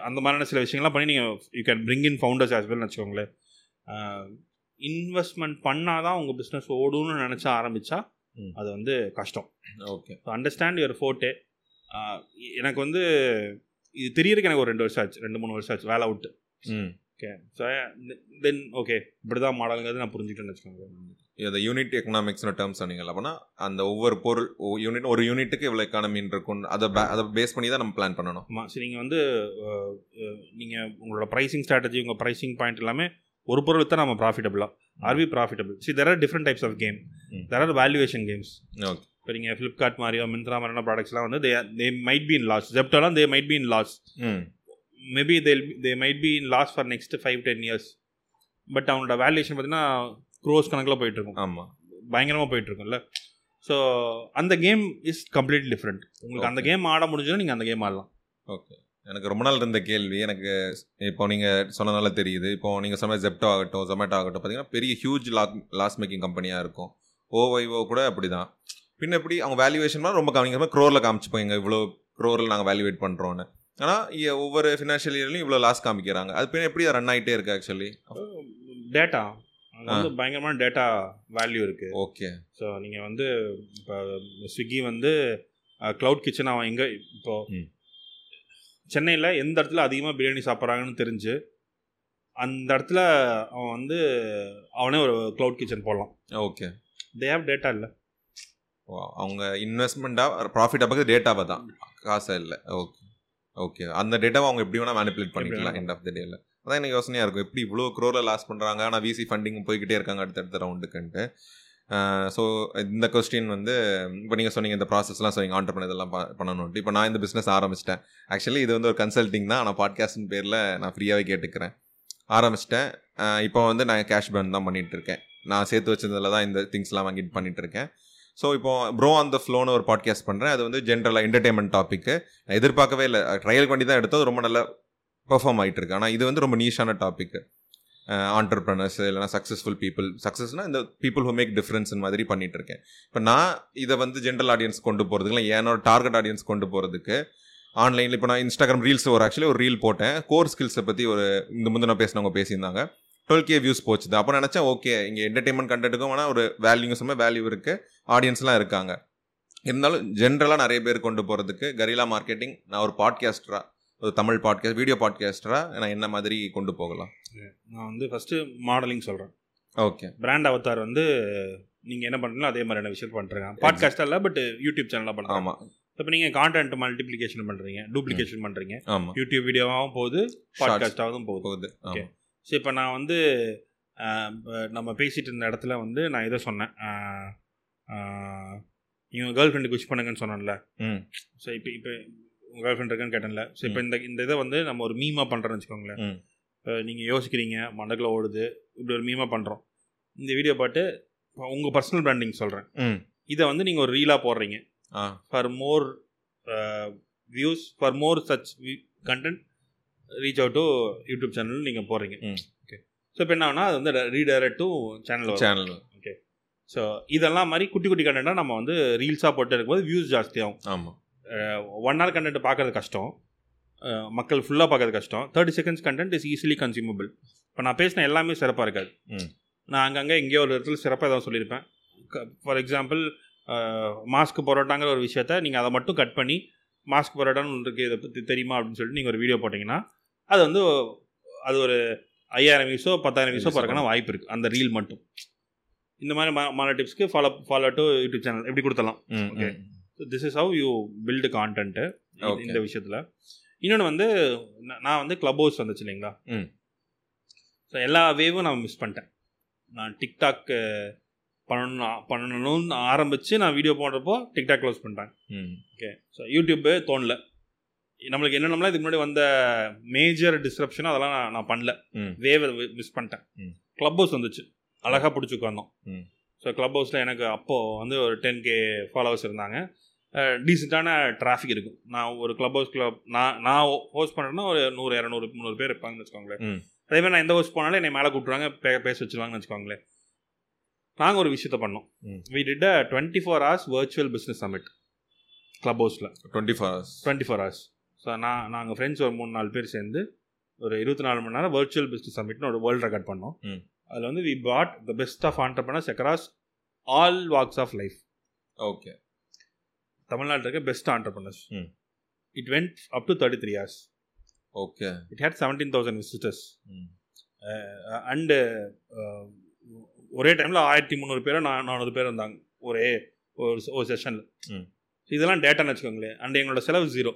அந்த மாதிரியான சில விஷயங்கள்லாம் பண்ணி நீங்கள் you can bring in founders as வெல்னு வச்சுக்கோங்களேன். இன்வெஸ்ட்மெண்ட் பண்ணால் தான் உங்கள் பிஸ்னஸ் ஓடும்னு நினச்சா ஆரம்பித்தா. அது வந்து கஷ்டம். ஓகே. அண்டர்ஸ்டாண்ட் யுவர் ஃபோட்டே எனக்கு வந்து இது தெரியறதுக்கு எனக்கு ஒரு ரெண்டு வருஷம் ஆச்சு ரெண்டு மூணு வருஷம் ஆச்சு வேலை விட்டு. ம். ஓகே ஸோ தென் ஓகே இப்படி தான் மாடலுங்கிறது நான் புரிஞ்சுக்கிட்டேன்னு வச்சுக்கோங்க இந்த யூனிட் எக்கனாமிக்ஸ்னு டேர்ம் சொன்னீங்கல்ல அப்படின்னா அந்த ஒவ்வொரு பொருள் யூனிட் ஒரு யூனிட்டுக்கு இவ்வளோ எக்கானமின்னு இருக்கும் அதை ba- அதை பேஸ் பண்ணி தான் நம்ம பிளான் பண்ணணும். ஆமாம் சரி நீங்கள் வந்து நீங்கள் உங்களோட ப்ரைசிங் ஸ்ட்ராட்டஜி உங்கள் ப்ரைசிங் பாயிண்ட் எல்லாமே ஒரு பொருள் வித்தா நம்ம ப்ராஃபிட்டபிளா are we profitable see there are different types of game. There are valuation games okay இப்போ நீங்கள் ஃப்ளிப்கார்ட் மாதிரியோ மிந்த்ரா மாதிரியான ப்ராடக்ட்ஸ்லாம் வந்து they they might be in loss ஜெப்டோலாம் they might be in loss hmm. Maybe they they might be in loss for next five ten years but அவனோட valuation பார்த்தீங்கன்னா cross கணக்கில் போயிட்டு இருக்கும் ஆமாம் பயங்கரமாக போயிட்டு இருக்கும்ல ஸோ அந்த கேம் இஸ் கம்ப்ளீட்லி டிஃப்ரெண்ட் உங்களுக்கு அந்த. கேம் ஆட முடிஞ்சதுன்னா நீங்கள் அந்த கேம் ஆடலாம். ஓகே எனக்கு ரொம்ப நாள் இருந்த கேள்வி. எனக்கு இப்போ நீங்கள் சொன்னனால தெரியுது. இப்போ நீங்கள் சொன்ன ஜெப்டோ ஆகட்டும் ஜொமேட்டோ ஆகட்டும் பார்த்தீங்கன்னா பெரிய ஹியூஜ் லாக் லாஸ் மேக்கிங் கம்பெனியாக இருக்கும். ஓவைஓ கூட அப்படி தான் பின்ன எப்படி? அவங்க வேல்யூவேஷன் ரொம்ப காமிக்கிற க்ரோரில் காமிச்சுப்போங்க இவ்வளோ க்ரோரில் நாங்கள் வேல்யூவேட் பண்ணுறோன்னு ஆனால் ஒவ்வொரு ஃபினான்ஷியல் இயர்லையும் இவ்வளோ லாஸ் காமிக்கிறாங்க. அது பின்ன எப்படி ரன் ஆகிட்டே இருக்கு ஆக்சுவலி டேட்டா அங்கே வந்து பயங்கரமான டேட்டா வேல்யூ இருக்குது ஓகே. ஸோ நீங்கள் வந்து இப்போ ஸ்விக்கி வந்து க்ளவுட் கிச்சன் அவன் எங்கே இப்போ ம். சென்னையில் எந்த இடத்துல அதிகமாக பிரியாணி சாப்பிட்றாங்கன்னு தெரிஞ்சு அந்த இடத்துல அவன் வந்து அவனே ஒரு க்ளவுட் கிச்சன் போடலாம். ஓகே. தே ஹேவ் டேட்டா இல்லை. அவங்க இன்வெஸ்ட்மெண்ட்டாக ப்ராஃபிட் பார்க்குறது டேட்டாவை தான். காசை இல்லை. ஓகே. ஓகே அந்த டேட்டாவை அவங்க எப்படி வேணால் மேனிப்புலேட் பண்ணிக்கலாம் வேணா. எண்ட் ஆஃப் த டேல அதான் எனக்கு யோசனையாக இருக்கும். எப்படி இவ்வளோ க்ரோரில் லாஸ் பண்ணுறாங்க ஆனால் விசி ஃபண்டிங் போய்கிட்டே இருக்காங்க அடுத்தடுத்த ரவுண்டுக்குன்ட்டு ஸோ இந்த கொஸ்டின் வந்து இப்போ நீங்கள் சொன்னீங்க இந்த ப்ராசஸ்லாம் சொன்னீங்க ஆண்டர்பன் இதெல்லாம் ப- பண்ணணும்ட்டு இப்போ நான் இந்த பிஸ்னஸ் ஆரம்பிச்சிட்டேன். ஆக்சுவலி இது வந்து ஒரு கன்சல்டிங் தான். ஆனால் பாட்காஸ்டின் பேரில் நான் ஃப்ரீயாகவே கேட்டுக்கிறேன். ஆரம்பிச்சிட்டேன். இப்போ வந்து நான் கேஷ் பேர்ன் தான் பண்ணிட்டு இருக்கேன். நான் சேர்த்து வச்சதில் தான் இந்த திங்ஸ்லாம் வாங்கிட்டு பண்ணிட்டு இருக்கேன். ஸோ இப்போ ப்ரோ ஆன் த ஃப்ளோன்னு ஒரு பாட்காஸ்ட் பண்ணுறேன் அது வந்து ஜென்ரலாக என்டர்டைன்மெண்ட் டாப்பிக்கு நான் எதிர்பார்க்கவே இல்லை. ட்ரையல் பண்ணி தான் எடுத்தது ரொம்ப நல்லா பெர்ஃபார்ம் ஆகிட்டு இருக்கு. ஆனால் இது வந்து ரொம்ப நீஷான டாப்பிக்கு ஆண்டர்பிரனர்ஸ் இல்லைனா சக்ஸஸ்ஃபுல் பீப்புள் சக்ஸஸ்னா இந்த பீப்புள் ஹூ மேக் டிஃப்ரென்ஸ் மாதிரி பண்ணிட்டு இருக்கேன். இப்போ நான் இதை வந்து ஜென்ரல் ஆடியன்ஸ் கொண்டு போகிறதுக்கு இல்லை என்னோட டார்கெட் ஆடியன்ஸ் கொண்டு போகிறதுக்கு ஆன்லைனில் இப்போ நான் இன்ஸ்டாகிராம் ரீல்ஸ் ஒரு ஆக்சுவலி ஒரு ரீல் போட்டேன். கோர் ஸ்கில்ஸை பற்றி ஒரு இந்த முந்தின பேசினவங்க பேசியிருந்தாங்க. டுவெல் கே வியூஸ் போச்சுது. அப்போ நினச்சேன் ஓகே இங்கே என்டர்டைன்மெண்ட் கண்டென்ட்டுக்கும் வேணால் ஒரு வேல்யூ சும்மா வேல்யூ இருக்குது ஆடியன்ஸ்லாம் இருக்காங்க. இருந்தாலும் ஜென்ரலாக நிறைய பேர் கொண்டு போகிறதுக்கு கரீலா மார்க்கெட்டிங் நான் ஒரு பாட்காஸ்டராக ஒரு தமிழ் பாட்காஸ்ட் வீடியோ பாட்காஸ்டராக நான் என்ன மாதிரி கொண்டு போகலாம்? நான் வந்து ஃபஸ்ட்டு மாடலிங் சொல்கிறேன் ஓகே பிராண்ட் அவதார் வந்து நீங்கள் என்ன பண்ணுறீங்களோ அதே மாதிரியான விஷயம் பண்ணுறேன் பாட்காஸ்ட் இல்லை பட் யூடியூப் சேனலாக பண்ணுறேன் ஆமாம் இப்போ நீங்கள் கான்டென்ட் மல்டிப்ளிகேஷன் பண்ணுறீங்க டூப்ளிகேஷன் பண்ணுறீங்க ஆமாம் யூடியூப் வீடியோவாகவும் போகுது பாட்காஸ்ட்டாகவும் போகுது. Okay. ஸோ இப்போ நான் வந்து நம்ம பேசிட்டு இருந்த இடத்துல வந்து நான் இதை சொன்னேன். நீங்கள் கேர்ள் ஃப்ரெண்டுக்கு விஷ் பண்ணுங்கன்னு சொன்னேன்ல. ம். ஸோ இப்போ இப்போ உங்கள் கேர்ள் ஃப்ரெண்ட் இருக்கான்னு கேட்டேன்ல. ஸோ இப்போ இந்த இந்த இதை வந்து நம்ம ஒரு மீமாக பண்ணுறோன்னு வச்சுக்கோங்களேன். இப்போ நீங்கள் யோசிக்கிறீங்க மண்டக்கில் ஓடுது இப்படி ஒரு மீமாக பண்ணுறோம் இந்த வீடியோ பாட்டு உங்கள் பர்சனல் பிராண்டிங் சொல்கிறேன் இதை வந்து நீங்கள் ஒரு ரீலாக போடுறீங்க. For more views for more such content reach out to YouTube channel நீங்கள் போடுறீங்க ம். ஓகே ஸோ இப்போ என்ன அது வந்து redirect to channel channel so இதெல்லாம் மாதிரி குட்டி குட்டி கண்டென்ட்டாக நம்ம வந்து ரீல்ஸாக போட்டு இருக்கும்போது வியூஸ் ஜாஸ்தியாகும். ஆமாம் ஒன் ஹவர் கண்டென்ட் பார்க்கறது கஷ்டம். மக்கள் ஃபுல்லாக பார்க்கறது கஷ்டம். Thirty seconds content is easily consumable இப்போ நான் பேசின எல்லாமே சிறப்பாக இருக்காது. நான் அங்கங்கே எங்கேயோ ஒரு இடத்துல சிறப்பாக ஏதாவது சொல்லியிருப்பேன். ஃபார் எக்ஸாம்பிள் மாஸ்க் பரோட்டாங்கிற ஒரு விஷயத்த நீங்கள் அதை மட்டும் கட் பண்ணி மாஸ்க் பரோட்டான்னு ஒன்று இருக்குது இதை பற்றி தெரியுமா அப்படின்னு சொல்லிட்டு நீங்கள் ஒரு வீடியோ போட்டிங்கன்னா அது வந்து அது ஒரு ஐயாயிரம் வியூஸோ பத்தாயிரம் வியூஸோ போகிறக்கான வாய்ப்பு இருக்குது அந்த ரீல் மட்டும். இந்த மாதிரி மா மால டிப்ஸ்க்கு follow follow to YouTube channel எப்படி கொடுத்தலாம். ம். This is how you build content. இந்த விஷயத்தில். இன்னொன்று வந்து நான் வந்து க்ளப் ஹவுஸ் வந்துச்சு இல்லைங்களா. ஸோ எல்லா வேவும் நான் மிஸ் பண்ணிட்டேன். நான் டிக்டாக் பண்ணணும் பண்ணணும்னு ஆரம்பித்து நான் வீடியோ போடுறப்போ டிக்டாக் க்ளோஸ் பண்ணிட்டேன். ஓகே ஸோ யூடியூப்பு தோணல. நம்மளுக்கு என்னென்னலாம் இதுக்கு முன்னாடி வந்த மேஜர் டிஸ்கிரிப்ஷன் அதெல்லாம் நான் நான் பண்ணல. வேவை மிஸ் பண்ணிட்டேன். க்ளப் ஹவுஸ் வந்துச்சு. அழகாக பிடிச்சி உட்காந்தோம். ஸோ க்ளப் ஹவுஸில் எனக்கு அப்போது வந்து ஒரு டென் கே ஃபாலோவர்ஸ் இருந்தாங்க. டீசெண்டான டிராஃபிக் இருக்கும். நான் ஒரு க்ளப் ஹவுஸ் கிளப் நான் நான் ஹோஸ்ட் பண்ணுறேன்னா ஒரு நூறு இரநூறு முந்நூறு பேர் இருப்பாங்கன்னு வச்சுக்கோங்களேன். அதே மாதிரி நான் எந்த ஹோஸ்ட் போனாலும் என்னை மேலே கூப்பிட்ருவாங்க பே பேச வச்சுருவாங்கன்னு வச்சுக்கோங்களேன். நாங்கள் ஒரு விஷயத்த பண்ணோம். We did a twenty four hours virtual business summit club ஹவுஸில் twenty four hours twenty four hours so நான் நாங்கள் ஃப்ரெண்ட்ஸ் ஒரு மூணு நாலு பேர் சேர்ந்து ஒரு இருபத்தி நாலு மணி நேரம் வர்ச்சுவல் பிஸ்னஸ் சமிட்னு ஒரு வேர்ல்ட் ரெக்கார்ட் பண்ணோம். அதில் வந்து we got the best of entrepreneurs across all walks of life okay தமிழ்நாட்டில் இருக்க best entrepreneurs hmm. It went up to thirty three hours okay it had seventeen thousand visitors hmm and ஒரே டைமில் ஆயிரத்தி முந்நூறு பேரோ நா நானூறு பேர் இருந்தாங்க. ஒரே ஒரு ஒரு செஷனில் ம். இதெல்லாம் டேட்டான்னு வச்சுக்கோங்களேன். அண்ட் எங்களோட செலவு ஜீரோ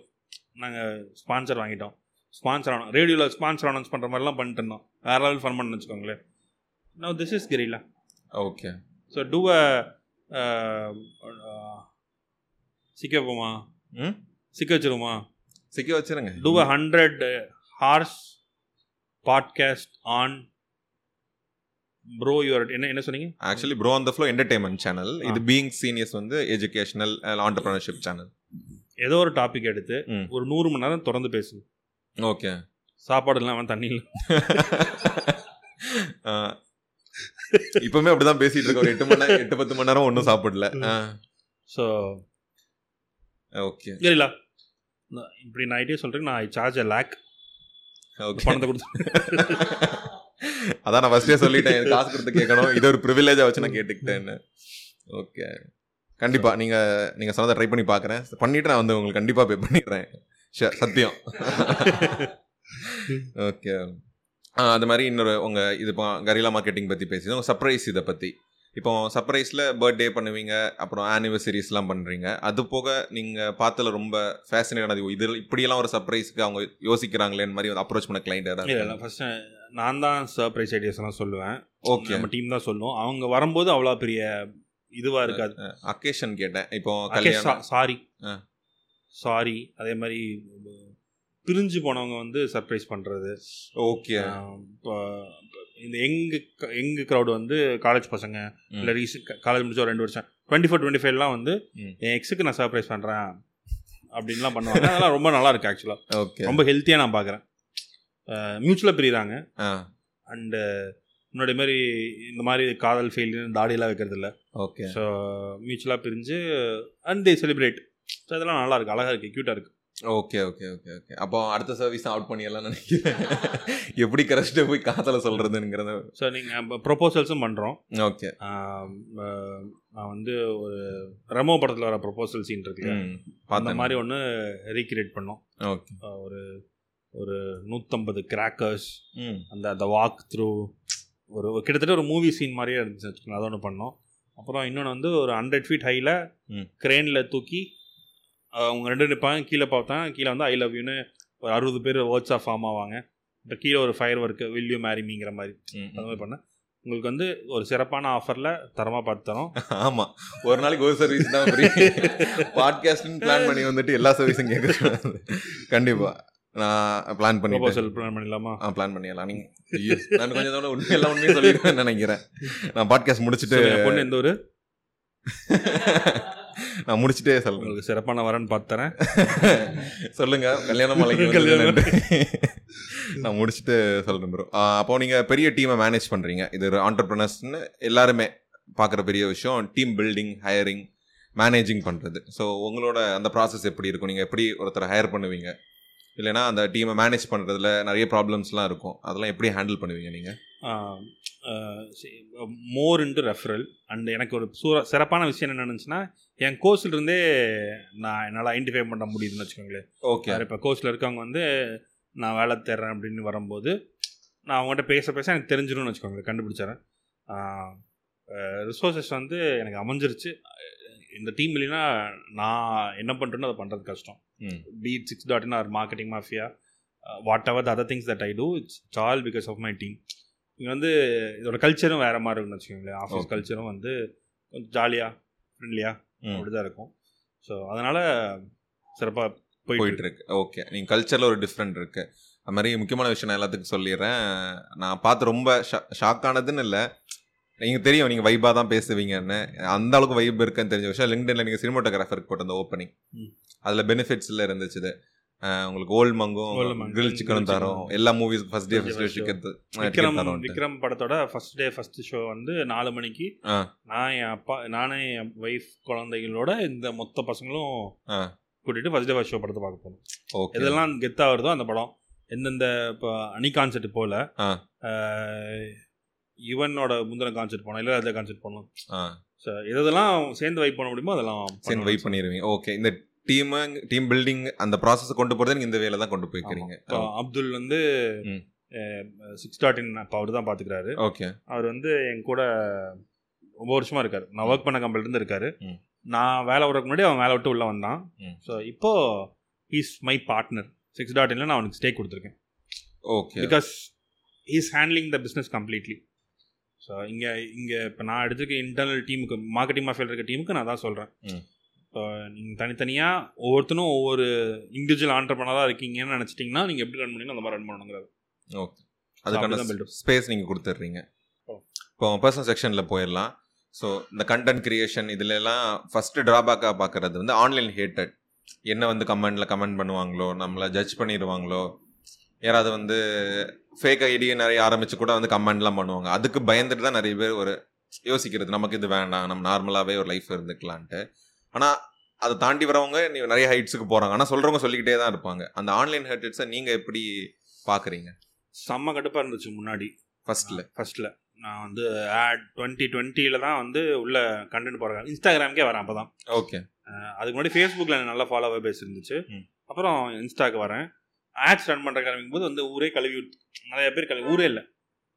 நாங்கள் ஸ்பான்சர் வாங்கிட்டோம். ஸ்பான்சர் ஆனோம் ரேடியோவில் ஸ்பான்சர் அனௌன்ஸ் பண்ணுற மாதிரிலாம் பண்ணிட்டு இருந்தோம். வேற லெவல் ஃபன் பண்ணு வச்சுக்கோங்களேன். No this is கிரிலா okay so do a சிக்க வைப்போமா? ம்? சிக்க வச்சிருவோமா? சிக்க வச்சிருங்க. Do a hundred hours podcast on bro your என்ன என்ன சொன்னீங்க? Actually bro on the flow entertainment channel இது பீயிங் சீனியர்ஸ் வந்து எஜுகேஷனல் ஆண்டர்பிரினர்ஷிப் சேனல் ஏதோ ஒரு டாபிக் எடுத்து. ஒரு நூறு மணி நேரம் திறந்து பேசு ஓகே. சாப்பாடு இல்லாமல் தண்ணி இல்லை. இப்பவுமே அப்படிதான் பேசிட்டு இருக்கோம். எட்டு மணி நேரம் எட்டு பத்து மணி நேரம் ஒன்றும் சாப்பிடல. So okay. நான் இப்படி நான் ஐடியா சொல்கிறேன் நான் I charge a lakh okay. பணத்தை கொடுத்து. அதான் நான் ஃபர்ஸ்டே சொல்லிட்டேன். காசு கொடுத்து கேட்கணும். இது ஒரு ப்ரிவிலேஜா வச்சு நான் கேட்டுக்கிட்டேன்னு. ஓகே. கண்டிப்பா. நீங்க நீங்க சொன்னதை ட்ரை பண்ணி பார்க்கறேன் பண்ணிட்டு நான் வந்து உங்களுக்கு கண்டிப்பா பே பண்ணிடுறேன். Sure, சத்தியம். ஓகே அது மாதிரி இன்னொரு உங்க இது இப்போ கரிலா மார்க்கெட்டிங் பத்தி பேசி உங்க சர்ப்ரைஸ் இதை பத்தி. இப்போ சர்ப்ரைஸில் பர்த்டே பண்ணுவீங்க அப்புறம் ஆனிவர்சரிஸ்லாம் பண்ணுறீங்க அது போக நீங்கள் பார்த்ததுல ரொம்ப ஃபேசினேட் ஆனது இது இப்படியெல்லாம் ஒரு சர்ப்ரைஸ்க்கு அவங்க யோசிக்கிறாங்களேன்னு மாதிரி அப்ரோச் பண்ண கிளைண்ட் ஃபர்ஸ்ட் நான் தான் சர்ப்ரைஸ் ஐடியாஸ் எல்லாம் சொல்லுவேன். ஓகே நம்ம டீம் தான் சொல்லுவோம். அவங்க வரும்போது அவ்வளோ பெரிய இதுவாக இருக்காது. அக்கேஷன் கேட்டேன். இப்போ சாரி. சாரி. அதே மாதிரி பிரிஞ்சு போனவங்க வந்து சர்ப்ரைஸ் பண்ணுறது ஓகே. இப்போ இந்த எங்கு எங்கு க்ரௌடு வந்து காலேஜ் பசங்க. இல்லை ரீசெண்ட் காலேஜ் முடிச்ச ஒரு ரெண்டு வருஷம். டுவெண்ட்டி ஃபோர் டுவெண்ட்டி ஃபைவ்லாம் வந்து. என் எக்ஸுக்கு நான் சர்ப்ரைஸ் பண்ணுறேன் அப்படின்லாம் பண்ணுவாங்க. அதெல்லாம் ரொம்ப நல்லா இருக்கு ஆக்சுவலாக ஓகே. ரொம்ப ஹெல்த்தியாக நான் பார்க்குறேன் மியூச்சுவலாக பிரிகிறாங்க அண்டு முன்னாடி மாதிரி இந்த மாதிரி காதல் ஃபெயிலியர் தாடியெல்லாம் வைக்கிறது இல்லை ஓகே ஸோ மியூச்சுவலாக பிரிஞ்சு அண்ட் தே செலிப்ரேட் ஸோ இதெல்லாம் நல்லா இருக்கு. அழகாக இருக்குது க்யூட்டாக இருக்குது ஓகே ஓகே ஓகே ஓகே அப்போ அடுத்த சர்வீஸ் அவுட் பண்ணிடலாம் நினைக்கிறேன். எப்படி கரெக்டாக போய் காதல சொல்கிறதுங்கிறத ஸோ நீங்கள் ப்ரொபோசல்ஸும் பண்ணுறோம் ஓகே நான் வந்து ஒரு ரெமோ படத்தில் வர ப்ரொபோசல் சீன் இருக்கு அந்த மாதிரி ஒன்று ரீக்ரியேட் பண்ணோம். ஓகே ஒரு ஒரு நூற்றம்பது கிராக்கர்ஸ் அந்த அந்த வாக் த்ரூ ஒரு கிட்டத்தட்ட ஒரு மூவி சீன் மாதிரியே இருந்துச்சு வச்சுக்கோங்களேன். அதை ஒன்று பண்ணோம். அப்புறம் இன்னொன்று வந்து ஒரு ஹண்ட்ரட் ஃபீட் ஹையில். க்ரெயினில் தூக்கி அவங்க ரெண்டு நிற்பாங்க கீழே பார்த்தேன். கீழே வந்து ஐ லவ் யூன்னு ஒரு அறுபது பேர் வேர்ட்ஸாக ஃபார்ம் ஆவாங்க. இப்போ கீழே ஒரு ஃபயர் ஒர்க்கு வில்யூ மேரிமிங்கிற மாதிரி. அந்த. மாதிரி பண்ணேன். உங்களுக்கு வந்து ஒரு சிறப்பான ஆஃபரில் தரமாக பார்த்து தரோம். ஆமா. ஒரு நாளைக்கு ஒரு சர்வீஸ் தான் ஃப்ரீ பாட்காஸ்ட்னு பிளான் பண்ணி வந்துட்டு எல்லா சர்வீஸும் கேட்க கண்டிப்பா. நான் பிளான் பண்ணி பிளான் பண்ணிடலாமா? ஆ பிளான் பண்ணிடலாம். நீங்க ஐயோ, நான் கொஞ்சம் தூரம் உண்மை எல்லாம் உண்மையும் சொல்லிடுவேன் நினைக்கிறேன். நான் பாட்காஸ்ட் முடிச்சுட்டு சொல்லுங்க, பொண்ணு எந்த ஒரு நான் முடிச்சுட்டே சொல்றேன். உங்களுக்கு சிறப்பான வரன்னு பார்த்து தரேன். சொல்லுங்க கல்யாணம் மலைக்கு கல்யாணம். நான் முடிச்சுட்டு சொல்றேன் ப்ரோ அப்போ நீங்க பெரிய டீமை மேனேஜ் பண்றீங்க. இது ஒரு ஆண்டர்பிரினர்ஸ்னு எல்லாருமே பார்க்குற பெரிய விஷயம் டீம் பில்டிங் ஹையரிங் மேனேஜிங் பண்றது. ஸோ உங்களோட அந்த ப்ராசஸ் எப்படி இருக்கும்? நீங்க எப்படி ஒருத்தரை ஹையர் பண்ணுவீங்க? இல்லைன்னா அந்த டீமை மேனேஜ் பண்றதுல நிறைய ப்ராப்ளம்ஸ்லாம் இருக்கும். அதெல்லாம் எப்படி ஹேண்டில் பண்ணுவீங்க நீங்க? மோர் இன்ட்டு ரெஃபரல் அண்ட் எனக்கு ஒரு சூற சிறப்பான விஷயம் என்ன நினச்சுன்னா என் கோர்ஸ்ல இருந்தே நான் என்னால் ஐடென்டிஃபை பண்ண முடியுதுன்னு வச்சுக்கோங்களேன். ஓகே இப்போ கோர்ஸில் இருக்கவங்க வந்து நான் வேலை தேடுறேன் அப்படின்னு வரும்போது நான் அவங்ககிட்ட பேச பேச எனக்கு தெரிஞ்சிடும்னு வச்சுக்கோங்களேன் கண்டுபிடிச்சிடறேன். ரிசோர்ஸஸ் வந்து எனக்கு அமைஞ்சிருச்சு. இந்த டீம் இல்லைன்னா நான் என்ன பண்ணுறேன்னு அதை பண்ணுறது கஷ்டம். ம் be it six dot in or marketing mafia whatever the other things that I do it's all because of my team இங்கே வந்து இதோட கல்ச்சரும் வேறு மாதிரி இருக்குன்னு வச்சுக்கோங்களேன். ஆஃபீஸ். கல்ச்சரும் வந்து கொஞ்சம் ஜாலியாக ஃப்ரெண்ட்லியாக ம். அப்படி தான் இருக்கும். ஸோ அதனால் சிறப்பாக போயிட்டு இருக்கு. ஓகே நீங்க கல்ச்சர்ல ஒரு டிஃப்ரெண்ட் இருக்கு. அது மாதிரி முக்கியமான விஷயம் நான் எல்லாத்துக்கும் சொல்லிடுறேன். நான் பார்த்து ரொம்ப ஷாக் ஆனதுன்னு இல்லை. நீங்க தெரியும் நீங்க வைபா தான் பேசுவீங்கன்னு. அந்த அளவுக்கு வைப் இருக்குன்னு தெரிஞ்ச விஷயம். லிங்க்டின்ல நீங்க சினிமாட்டோகிராஃபருக்கு போட்ட அந்த ஓப்பனிங். அதுல பெனிஃபிட்ஸ்ல இருந்துச்சு உங்களுக்கு ஓல்ட் மங்கும் கிரில் சிக்கனும். தரோம். எல்லா movies first day first day Vikram தரோம் விக்ரம் படத்தோட ஃபர்ஸ்ட் டே ஃபர்ஸ்ட் ஷோ வந்து நாலு மணிக்கு. நான் என் அப்பா நானும் என் ஒய்ஃப் குழந்தைகளோட இந்த மொத்த பசங்களும். கூட்டிட்டு ஃபர்ஸ்ட் டே ஃபர்ஸ்ட் ஷோ படத்தை பார்க்க போகணும் ஓகே. எதெல்லாம் கெத்தா வருதோ அந்த படம். எந்தெந்த இப்போ அணி கான்செர்ட் போல ஆ. யுவனோட முந்தின கான்செர்ட் போனோம் இல்லை அதில் கான்செர்ட் போனோம். ஸோ இதெல்லாம் சேர்ந்து வைப் பண்ண முடியுமோ அதெல்லாம் சரி பண்ணணும். வெயிட் பண்ணிடுவீங்க ஓகே இந்த டீம் டீம் பில்டிங் அந்த ப்ராசஸ் கொண்டு போறது நீங்க இந்த வேலை தான் கொண்டு போய்க்கிறீங்க. அப்துல் வந்து. சிக்ஸ் டாட் இன் இப்போ அவர் தான் பார்த்துக்கிறாரு ஓகே அவர் வந்து என் கூட ரொம்ப வருஷமா இருக்காரு. நான் ஒர்க் பண்ண கம்பெனில இருந்து இருக்காரு. நான் வேலை விடுறதுக்கு முன்னாடி அவன் வேலை விட்டு உள்ள வந்தான். ஸோ இப்போ is my partner six dot இன்ல நான் அவனுக்கு ஸ்டே கொடுத்துருக்கேன். Okay because is handling the business completely so இங்கே இங்கே இப்போ நான் எடுத்துருக்க இன்டர்னல் டீமுக்கு மார்க்கெட்டிங் மாஃபியில் இருக்க டீமுக்கு நான் தான் சொல்கிறேன். இப்போ நீங்கள் தனித்தனியாக ஒவ்வொருத்தனும் ஒவ்வொரு இண்டிவிஜுவல் ஆண்டர்பனராக இருக்கீங்கன்னு நினச்சிட்டிங்கன்னா நீங்கள் எப்படி ரன் பண்ணி அந்த மாதிரி ரன் பண்ணணுங்கிறது ஓகே அதுக்கான. ஸ்பேஸ் நீங்கள் கொடுத்துட்றீங்க ஓ. இப்போ பர்சனல் செக்ஷனில் போயிடலாம் ஸோ இந்த கண்டென்ட் கிரியேஷன் இதுல எல்லாம் ஃபர்ஸ்ட் ட்ராபேக்காக பார்க்கறது வந்து ஆன்லைன் ஹேட்டட் என்ன வந்து கமெண்ட்ல கமெண்ட் பண்ணுவாங்களோ நம்மளை ஜட்ஜ் பண்ணிடுவாங்களோ யாராவது வந்து ஃபேக் ஐடி நிறைய ஆரம்பிச்சு கூட வந்து கமெண்ட்லாம் பண்ணுவாங்க. அதுக்கு பயந்துட்டு தான் நிறைய பேர் ஒரு யோசிக்கிறது. நமக்கு இது வேண்டாம். நம்ம நார்மலாகவே ஒரு லைஃப் இருந்துக்கலான்ட்டு. ஆனால் அதை தாண்டி வரவங்க நிறைய ஹைட்ஸுக்கு போகிறாங்க ஆனால் சொல்கிறவங்க சொல்லிக்கிட்டே தான் இருப்பாங்க. அந்த ஆன்லைன் ஹேட்டட்ஸை நீங்கள் எப்படி பார்க்குறீங்க செம்ம கடுப்பாக இருந்துச்சு முன்னாடி. ஃபர்ஸ்ட்ல ஃபர்ஸ்ட்டில் நான் வந்து ஆட் டுவெண்ட்டி டுவெண்ட்டியில் தான் வந்து உள்ள கண்டென்ட் போடுறேன் இன்ஸ்டாகிராம்க்கே வரேன் அப்போ தான் ஓகே அதுக்கு முன்னாடி ஃபேஸ்புக்கில் எனக்கு நல்ல ஃபாலோவர் பேஸ் இருந்துச்சு. அப்புறம் இன்ஸ்டாக்கு வரேன். ஆட்ஸ் ரன் பண்ணுற கிளம்பிக்கும் போது வந்து ஊரே கழுவி ஊத்து நிறைய பேர் கழுவி ஊரே இல்லை.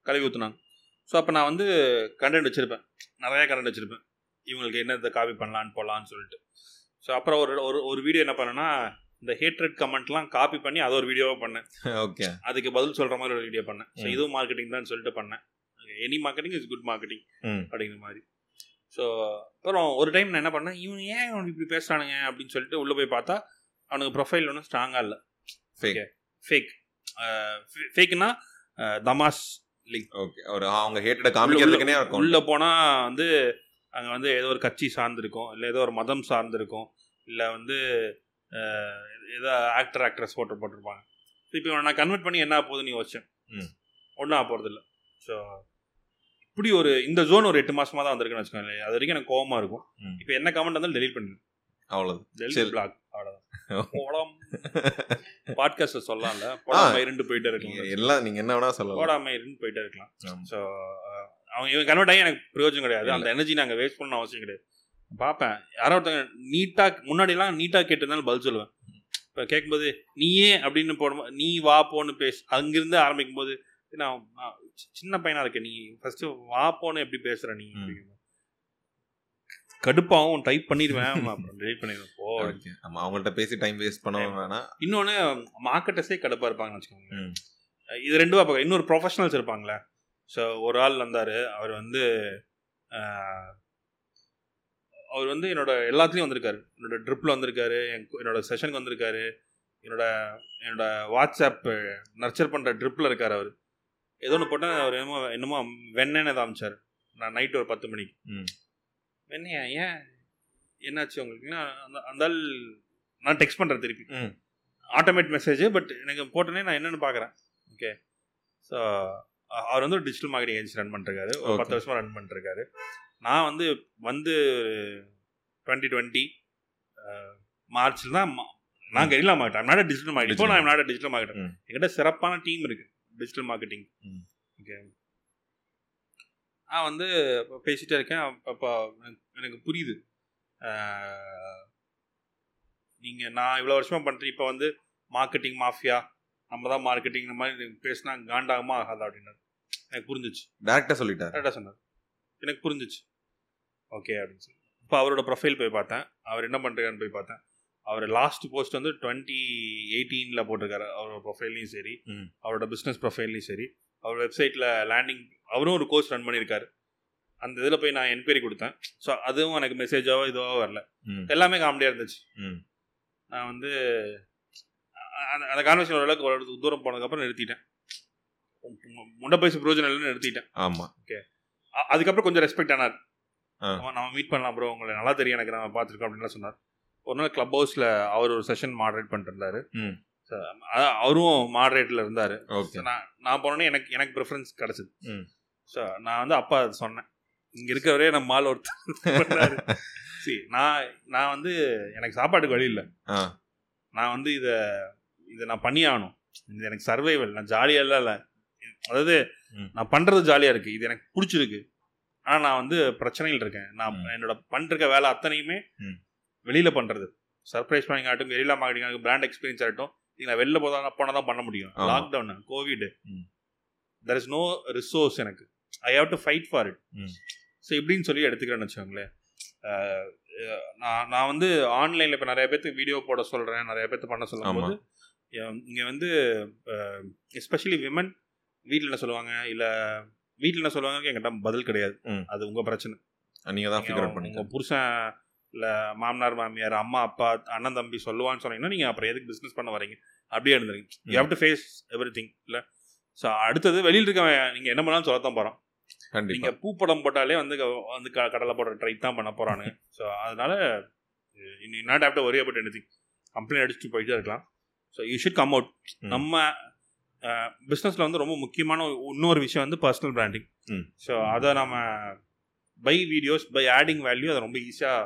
கழுவி ஊற்றுனாங்க ஸோ அப்போ நான் வந்து கண்டென்ட் வச்சுருப்பேன். நிறைய கண்டென்ட் வச்சுருப்பேன். இவங்களுக்கு என்னத்தை காப்பி பண்ணலான்னு போடலான்னு சொல்லிட்டு. ஸோ அப்புறம் ஒரு ஒரு ஒரு வீடியோ என்ன பண்ணேன்னா இந்த ஹேட்ரட் கமெண்ட்லாம் காப்பி பண்ணி அதை ஒரு வீடியோவாக பண்ணேன். ஓகே அதுக்கு பதில் சொல்கிற மாதிரி ஒரு வீடியோ பண்ணேன். ஸோ. இதுவும் மார்க்கெட்டிங் தான் சொல்லிட்டு பண்ணேன். Any marketing is good marketing அப்படிங்கிற மாதிரி. ஸோ அப்புறம் ஒரு டைம் நான் என்ன பண்ணேன் இவன் ஏன் அவன் இப்படி பேசுறானுங்க அப்படின்னு சொல்லிட்டு உள்ளே போய் பார்த்தா அவனுக்கு ப்ரொஃபைல் ஒன்றும் ஸ்ட்ராங்காக இல்லை. ஃபேக் ஃபேக் ஃபேக்னா தமாஷ் லிங்க் ஓகே ஒரு அவங்க ஹேட்டட காமிக்கிறதுக்குனே இருக்கும்? உள்ளே போனால் வந்து அங்கே வந்து ஏதோ ஒரு கட்சி சார்ந்திருக்கும் இல்லை ஏதோ ஒரு மதம் சார்ந்திருக்கும் இல்லை வந்து ஏதோ ஆக்டர் ஆக்ட்ரஸ் போட்டு போட்டிருப்பாங்க. இப்போ நான் கன்வெர்ட் பண்ணி என்ன போகுதுன்னு யோசிச்சேன். ம். ஒன்றும் ஆக போகிறது இல்லை ஸோ இப்படி ஒரு இந்த ஜோன் ஒரு எட்டு மாசமா தான் வந்திருக்குன்னு வச்சுக்கோங்களேன். அது வரைக்கும் எனக்கு கோவமா இருக்கும். இப்போ என்ன கமெண்ட் வந்தாலும் டெலிட் பண்ணிடுவேன். அவ்வளவு டெலிட் சரி. பிளாக் அவ்வளோதான் போடாம பாட்காஸ்ட்ல சொல்லலாம்ல. போடாம இருந்து போயிட்டே இருக்கலாம். எல்லாம் நீங்க என்ன வேணா சொல்லலாம். போடாம இருந்து போயிட்டே இருக்கலாம். ஸோ அவங்க இவன் கன்வெர்ட் ஆகி எனக்கு பிரயோஜனம் கிடையாது. அந்த எனர்ஜி நாங்கள் வேஸ்ட் பண்ண அவசியம் கிடையாது. பார்ப்பேன். யாரோ ஒருத்தங்க நீட்டாக முன்னாடிலாம் நீட்டாக கேட்டிருந்தாலும் பதில் சொல்லுவேன். இப்போ கேட்கும்போது நீயே அப்படின்னு போடும்போது நீ வா போன்னு பேசு. அங்கிருந்து ஆரம்பிக்கும் போது நான் சின்ன பையனா இருக்கேன். நீ ஃபர்ஸ்ட் வா போன்னு எப்படி பேசுற நீ? ம். அப்படிங்கிற மாதிரி. கடுப்பாவும் டைப் பண்ணிடுவேன். அப்புறம் டெலிட் பண்ணிடுவேன். போ. ஆமா அவங்கள்ட்ட பேசி டைம் வேஸ்ட் பண்ணவும் வேணாம். இன்னொன்று மார்க்கெட்டஸே கடுப்பாக இருப்பாங்கன்னு வச்சுக்கோங்க. இது ரெண்டும் பார்க்க இன்னொரு ப்ரொஃபஷனல்ஸ் இருப்பாங்களே ஸோ ஒரு ஆள் வந்தார் அவர் வந்து அவர் வந்து என்னோட எல்லாத்துலேயும் வந்திருக்காரு. என்னோட ட்ரிப்பில் வந்திருக்காரு என்னோட செஷனுக்கு வந்திருக்காரு. என்னோட என்னோட வாட்ஸ்அப் நர்ச்சர் பண்ணுற ட்ரிப்பில் இருக்கார் அவர். ஏதோ ஒன்று போட்டால் அவர் என்னமோ என்னமோ வெண்ணெய் காமிச்சார். நான் நைட்டு ஒரு பத்து மணிக்கு. வெண்ணையா? ஏன்? என்னாச்சு உங்களுக்குன்னா அந்த அந்த ஆள் நான் டெக்ஸ்ட் பண்ணுறேன் திருப்பி. ஆட்டோமேட் மெசேஜ் பட் எனக்கு போட்டோன்னே நான் என்னென்னு பார்க்குறேன். ஓகே ஸோ அவர் வந்து ஒரு டிஜிட்டல் மார்க்கெட்டிங் ஏஜென்சி ரன் பண்ணிருக்காரு. ஒரு. பத்து வருஷமாக ரன் பண்ணிருக்காரு. நான் வந்து வந்து டுவெண்ட்டி டுவெண்ட்டி மார்ச்சில் தான் நான் guerrilla market not digital market இப்போ நான் நாட் டிஜிட்டல் மார்க்கெட். என்கிட்ட சிறப்பான டீம் இருக்கு. Digital marketing. ஓகே நான் வந்து பேசிட்டே இருக்கேன். அப்போ எனக்கு புரியுது. நீங்கள் நான் இவ்வளோ வருஷமாக பண்ணுறேன் இப்போ வந்து மார்க்கெட்டிங் மாஃபியா நம்ம தான் மார்க்கெட்டிங் இந்த மாதிரி பேசினா காண்டாகுமா ஆகாதா அப்படின்னாரு. எனக்கு புரிஞ்சிச்சு. டேரக்டா சொல்லிட்டாரு. கரெக்டாக சொன்னார். எனக்கு புரிஞ்சிச்சு. ஓகே அப்படின்னு சொல்லி. இப்போ அவரோட ப்ரொஃபைல் போய் பார்த்தேன். அவர் என்ன பண்ணுறாருன்னு போய் பார்த்தேன். அவர் லாஸ்ட் போஸ்ட் வந்து டுவெண்ட்டி எயிட்டீனில் போட்டிருக்காரு. அவரோட ப்ரொஃபைல்லையும் சரி. அவரோட பிஸ்னஸ் ப்ரொஃபைல்லையும் சரி. அவர் வெப்சைட்டில் லேண்டிங் அவரும் ஒரு கோர்ஸ் ரன் பண்ணியிருக்காரு. அந்த இதில் போய் நான் என்கொயரி கொடுத்தேன். ஸோ அதுவும் எனக்கு மெசேஜாவோ இதுவோ வரல. எல்லாமே காமெடியாக இருந்துச்சு. நான் வந்து அந்த கான்வர்சேஷன் ஓரளவுக்கு ஒரு தூரம் போனதுக்கப்புறம் நிறுத்திட்டேன். மு- முன்ன பேச பிரயோஜனம் இல்லைன்னு நிறுத்திட்டேன். ஆமா. அ- அதுக்கப்புறம் கொஞ்சம் ரெஸ்பெக்ட் ஆனார். நம்ம- மீட் பண்ணலாம் ப்ரோ உங்களை நல்லா தெரியும். எனக்கு நம்ம பார்த்துருக்கோம். அப்படின்லாம் சொன்னார். ஒரு நாள் கிளப் ஹவுஸில் அவர் ஒரு செஷன் மாடரேட் பண்ணிட்டு இருந்தார். ம். அவரும் மாடரேட்டில் இருந்தார். ஓகே நான் நான் போனோடனே எனக்கு எனக்கு ப்ரிஃபரன்ஸ் கிடச்சிது. ஸோ நான் வந்து அப்பா சொன்னேன். இங்கே இருக்கிறவரே நம்ம ஆள் ஒருத்தர் சரி நான் நான் வந்து எனக்கு சாப்பாட்டுக்கு வழி இல்லை. நான் வந்து இதை இதை நான் பண்ணி ஆகணும். இது எனக்கு சர்வைவல் நான் ஜாலியாக இல்லை. அதாவது ம். நான் பண்ணுறது ஜாலியாக இருக்குது இது எனக்கு பிடிச்சிருக்கு. ஆனால் நான் வந்து பிரச்சனையில் இருக்கேன். நான். என்னோட பண்ணிருக்க வேலை அத்தனையுமே. வெளியில் பண்ணுறது சர்ப்ரைஸ் பண்ணிங் ஆகட்டும் கெரிலா மார்க்கெட்டிங் ஆகட்டும் பிராண்ட் எக்ஸ்பீரியன்ஸ் ஆகட்டும். நான் வெளில போதா போனால் தான் பண்ண முடியும். Lockdown COVID. There is no resource எனக்கு. I have to fight for it. So இப்படின்னு சொல்லி எடுத்துக்கிறேன்னு வச்சுக்கோங்களேன். நான் நான் வந்து ஆன்லைனில் இப்போ நிறைய பேர்த்துக்கு வீடியோ போட சொல்கிறேன் நிறைய பேர்த்து பண்ண சொல்லும்போது இங்கே வந்து எஸ்பெஷலி விமன் வீட்டில் என்ன சொல்லுவாங்க? இல்லை வீட்டில் என்ன சொல்லுவாங்க என்கிட்ட பதில் கிடையாது. அது உங்கள் பிரச்சனை. நீங்க தான் ஃபிகர் அவுட் பண்ணீங்க புருஷன் இல்லை மாமனார் மாமியார் அம்மா அப்பா அண்ணன் தம்பி சொல்லுவான்னு சொன்னீங்கன்னா நீங்கள் அப்புறம் எதுக்கு பிஸ்னஸ் பண்ண வரீங்க? அப்படியே இருந்துருங்க you have to face everything இல்லை? ஸோ அடுத்தது வெளியில் இருக்கவன் நீங்கள் என்ன பண்ணாலும் சொல்லத்தான் போகிறோம் நீங்கள் பூ படம் போட்டாலே வந்து வந்து கடலை போடுற ட்ரை தான் பண்ண போகிறானுங்க ஸோ அதனால not to worry about any complaint அடிச்சுட்டு போயிட்டே இருக்கலாம். So you should come out. நம்ம பிஸ்னஸில் வந்து ரொம்ப முக்கியமான இன்னொரு விஷயம் வந்து பர்சனல் பிராண்டிங். ஸோ அதை நம்ம by videos by adding value அதை ரொம்ப ஈஸியாக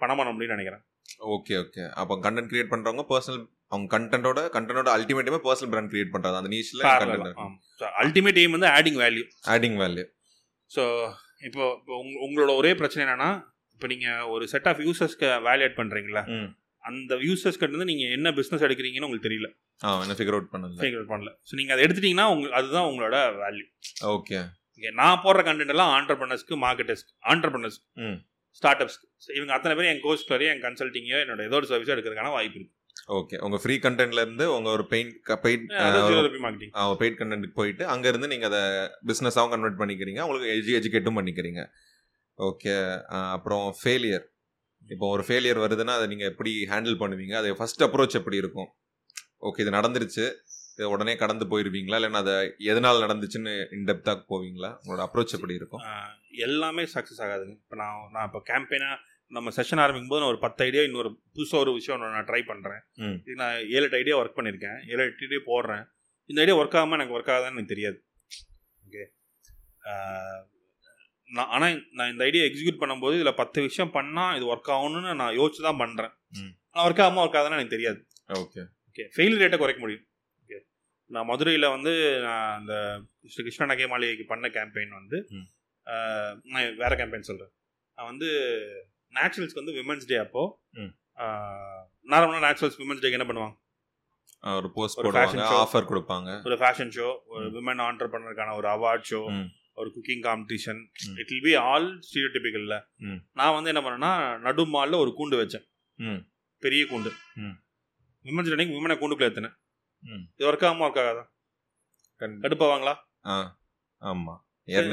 பணம் பண்ண முடியும்னு நினைக்கிறேன். ஓகே ஓகே அப்போ கண்டென்ட் கிரியேட் பண்றவங்க பர்சனல் அவங்க கண்டென்ட்டோட கண்டென்ட்டோட அல்டிமேட்டுமே பர்சனல் பிராண்ட் கிரியேட் பண்றாங்க அந்த நீஷ்ல அல்டிமேட் எய்ம் வந்து adding value adding value so இப்போ இப்போ உங்க- உங்களோட ஒரே பிரச்சனை என்னன்னா இப்போ நீங்கள் ஒரு செட் ஆஃப் யூசர்ஸ்க்கு வேல்யூட் பண்ணுறீங்களா. அந்த யூசர்ஸ்க்கு வந்து நீங்கள் என்ன பிஸ்னஸ் எடுக்கிறீங்கன்னு உங்களுக்கு தெரியல. ஆ என்ன ஃபிகர் அவுட் பண்ணல. ஃபிகர் பண்ணல. ஸோ நீங்கள் அதை எடுத்துட்டீங்கன்னா உங்களுக்கு அதுதான் உங்களோட வேல்யூ ஓகே நான் போடுற கண்டென்ட் எல்லாம் ஆண்டர்பனர்ஸ்க்கு மார்க்கெட்டர்ஸ்க்கு ஆண்டர்பனர்ஸ் ம். ஸ்டார்ட் அப்ஸ்க்கு இவங்க அத்தனை பேரும் என் கோர்ஸ் வரையும் என் கன்சல்ட்டிங்கோ என்னோட ஏதோ ஒரு சர்வீஸோ எடுக்கிறதுக்கான வாய்ப்பு இருக்கு. ஓகே உங்க ஃப்ரீ கண்டென்ட்ல இருந்து உங்க ஒரு paint paid marketing paid content போயிட்டு அங்க இருந்து நீங்க அதை பிசினஸாவும் கன்வெர்ட் பண்ணிக்கிறீங்க. உங்களுக்கு எஜு எஜுகேட்டும் பண்ணிக்கிறீங்க. ஓகே அப்புறம் ஃபெயிலியர் இப்போ ஒரு ஃபெயிலியர் வருதுன்னா அதை நீங்க எப்படி ஹேண்டில் பண்ணுவீங்க? அது ஃபர்ஸ்ட் அப்ரோச் எப்படி இருக்கும்? ஓகே இது நடந்துருச்சு. உடனே கடந்து போயிருவீங்களா? இல்லைன்னா அதை எதனால நடந்துச்சுன்னு இன்டெப்த்தாக போவீங்களா? உங்களோட அப்ரோச் எப்படி இருக்கும்? எல்லாமே சக்ஸஸ் ஆகாதுங்க. இப்போ நான் நான் இப்போ கேம்பெயினாக நம்ம செஷன் ஆரம்பிக்கும் போது நான் ஒரு பத்து ஐடியா இன்னொரு புதுசாக ஒரு விஷயம் நான் ட்ரை பண்ணுறேன். இது நான் ஏழு எட்டு ஐடியா ஒர்க் பண்ணியிருக்கேன். ஏழு எட்டு ஐடியா போடுறேன். இந்த ஐடியா ஒர்க் ஆகாமல் எனக்கு ஒர்க் ஆகாதான்னு எனக்கு தெரியாது. ஓகே நான் ஆனால் நான் இந்த ஐடியா எக்ஸிக்யூட் பண்ணும்போது இதில் பத்து விஷயம் பண்ணால் இது ஒர்க் ஆகணும்னு நான் யோசிச்சு தான் பண்ணுறேன். ஆனால் ஒர்க் ஆகாமல் ஒர்க் ஆகுதுன்னு எனக்கு தெரியாது. ஓகே. ஓகே ஃபெயில் ரேட்டை குறைக்க முடியும். நான் மதுரையில் வந்து நான் அந்த ஸ்ரீ கிருஷ்ண நகை மாளிகைக்கு பண்ண கேம்பெயின் வந்து நான் வேற கேம்பெயின் சொல்கிறேன் நான் வந்து நேச்சுரல்ஸ்க்கு வந்து விமன்ஸ் டே அப்போ ம். நார்மலாக நேச்சுரல்ஸ் விமன்ஸ் டேக்கு என்ன பண்ணுவாங்க ஒரு போஸ்ட் ஒரு போடுவாங்க. ஆஃபர் கொடுப்பாங்க ஒரு ஃபேஷன் ஷோ ஒரு. விமன் ஆண்டர்பனருக்கான ஒரு அவார்ட் ஷோ. ஒரு cooking competition. It will be all ஸ்டீரியோடிபிக்கல்ல ம். நான் வந்து என்ன பண்ணேன்னா நடு மால்ல ஒரு கூண்டு வச்சேன். பெரிய கூண்டு. விமன்ஸ் டேக்கு விமனை கூண்டுக்குள்ள ஏற்றினேன். இது ஒர்க் ஆகாம ஒர்க் ஆகாதா கடுப்பாவாங்களா? ஆ ஆமா.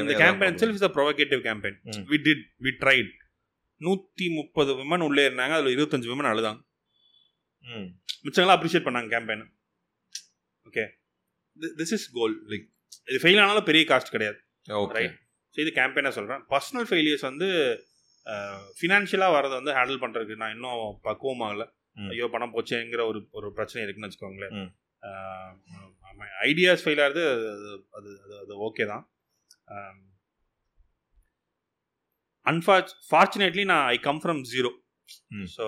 இந்த campaign self is a provocative campaign. We did we tried நூற்றி முப்பது விமன் உள்ளே இருந்தாங்க அதில் இருபத்தஞ்சு விமன் அழுதாங்க. மிச்சங்களாம் அப்ரிஷியேட் பண்ணாங்க campaign okay this is goal like இது ஃபெயில் ஆனாலும் பெரிய காஸ்ட் கிடையாது. Right. ஸோ இது கேம்பெயினாக சொல்கிறேன் பர்சனல் ஃபெயிலியர்ஸ் வந்து ஃபினான்ஷியலாக வரதை வந்து ஹேண்டில் பண்ணுறதுக்கு நான் இன்னும் பக்குவமாகல. ஐயோ பணம் போச்சேங்கிற ஒரு ஒரு பிரச்சனை இருக்குன்னு வச்சுக்கோங்களேன். ஐடியாஸ் ஃபெயில் ஆகுது அது அது அது ஓகே தான். அன்ஃபார்ச் ஃபார்ச்சுனேட்லி நான் I come from zero. So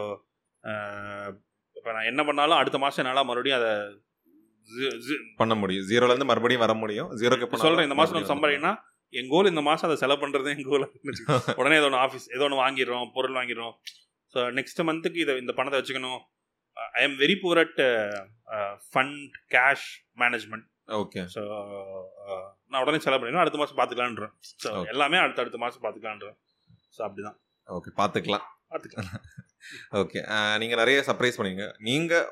இப்போ நான் என்ன பண்ணாலும் அடுத்த மாதம் என்னால் மறுபடியும் அதை பண்ண முடியும். ஜீரோல இருந்து மறுபடியும் வர முடியும். ஜீரோக்கு இப்போ சொல்கிறேன் இந்த மாதம் சம்பாதினா என் கோல் இந்த மாதம் அதை செலவு பண்ணுறது என் கோல் உடனே ஏதோ ஒன்று ஆஃபீஸ் ஏதோ ஒன்று வாங்கிடுறோம் பொருள் வாங்கிடுறோம். ஸோ நெக்ஸ்ட் மந்த்துக்கு இதை இந்த பணத்தை வச்சுக்கணும். I am very poor at fund cash management okay so நான் உடனே செலவு பண்ணிடுவேன் அடுத்த மாதம் பார்த்துக்கலான்றேன் ஸோ. எல்லாமே அடுத்த அடுத்த மாதம் பார்த்துக்கலான்றேன் ஸோ அப்படிதான். ஓகே பார்த்துக்கலாம் பார்த்துக்கலாம் ஓகே நீங்கள் நிறைய சர்ப்ரைஸ் பண்ணீங்க. நீங்கள்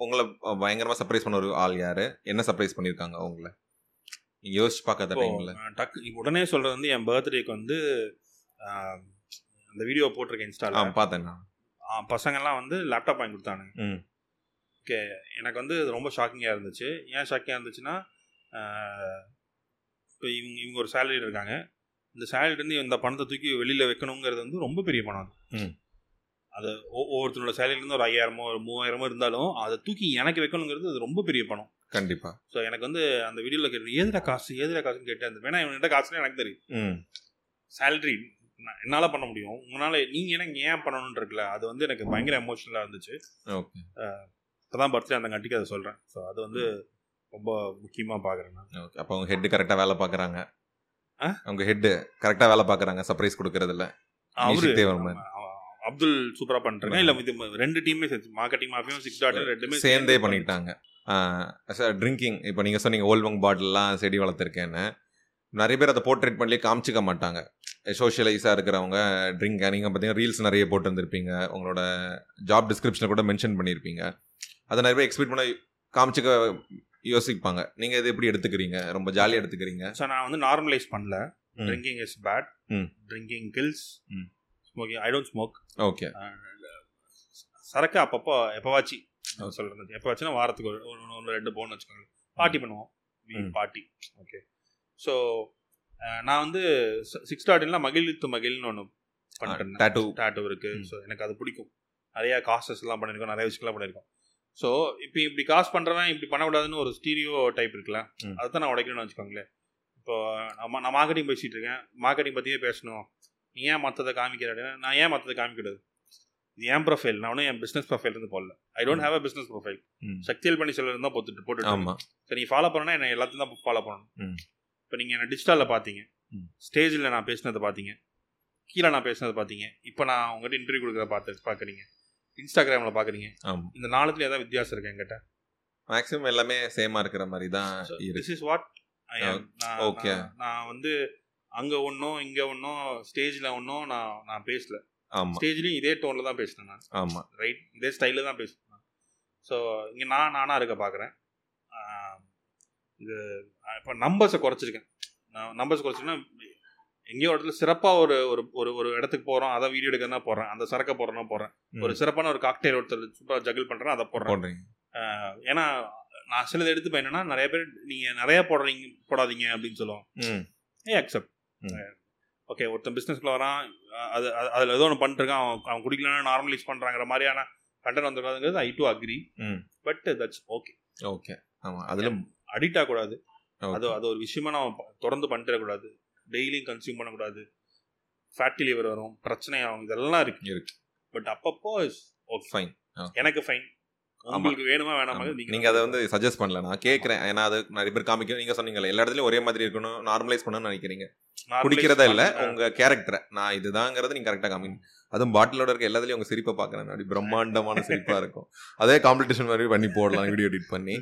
உங்களை பயங்கரமாக சர்ப்ரைஸ் பண்ண ஒரு ஆள் யாரு? என்ன சர்ப்ரைஸ் பண்ணியிருக்காங்க உங்களை? நீங்க யோசிச்சு பார்க்காத டைமில் டக்கு உடனே சொல்றது வந்து என் பர்த்டேக்கு வந்து அந்த வீடியோ போட்டிருக்கேன் இன்ஸ்டால பார்த்தேன் நான். ஆஹ், பசங்கெல்லாம் வந்து லேப்டாப் வாங்கி கொடுத்தானுங்க. ஓகே எனக்கு வந்து ரொம்ப ஷாக்கிங்காக இருந்துச்சு. ஏன் ஷாக்கிங்காக இருந்துச்சுன்னா இப்போ இவங்க இவங்க ஒரு சேலரி இருக்காங்க. இந்த இருந்து இந்த பணத்தை தூக்கி வெளியில் வைக்கணுங்கிறது வந்து ரொம்ப பெரிய பணம். அது. ஒவ்வொருத்தனோட சேலரிலேருந்து ஒரு ஐயாயிரமோ ஒரு மூவாயிரமோ இருந்தாலும் அதை தூக்கி எனக்கு வைக்கணுங்கிறது அது ரொம்ப பெரிய பணம். கண்டிப்பா. ஸோ எனக்கு வந்து அந்த வீடியோவில் கேட்டு ஏதுடா காசு? ஏதுடா காசுன்னு கேட்டேன். வேணா இவன்கிட்ட காசுன்னு எனக்கு தெரியும். ம். சேலரி என்னால் பண்ண முடியும். உங்களால் நீங்கள் எனக்கு ஏன் பண்ணணும்னு இருக்குல்ல அது வந்து எனக்கு பயங்கர எமோஷனலாக இருந்துச்சு. ஓகே. இப்போ தான் பர்த்டே அந்த கண்டிக்கு அதை சொல்கிறேன் ஸோ அது வந்து ரொம்ப முக்கியமாக பார்க்குறேன் நான். ஓகே. அப்போ அவங்க ஹெட் கரெக்டாக வேலை பார்க்குறாங்க ஆ? அவங்க ஹெட் கரெக்டாக வேலை பார்க்குறாங்க சர்ப்ரைஸ் கொடுக்கறதுல அவரு அப்துல் சூப்பரா பண்றாங்க இல்ல இது ரெண்டு டீமே சேர்த்து மார்க்கெட்டிங் மாஃபியும் சிக்ஸ் டாட் ரெண்டுமே சேர்ந்தே பண்ணிட்டாங்க. சார் ட்ரிங்கிங் இப்போ நீங்கள் சொன்னீங்க ஓல்வங் பாட்டில்லாம் செடி வளர்த்துருக்கேன்னு. நிறைய பேர் அதை போர்ட்ரேட் பண்ணி காமிச்சிக்க மாட்டாங்க. சோஷியலைஸாக இருக்கிறவங்க ட்ரிங்க் நீங்கள் பார்த்தீங்கன்னா ரீல்ஸ் நிறைய போட்டு வந்திருப்பீங்க உங்களோட ஜாப் டிஸ்கிரிப்ஷனில் கூட மென்ஷன் பண்ணியிருப்பீங்க அதை நிறைய பேர் எக்ஸ்பெக்ட் பண்ண காமிச்சிக்க யோசிப்பாங்க. நீங்கள் இது எப்படி எடுத்துக்கிறீங்க? ரொம்ப ஜாலியாக எடுத்துக்கிறீங்க. ஸோ நான் வந்து நார்மலைஸ் பண்ணல. Drinking is bad. Drinking kills. Smoking I don't smoke okay சரக்கு அப்பப்போ எப்போவாச்சு சொல்றது எப்போவாச்சுன்னா வாரத்துக்கு ஒரு ஒன்று ரெண்டு போன்னு வச்சுக்கோங்க பார்ட்டி பண்ணுவோம். ம். பார்ட்டி ஓகே ஸோ நான் வந்து சிக்ஸ் டாட்ல மகிழ்த்து மகிழ்னு ஒன்று பண்ணிட்டேன் டாட்டூ டாட்டூ இருக்கு. ம். ஸோ எனக்கு அது பிடிக்கும். நிறைய காசஸ் எல்லாம் பண்ணியிருக்கோம். நிறைய விஷயம்லாம் பண்ணியிருக்கோம். ஸோ இப்போ இப்படி காசு பண்ணுறவன் இப்படி பண்ணக்கூடாதுன்னு ஒரு ஸ்டீரியோ டைப் இருக்குல்ல. அதை தான் நான் உடைக்கணும்னு வச்சுக்கோங்களேன். இப்போ நம்ம நான் மார்க்கெட்டிங் பேசிட்டு இருக்கேன். மார்க்கெட்டிங் பற்றியே பேசணும். நீ ஏன் மற்றதை காமிக்கிற அப்படின்னா? நான் ஏன் மற்றதை காமிக்கிறது? இது என் ப்ரொஃபைல் நான் ஒன்றும் என் பிஸ்னஸ் ப்ரொஃபைல் இருந்து போடல. I don't have a business profile. சக்தியல் பண்ணி சொல்லிருந்து தான் போட்டுட்டு போட்டுட்டு. சரி நீ ஃபாலோ பண்ணனா என்ன எல்லாத்தையும் தான் ஃபாலோ. பண்ணணும். இப்போ நீங்கள் என்ன டிஜிட்டலில் பார்த்தீங்க. ஸ்டேஜில் நான் பேசினதை பார்த்தீங்க கீழே நான் பேசினதை பார்த்தீங்க இப்போ நான் உங்கள்கிட்ட இன்டர்வியூ கொடுக்குறத பார்த்து பார்க்குறீங்க. இன்ஸ்டாகிராமில் பார்க்குறீங்க இந்த நாலுத்துல ஏதாவது வித்தியாசம் இருக்கு என்கிட்ட? மேக்ஸிமம் எல்லாமே சேமாக இருக்கிற மாதிரி தான் திஸ் இஸ் வாட் Oh, நான் வந்து அங்கே ஒன்றும் இங்கே ஒன்றும் ஸ்டேஜில் ஒன்றும் நான் நான் பேசல. ஆமாம் ஸ்டேஜ்லேயும் இதே டோனில் தான் பேசினேன் நான். ஆமாம் ரைட் இதே ஸ்டைலில் தான் பேசுவேன் ஸோ இங்கே நான் நானாக இருக்க பார்க்குறேன் இது இப்போ நம்பர்ஸை குறைச்சிருக்கேன். நான் நம்பர்ஸ் குறைச்சிருக்கேன்னா எங்கேயோ இடத்துல சிறப்பாக ஒரு ஒரு ஒரு ஒரு இடத்துக்கு போகிறோம் அதை வீடியோ எடுக்கிறதா போடுறேன் அந்த சரக்கை போடுறேன்னா போடுறேன் ஒரு சிறப்பான ஒரு காக்டெயில் ஒருத்தர் சூப்பராக ஜகிள் பண்ணுறேன் அதை போடுறேன். ஏன்னா நான் சிலது எடுத்து என்னன்னா நிறைய பேர் நீங்கள் நிறைய போடுறீங்க போடாதீங்க அப்படின்னு சொல்லுவோம் ஏ அக்செப்ட். ஓகே ஒருத்தன் பிஸ்னஸ்க்குள்ள வரான் அது அது- அதில் ஏதோ ஒன்று பண்ணிட்டுருக்கான் அவன் அவன் குடிக்கலன்னா நார்மலைஸ் பண்ணுறாங்கிற மாதிரியான கண்டென்ட் வந்துருக்காதுங்கிறது ஐ டு அக்ரி ம். பட் தட்ஸ் ஓகே ஓகே ஆமாம் அதில் அடிக்ட் ஆகக்கூடாது. அது அது ஒரு விஷயமா நம்ம தொடர்ந்து பண்ணிட்டு கூடாது டெய்லியும் கன்சியூம் பண்ணக்கூடாது. ஃபேட்டி லிவர் வரும் பிரச்சனை ஆகும் இதெல்லாம் இருக்கு. இருக்கு. பட் அப்பப்போ ஓகே ஃபைன் எனக்கு ஃபைன் உங்களுக்கு வேணுமா வேணாமா நீங்க அதை வந்து சஜஸ்ட் பண்ணல. நான் கேட்கறேன். ஏன்னா அது நிறைய பேர் காமிக்க நீங்க சொன்னீங்கல்ல எல்லா இடத்துலயும் ஒரே மாதிரி இருக்கணும் நார்மலைஸ் பண்ணணும்னு நினைக்கிறீங்க. குடிக்கிறதா இல்ல உங்க கேரக்டரை நான் இதுதாங்கிறத நீங்க கரெக்டா காமிங்க. அதுவும் பாட்டிலோட இருக்க எல்லாத்துலயும் உங்க சிரிப்பை பாக்குறேன் அப்படி பிரம்மாண்டமான சிரிப்பா இருக்கும். அதே காம்படிஷன் மாதிரி பண்ணி போடலாம் வீடியோ எடிட் பண்ணி.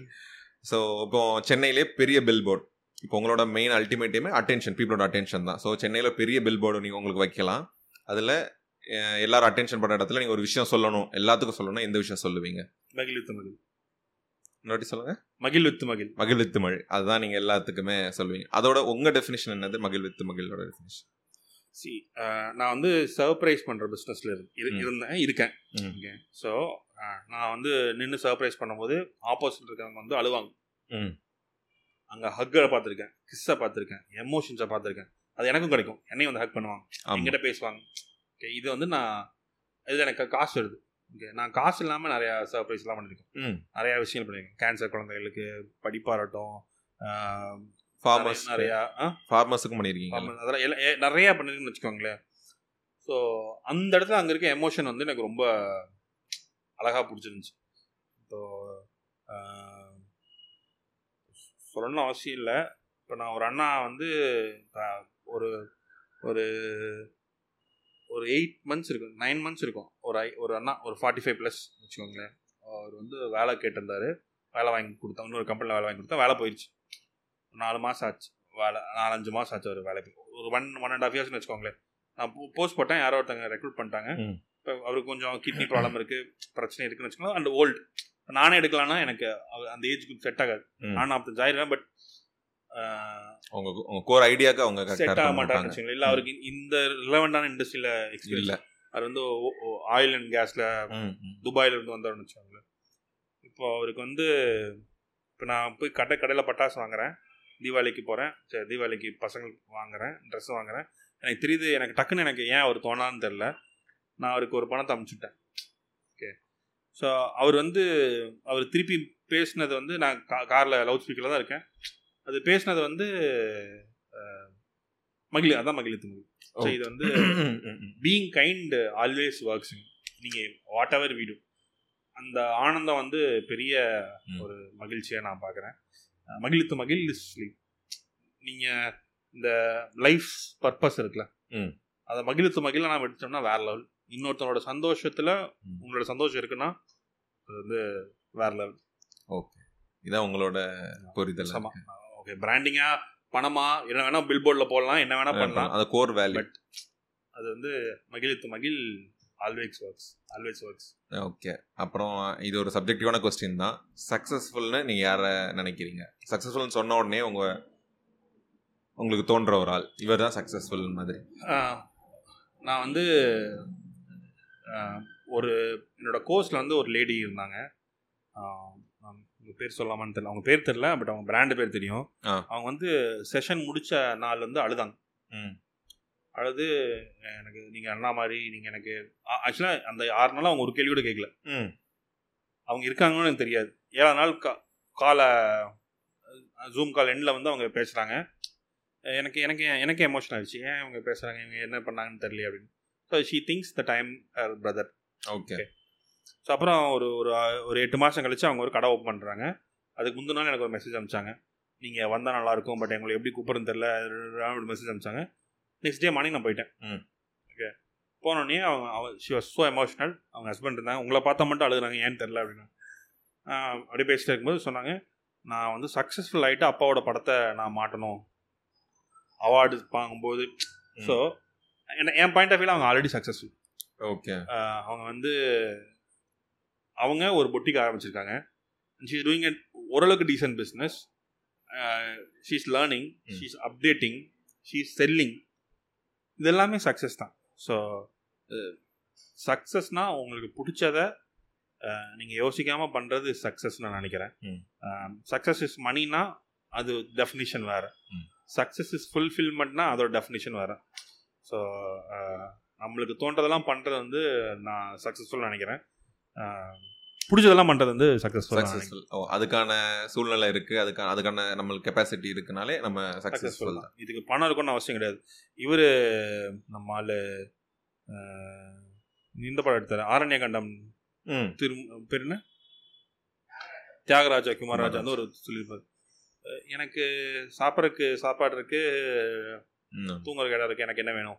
ஸோ இப்போ சென்னையிலே பெரிய பில் போர்டு இப்போ உங்களோட மெயின் அல்டிமேட்டுமே அட்டென்ஷன் பீப்புளோட அட்டென்ஷன் தான். ஸோ சென்னையில் பெரிய பில் போர்டு நீங்கள் உங்களுக்கு வைக்கலாம். அதில் எல்லாரும் அட்டென்ஷன் பண்ணுற இடத்துல நீங்கள் ஒரு விஷயம் சொல்லணும் எல்லாத்துக்கும் சொல்லணும் எந்த விஷயம் சொல்லுவீங்க. மகிழ்வித்து மகிழ். இன்னொட்டி சொல்லுங்க. மகிழ்வித்து மகிழ். மகிழ்வித்து மழை அதுதான் நீங்கள் எல்லாத்துக்குமே சொல்லுவீங்க. அதோட உங்கள் டெஃபினேஷன் என்னது? மகிழ்வித்து மகிழோட டெஃபினேஷன் சி நான் வந்து சர்ப்ரைஸ் பண்ணுற பிஸ்னஸில். இருந்தேன் இருக்கேன். ஓகே ஸோ நான் வந்து நின்று சர்ப்ரைஸ் பண்ணும்போது ஆப்போசிட் இருக்கவங்க வந்து அழுவாங்க. ம். அங்கே ஹக்கை பார்த்துருக்கேன் கிஸ்ஸை பார்த்துருக்கேன் எமோஷன்ஸை பார்த்துருக்கேன். அது எனக்கும் கிடைக்கும். என்னையும் வந்து ஹக் பண்ணுவாங்க. என்கிட்ட பேசுவாங்க. ஓகே இது வந்து நான் இது எனக்கு காசு வருது. ஓகே நான் காசு இல்லாமல் நிறையா சர்ப்ரைஸ்லாம் பண்ணியிருக்கேன் ம். நிறையா விஷயங்கள் பண்ணியிருக்கேன் கேன்சர் குழந்தைகளுக்கு படிப்பாகட்டும் ஃபார்மர்ஸ் நிறையா ஃபார்மர்ஸுக்கும் பண்ணியிருக்கீங்க அதெல்லாம் எல்லாம் நிறைய பண்ணிருக்குன்னு வச்சுக்கோங்களேன். ஸோ அந்த இடத்துல அங்கே இருக்க எமோஷன் வந்து எனக்கு ரொம்ப அழகாக பிடிச்சிருந்துச்சு. இப்போ சொல்லணும்னு அவசியம் இல்லை. இப்போ நான் ஒரு அண்ணா வந்து ஒரு ஒரு ஒரு எயிட் மந்த்ஸ் இருக்கும் நைன் மந்த்ஸ் இருக்கும். ஒரு ஐ ஒரு அண்ணா ஒரு ஃபார்ட்டி ஃபைவ் ப்ளஸ் வச்சுக்கோங்களேன். அவர் வந்து வேலை கேட்டிருந்தாரு. வேலை வாங்கி கொடுத்தா இன்னொரு கம்பெனியில் வேலை வாங்கி கொடுத்தா வேலை போயிடுச்சு நாலு மாதம் ஆச்சு. வேலை நாலஞ்சு மாதம் ஆச்சு ஒரு வேலைக்கு. ஒரு ஒன் ஒன் அண்ட் ஆஃப் இயர்ஸ்னு வச்சுக்கோங்களேன். நான் போஸ்ட் போட்டேன். யாரோ ஒருத்தங்க ரெக்ரூட் பண்ணிட்டாங்க. இப்போ அவருக்கு கொஞ்சம் கிட்னி ப்ராப்ளம் இருக்குது பிரச்சனை இருக்குன்னு வச்சுக்கோங்க அண்ட் ஓல்டு நானே எடுக்கலாம்னா எனக்கு அந்த ஏஜ் குரூப் செட் ஆகாது. நான் நாற்பத்தஞ்சு ஆயிரம் பட் உங்க உங்க கோர் ஐடியாக்கு அவங்க செட் ஆக மாட்டாங்க. இல்லை அவருக்கு இந்த ரிலவெண்டான இண்டஸ்ட்ரியில் எக்ஸ்பீரியன்ஸ் அவர் வந்து ஆயில் அண்ட் கேஸில். துபாயில இருந்து வந்தாருன்னு வச்சுக்கோங்களேன். இப்போ அவருக்கு வந்து இப்போ நான் போய் கடை கடையில் பட்டாசு வாங்குறேன். தீபாவளிக்கு போகிறேன் சரி தீபாவளிக்கு பசங்களுக்கு வாங்குறேன் ட்ரெஸ் வாங்குறேன். எனக்கு தெரியுது எனக்கு டக்குன்னு எனக்கு ஏன் அவர் தோணான்னு தெரில நான் அவருக்கு ஒரு பணத்தை அமுச்சுட்டேன். ஓகே ஸோ அவர் வந்து அவர் திருப்பி பேசினது வந்து நான் கா காரில் லவுட் ஸ்பீக்கரில் தான் இருக்கேன். அது பேசினது வந்து மகிழ் அதான் மகிழ்த்து மகிழ். ஸோ இது வந்து. பீயிங் கைண்ட் ஆல்வேஸ் ஒர்க்ஸ் நீங்கள் வாட் எவர் வீடு அந்த ஆனந்தம் வந்து பெரிய. ஒரு மகிழ்ச்சியாக நான் பார்க்குறேன் மகிழ்த்து மகிழ் நீங்கள் இந்த லைஃப் பர்பஸ் இருக்குல்ல. அதை மகிழ்த்து மகிழ நான் எடுத்தோம்னா வேற லெவல் இன்னொருத்தனோட சந்தோஷத்தில். உங்களோட சந்தோஷம் இருக்குன்னா அது வந்து வேற லெவல் ஓகே. இதான் உங்களோட புரிதல். ஓகே. பிராண்டிங்காக பணமா என்ன வேணால் பில் போர்டில் போடலாம் என்ன வேணால் பண்ணலாம். அந்த கோர் வேல்யூ But- அது வந்து மகிழ்த்து மகிழ் always works always works okay. அப்புறம் இது ஒரு சப்ஜெக்டிவான கொஸ்டின் தான். சக்ஸஸ்ஃபுல்னு நீங்கள் யாரை நினைக்கிறீங்க? சக்ஸஸ்ஃபுல்னு சொன்ன உடனே உங்க உங்களுக்கு தோன்ற ஒரு ஆள். இவர் தான் சக்ஸஸ்ஃபுல் மாதிரி நான் வந்து ஒரு என்னோட கோர்ஸில் வந்து ஒரு லேடி இருந்தாங்க. உங்க பேர் சொல்லாமான்னு தெரியல. அவங்க பேர் தெரியல பட் அவங்க பிராண்டு பேர் தெரியும். அவங்க வந்து செஷன் முடிச்ச நாள் வந்து அழுதாங்க. ம். அழுது எனக்கு நீங்கள் அண்ணா மாதிரி நீங்கள் எனக்கு ஆக்சுவலாக அந்த ஆறு நாள் அவங்க ஒரு கேள்வி கூட கேட்கல ம். அவங்க இருக்காங்கன்னு எனக்கு தெரியாது. ஏழாம் நாள் கா காலை ஜூம் கால் எண்டில் வந்து அவங்க பேசுகிறாங்க எனக்கு எனக்கு எனக்கு எமோஷன் ஆயிடுச்சு. ஏன் அவங்க பேசுகிறாங்க இவங்க என்ன பண்ணாங்கன்னு தெரியல அப்படின்னு. So she thinks the time brother okay so அப்புறம் ஒரு ஒரு ஒரு எட்டு மாதம் கழிச்சு அவங்க ஒரு கடை ஓப்பன் பண்ணுறாங்க அதுக்கு முந்தின நாள் எனக்கு ஒரு மெசேஜ் அனுப்பிச்சாங்க. நீங்கள் வந்தால் நல்லாயிருக்கும் பட் எங்களை எப்படி கூப்பிட்றதுன்னு தெரில மெசேஜ் அனுப்பிச்சாங்க. நெக்ஸ்ட் டே மார்னிங் நான் போயிட்டேன். ஓகே போனோடனே அவங்க அவ ஷி வாஸ் ஸோ எமோஷனல் அவங்க ஹஸ்பண்ட் இருந்தாங்க. உங்களை பார்த்தா மட்டும் அழுகுறாங்க. ஏன்னு தெரில அப்படின்னு. ஆஹ் அப்படியே பேசிட்டு இருக்கும்போது சொன்னாங்க நான் வந்து சக்ஸஸ்ஃபுல் ஆகிட்டு அப்பாவோட படத்தை நான் மாட்டணும். அவார்டு வாங்கும்போது. ஸோ என் பாயிண்ட் ஆஃப் வியூவில் அவங்க ஆல்ரெடி சக்ஸஸ்ஃபுல் ஓகே அவங்க வந்து அவங்க ஒரு பொட்டிக் ஆரம்பிச்சிருக்காங்க. ஷீ இஸ் டூயிங் ஓரளவுக்கு decent business she is learning. She is updating she is selling இது எல்லாமே சக்ஸஸ் தான் ஸோ சக்ஸஸ்னால் உங்களுக்கு பிடிச்சத நீங்கள் யோசிக்காமல் பண்ணுறது சக்ஸஸ் நான் நினைக்கிறேன். சக்ஸஸ் இஸ் மணினா அது டெஃபினிஷன் வேறு. சக்ஸஸ் இஸ் ஃபுல்ஃபில்மெண்ட்னா அதோட டெஃபினிஷன் வேறு. ஸோ நம்மளுக்கு தோன்றதெல்லாம் பண்ணுறது வந்து நான் சக்ஸஸ்ஃபுல் நினைக்கிறேன். பிடிச்சதெல்லாம் பண்ணுறது வந்து சக்ஸஸ்ஃபுல் சக்ஸஸ்ஃபுல் ஓ அதுக்கான சூழ்நிலை இருக்கு. அதுக்கான அதுக்கான நம்மளுக்கு கெப்பாசிட்டி இருக்குனாலே நம்ம சக்ஸஸ்ஃபுல் தான். இதுக்கு பணம் இருக்கும்னு அவசியம் கிடையாது. இவர் நம்ம ஆளு இந்த படம் எடுத்தார். ஆரண்ய கண்டம் ம். திரு பேர் என்ன? தியாகராஜா குமாரராஜா. வந்து ஒரு சொல்லியிருப்பார். எனக்கு சாப்பிட்றதுக்கு சாப்பாடு இருக்கு ம். தூங்குற இடம் இருக்கு எனக்கு என்ன வேணும்?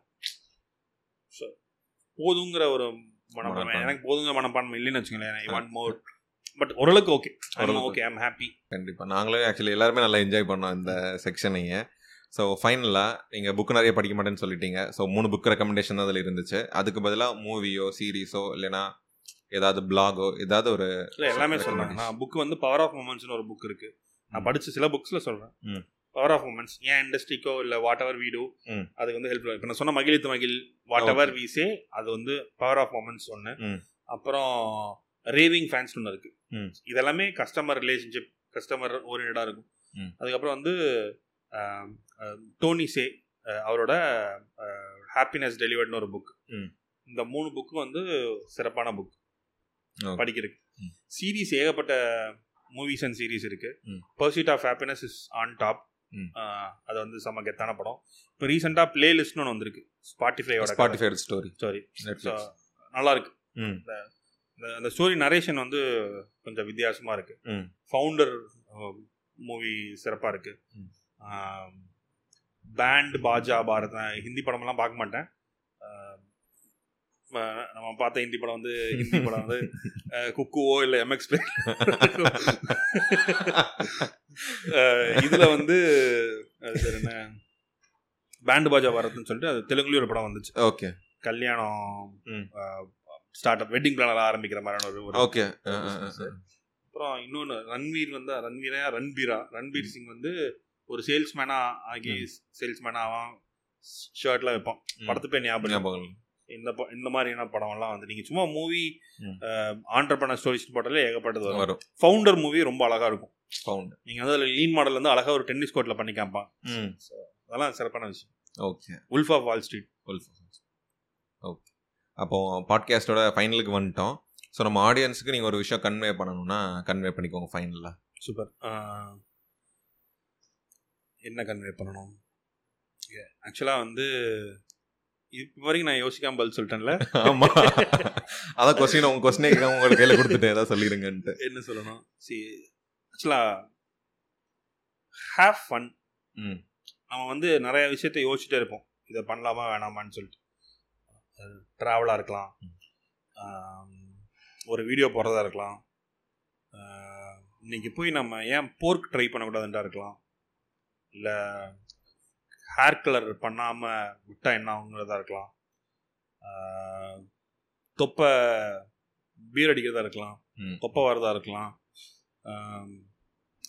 So, போதுங்கிற ஒரு மனப்பான்மை. எனக்கு போதுங்கிற மனப்பான்மை இல்லைன்னு வச்சுக்கோங்களேன். ஐ வாண்ட் மோர் பட் ஓரளவுக்கு ஓகே. ஓகே ஐம் ஹாப்பி கண்டிப்பாக நாங்களும் ஆக்சுவலி எல்லாருமே நல்லா என்ஜாய் பண்ணோம் இந்த செக்ஷனைங்க ஸோ ஃபைனலாக நீங்கள் புக் நிறைய படிக்க மாட்டேன்னு சொல்லிட்டீங்க. ஸோ மூணு புக் ரெக்கமெண்டேஷன் தான் அதில் இருந்துச்சு. அதுக்கு பதிலாக மூவியோ சீரீஸோ இல்லைனா ஏதாவது பிளாகோ ஏதாவது ஒரு இல்லை எல்லாமே. சொல்கிறேன் நான் புக் வந்து பவர் ஆஃப் மூமெண்ட்ஸ்னு ஒரு புக் இருக்கு. நான் படிச்ச சில புக்ஸில் சொல்கிறேன். பவர் ஆஃப் மூமெண்ட்ஸ் ஏன் இண்டஸ்ட்ரிக்கோ இல்லை வாட் எவர் வீடு ம். அது வந்து ஹெல்ப்ஃபுல்லாக இப்போ நான் சொன்ன மகிழித்து மகிழ் வாட் எவர் வி சே அது வந்து பவர் ஆஃப் மூமெண்ட்ஸ் ஒன்று. அப்புறம் ரேவிங் ஃபேன்ஸ் ஒன்று இருக்கு. இதெல்லாமே கஸ்டமர் ரிலேஷன்ஷிப் கஸ்டமர் ஓரியன்டாக இருக்கும். அதுக்கப்புறம் வந்து டோனி சே அவரோட ஹாப்பினஸ் டெலிவர்ட்னு ஒரு புக். இந்த மூணு புக்கும் வந்து சிறப்பான புக். படிக்கிறதுக்கு. சீரீஸ் ஏகப்பட்ட மூவிஸ் அண்ட் சீரீஸ் இருக்கு. Pursuit of happiness is on top. அது வந்து செம்ம கெத்தான படம். இப்போ ரீசெண்டாக பிளேலிஸ்ட்னு ஒன்று வந்திருக்கு. ஸ்பாட்டிஃபையோட ஸ்பாட்டிஃபை ஸ்டோரி நெட்ஃப்ளிக்ஸ் நல்லா இருக்கு அந்த ஸ்டோரி நரேஷன் வந்து கொஞ்சம் வித்தியாசமா இருக்கு. ஃபவுண்டர் மூவி சிறப்பா இருக்கு. பேண்ட் பாஜா பாரத் ஹிந்தி படமெல்லாம் பார்க்க மாட்டேன். நம்ம பார்த்த ஹிந்தி படம் வந்து ஹிந்தி படம் வந்து குக்குவோ இல்லை எம்எக்ஸ் பிளே இதுல வந்து அது பேர் என்ன? பேண்ட் பாஜா பாரத்னு சொல்லிட்டு அது தெலுங்குலயும் ஒரு படம் வந்துச்சு. ஓகே. கல்யாணம். ஸ்டார்ட் அப் வெட்டிங் பிளானர் ஆரம்பிக்கிற மாதிரியான ஒரு ஓகே. அப்புறம் இன்னொன்று ரன்வீர் வந்து ரன்வீரா ரன்பீரா ரன்பீர் சிங் வந்து ஒரு சேல்ஸ்மேனா ஆகி சேல்ஸ்மேனா ஆவான் ஷர்ட்லாம் வைப்பான். படத்து பேர் ஞாபகம். ஞாபகம் இந்த இந்த மாதிரியான படம்லாம் வந்து நீங்க சும்மா மூவி ம். ஆண்டர்பனர் ஸ்டோரிஸ் போட்டாலே ஏகப்பட்டது வரும். ஃபவுண்டர் மூவி ரொம்ப அழகா இருக்கும். ஃபவுண்ட் நீங்க வந்து அதில் லீன் மாடல் வந்து அழகா ஒரு டென்னிஸ் கோர்ட்ல பண்ணி காமிப்பான். அதெல்லாம் சிறப்பான விஷயம். Okay wolf of Wall Street okay அப்போ பாட்காஸ்டோட ஃபைனலுக்கு வந்துட்டோம். ஸோ நம்ம ஆடியன்ஸுக்கு நீங்கள் ஒரு விஷயம் கன்வே பண்ணணும்னா கன்வே பண்ணிக்கோங்க ஃபைனலாக சூப்பர் என்ன கன்வே பண்ணணும்? ஆக்சுவலாக வந்து இப்போ வரைக்கும் நான் யோசிக்காம பதில் சொல்லிட்டேன்ல. ஆமா. அதான் கொஸ்டின் உங்க கொஸ்டினே கேட்காம உங்களோட கையில கொடுத்துட்டேன். ஏதாவது சொல்லிடுங்கன்ட்டு. என்ன சொல்லணும்? சி ஆக்சுவலாக ஹேவ் ஃபன் ம். நம்ம வந்து நிறைய விஷயத்த யோசிச்சுட்டே இருப்போம். இதை பண்ணலாமா வேணாமான்னு சொல்லிட்டு. ட்ராவலாக இருக்கலாம். ஒரு வீடியோ போடுறதா இருக்கலாம். இன்னைக்கு போய் நம்ம ஏன் போர்க் ட்ரை பண்ணக்கூடாதுன்றா இருக்கலாம். இல்லை ஹேர் கலர் பண்ணாமல் விட்டா என்ன? ஆகுங்கிறதா இருக்கலாம். தொப்பை பீர் அடிக்கிறதா இருக்கலாம். தொப்பை வரதா இருக்கலாம்.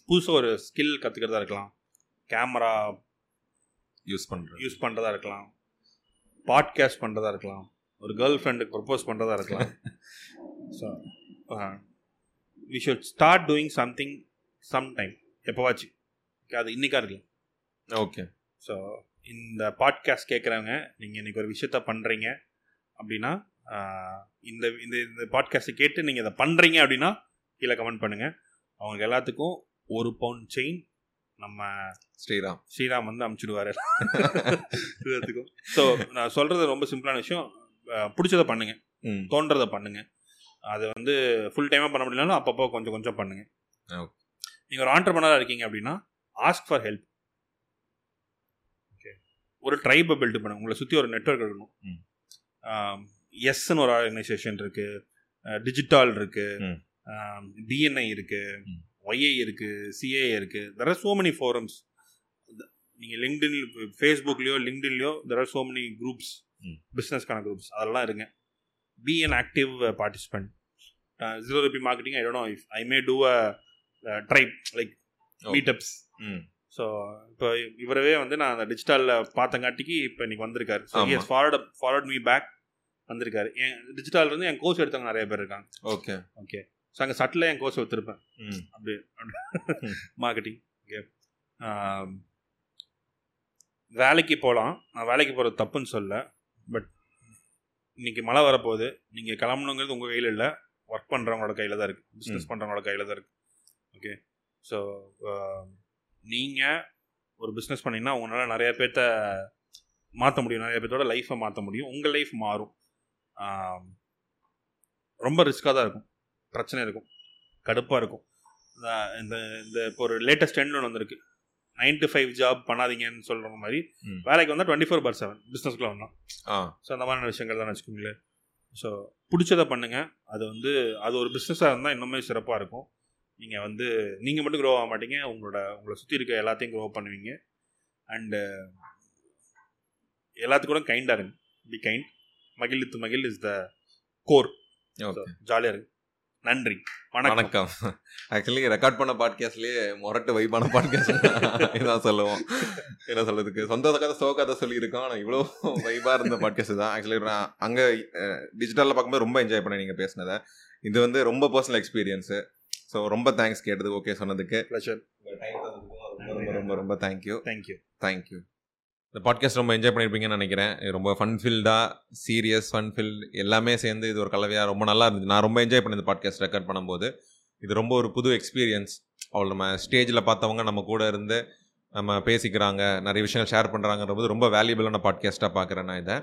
புதுசாக ஒரு ஸ்கில் கற்றுக்கிறதா இருக்கலாம். கேமரா யூஸ் பண்றேன் யூஸ் பண்ணுறதா இருக்கலாம். பாட்காஸ்ட் பண்ணுறதா இருக்கலாம். ஒரு கேர்ள் ஃப்ரெண்டுக்கு ப்ரப்போஸ் பண்ணுறதா இருக்கலாம். So we should start doing something some time எப்போவாச்சு. அது இன்னைக்கா இருக்கலாம். ஓகே ஸோ இந்த பாட்காஸ்ட் கேட்குறவங்க நீங்கள் இன்னைக்கு ஒரு விஷயத்த பண்ணுறீங்க அப்படின்னா இந்த இந்த இந்த பாட்காஸ்ட்டை கேட்டு நீங்கள் இதை பண்ணுறீங்க அப்படின்னா கீழே கமெண்ட் பண்ணுங்கள் அவங்க எல்லாத்துக்கும் ஒரு பவுண்ட் செயின் நம்ம ஸ்ரீராம். ஸ்ரீராம் வந்து அமுச்சிடுவார். எல்லாத்துக்கும். ஸோ நான் சொல்கிறது ரொம்ப சிம்பிளான விஷயம். பிடிச்சத பண்ணுங்க. ம். தோன்றதை பண்ணுங்க. அது வந்து ஃபுல் டைமாக பண்ண முடியலனாலும் அப்பப்போ கொஞ்சம் கொஞ்சம் பண்ணுங்க. Okay. நீங்கள் ஒரு ஆண்டர்பனராக இருக்கீங்க அப்படின்னா ஆஸ்க் ஃபார் ஹெல்ப் ஒரு ட்ரைபை பில்ட் பண்ணுங்க உங்களை சுற்றி ஒரு நெட்வொர்க் இருக்கணும். எஸ்ன்னு ஒரு ஆர்கனைசேஷன் இருக்கு. டிஜிட்டல் இருக்கு. ம். டிஎன்ஐ இருக்கு. ம். ஒய்ஐ இருக்கு. சிஏ இருக்கு. There are so many forums நீங்கள் லிங்க்டின் ஃபேஸ்புக்லேயோ லிங்க்டின்லையோ there are so many groups. பிஸ்னஸ்க்கான groups அதெல்லாம் இருங்க. Be an active participant zero rupee marketing I don't know if I may do a tribe like. Meetups ம். So இப்போ இவரவே வந்து நான் அந்த டிஜிட்டலில் பார்த்தங்காட்டிக்கு இப்போ இன்னைக்கு வந்திருக்காரு. So. Yes forward forward me back வந்திருக்காரு. என் டிஜிட்டல் இருந்து என் கோர்ஸ் எடுத்தவங்க நிறைய பேர் இருக்காங்க. ஓகே ஓகே ஸோ அங்கே சட்டில் என் கோர்ஸ் எடுத்திருப்பேன் ம். மார்க்கெட்டிங் ஓகே வேலைக்கு போகலாம் நான் வேலைக்கு போகிறது தப்புன்னு சொல்ல பட் இன்னைக்கு மழை வரப்போகுது. நீங்கள் கிளம்பணுங்கிறது உங்கள் கையில் இல்லை. ஒர்க் பண்ணுறவங்களோட கையில் தான் இருக்குது பிஸ்னஸ். பண்ணுறவங்களோட கையில் தான் இருக்குது ஓகே ஸோ நீங்கள் ஒரு பிஸ்னஸ் பண்ணீங்கன்னா உங்களால் நிறைய பேர்த்த மாற்ற முடியும். நிறைய பேர்த்தோட லைஃப்பை மாற்ற முடியும். உங்கள் லைஃப் மாறும். ரொம்ப ரிஸ்க்காக தான் இருக்கும். பிரச்சனை இருக்கும். கடுப்பாக இருக்கும். இந்த- இந்த இப்போ ஒரு லேட்டஸ்ட் ட்ரெண்ட் ஒன்று வந்திருக்கு. நைன் to ஃபைவ் ஜாப் பண்ணாதீங்கன்னு சொல்கிற மாதிரி. வேலைக்கு வந்தால் டுவெண்ட்டி ஃபோர் பார் செவன் பிஸ்னஸ்க்குள்ள ஆ. ஸோ அந்த மாதிரியான விஷயங்கள் தான் வச்சுக்கோங்களேன். ஸோ பிடிச்சதை பண்ணுங்கள் அது வந்து அது ஒரு பிஸ்னஸாக இருந்தால் இன்னுமே சிறப்பாக இருக்கும். நீங்கள் வந்து நீங்கள் மட்டும் க்ரோ ஆக மாட்டீங்க. உங்களோட உங்களை சுற்றி இருக்க எல்லாத்தையும் க்ரோ பண்ணுவீங்க. அண்டு எல்லாத்துக்கூட கைண்டாக இருங்க. பி கைண்ட் மகிழ்த்து மகிழ் இஸ் த கோர் ஜாலியாக இருக்கு நன்றி. வணக்கம். வணக்கம். ஆக்சுவலி ரெக்கார்ட் பண்ண பாட்காஸ்ட்லயே முரட்டு வைப்பான பாட்காஸ்ட் இதான் சொல்லுவோம். என்ன சொல்றதுக்கு? சொந்த கதை சோ கதை சொல்லியிருக்கோம். ஆனால் இவ்வளோ வைபாக இருந்த பாட்காஸ்ட் தான். ஆக்சுவலி நான் அங்கே டிஜிட்டலில் பார்க்கும்போது ரொம்ப என்ஜாய் பண்ணேன் நீங்கள் பேசினதை. இது வந்து ரொம்ப பர்சனல் எக்ஸ்பீரியன்ஸு ஸோ ரொம்ப தேங்க்ஸ் கேட்டதுக்கு ஓகே சொன்னதுக்கு. ரொம்ப ரொம்ப ரொம்ப thank you thank you thank you இந்த பாட்காஸ்ட் ரொம்ப என்ஜாய் பண்ணியிருப்பீங்கன்னு நினைக்கிறேன். இது ரொம்ப ஃபன் ஃபீல்டாக சீரியஸ் ஃபன் ஃபீல்ட் எல்லாமே சேர்ந்து இது ஒரு கலவையாக ரொம்ப நல்லா இருந்துச்சு. நான் ரொம்ப என்ஜாய் பண்ணி இந்த பாட்காஸ்ட் ரெக்கார்ட் பண்ணும்போது. இது ரொம்ப ஒரு புது எக்ஸ்பீரியன்ஸ் அவ்வளோ நம்ம ஸ்டேஜில் பார்த்தவங்க நம்ம கூட இருந்து நம்ம பேசிக்கிறாங்க நிறைய விஷயங்கள் ஷேர் பண்ணுறாங்கன்றது ரொம்ப வேல்யூபிளான பாட்காஸ்ட்டாக பார்க்குறேன் நான் இதை.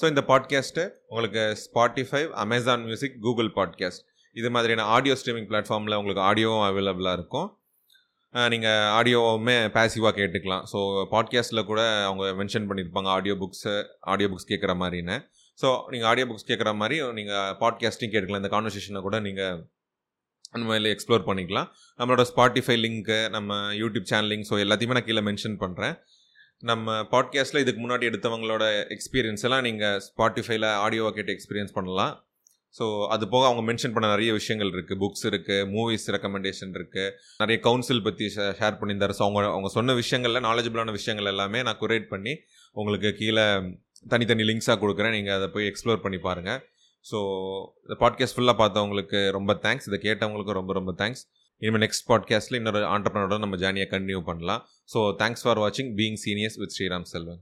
ஸோ இந்த பாட்காஸ்ட்டு உங்களுக்கு Spotify Amazon Music Google Podcast இது மாதிரியான ஆடியோ ஸ்ட்ரீமிங் பிளாட்ஃபார்மில் உங்களுக்கு ஆடியோவும் அவைலபிளாக இருக்கும். நீங்கள் ஆடியோவுமே பேசிவாக கேட்டுக்கலாம். ஸோ பாட்காஸ்ட்டில் கூட அவங்க மென்ஷன் பண்ணியிருப்பாங்க ஆடியோ புக்ஸு ஆடியோ புக்ஸ் கேட்குற மாதிரின்னு. ஸோ நீங்கள் ஆடியோ புக்ஸ் கேட்குற மாதிரி நீங்கள் பாட்காஸ்ட்டையும் கேட்டுக்கலாம். இந்த கான்வர்சேஷனை கூட நீங்கள் அந்த மாதிரி எக்ஸ்ப்ளோர் பண்ணிக்கலாம். நம்மளோட ஸ்பாட்டிஃபை லிங்க்கு நம்ம யூடியூப் சேனல் லிங்க் ஸோ எல்லாத்தையுமே நான் கீழே மென்ஷன் பண்ணுறேன் நம்ம பாட்காஸ்ட்டில் இதுக்கு முன்னாடி எடுத்தவங்களோட எக்ஸ்பீரியன்ஸ் எல்லாம் நீங்கள் ஸ்பாட்டிஃபைல ஆடியோவை கேட்டு எக்ஸ்பீரியன்ஸ் பண்ணலாம். ஸோ அது போக அவங்க மென்ஷன் பண்ண நிறைய விஷயங்கள் இருக்குது புக்ஸ் இருக்குது மூவிஸ் ரெக்கமெண்டேஷன் இருக்குது நிறைய கவுன்சில் பற்றி ஷேர் பண்ணியிருந்தாரு. ஸோ அவங்க அவங்க சொன்ன விஷயங்களில் நாலேஜபிளான விஷயங்கள் எல்லாமே நான் குரேட் பண்ணி உங்களுக்கு கீழே தனித்தனி லிங்க்ஸாக கொடுக்குறேன். நீங்கள் அதை போய் எக்ஸ்ப்ளோர் பண்ணி பாருங்கள் ஸோ இந்த பாட்காஸ்ட் ஃபுல்லாக பார்த்தவங்களுக்கு ரொம்ப தேங்க்ஸ் இதை கேட்டவங்களுக்கு ரொம்ப ரொம்ப தேங்க்ஸ் இனிமேல் நெக்ஸ்ட் பாட்காஸ்ட்டில் இன்னொரு ஆண்டர்பனரோட நம்ம ஜேர்னியை கண்டினியூ பண்ணலாம். ஸோ தேங்க்ஸ் ஃபார் வாட்சிங் being seniors with Sriram Selvan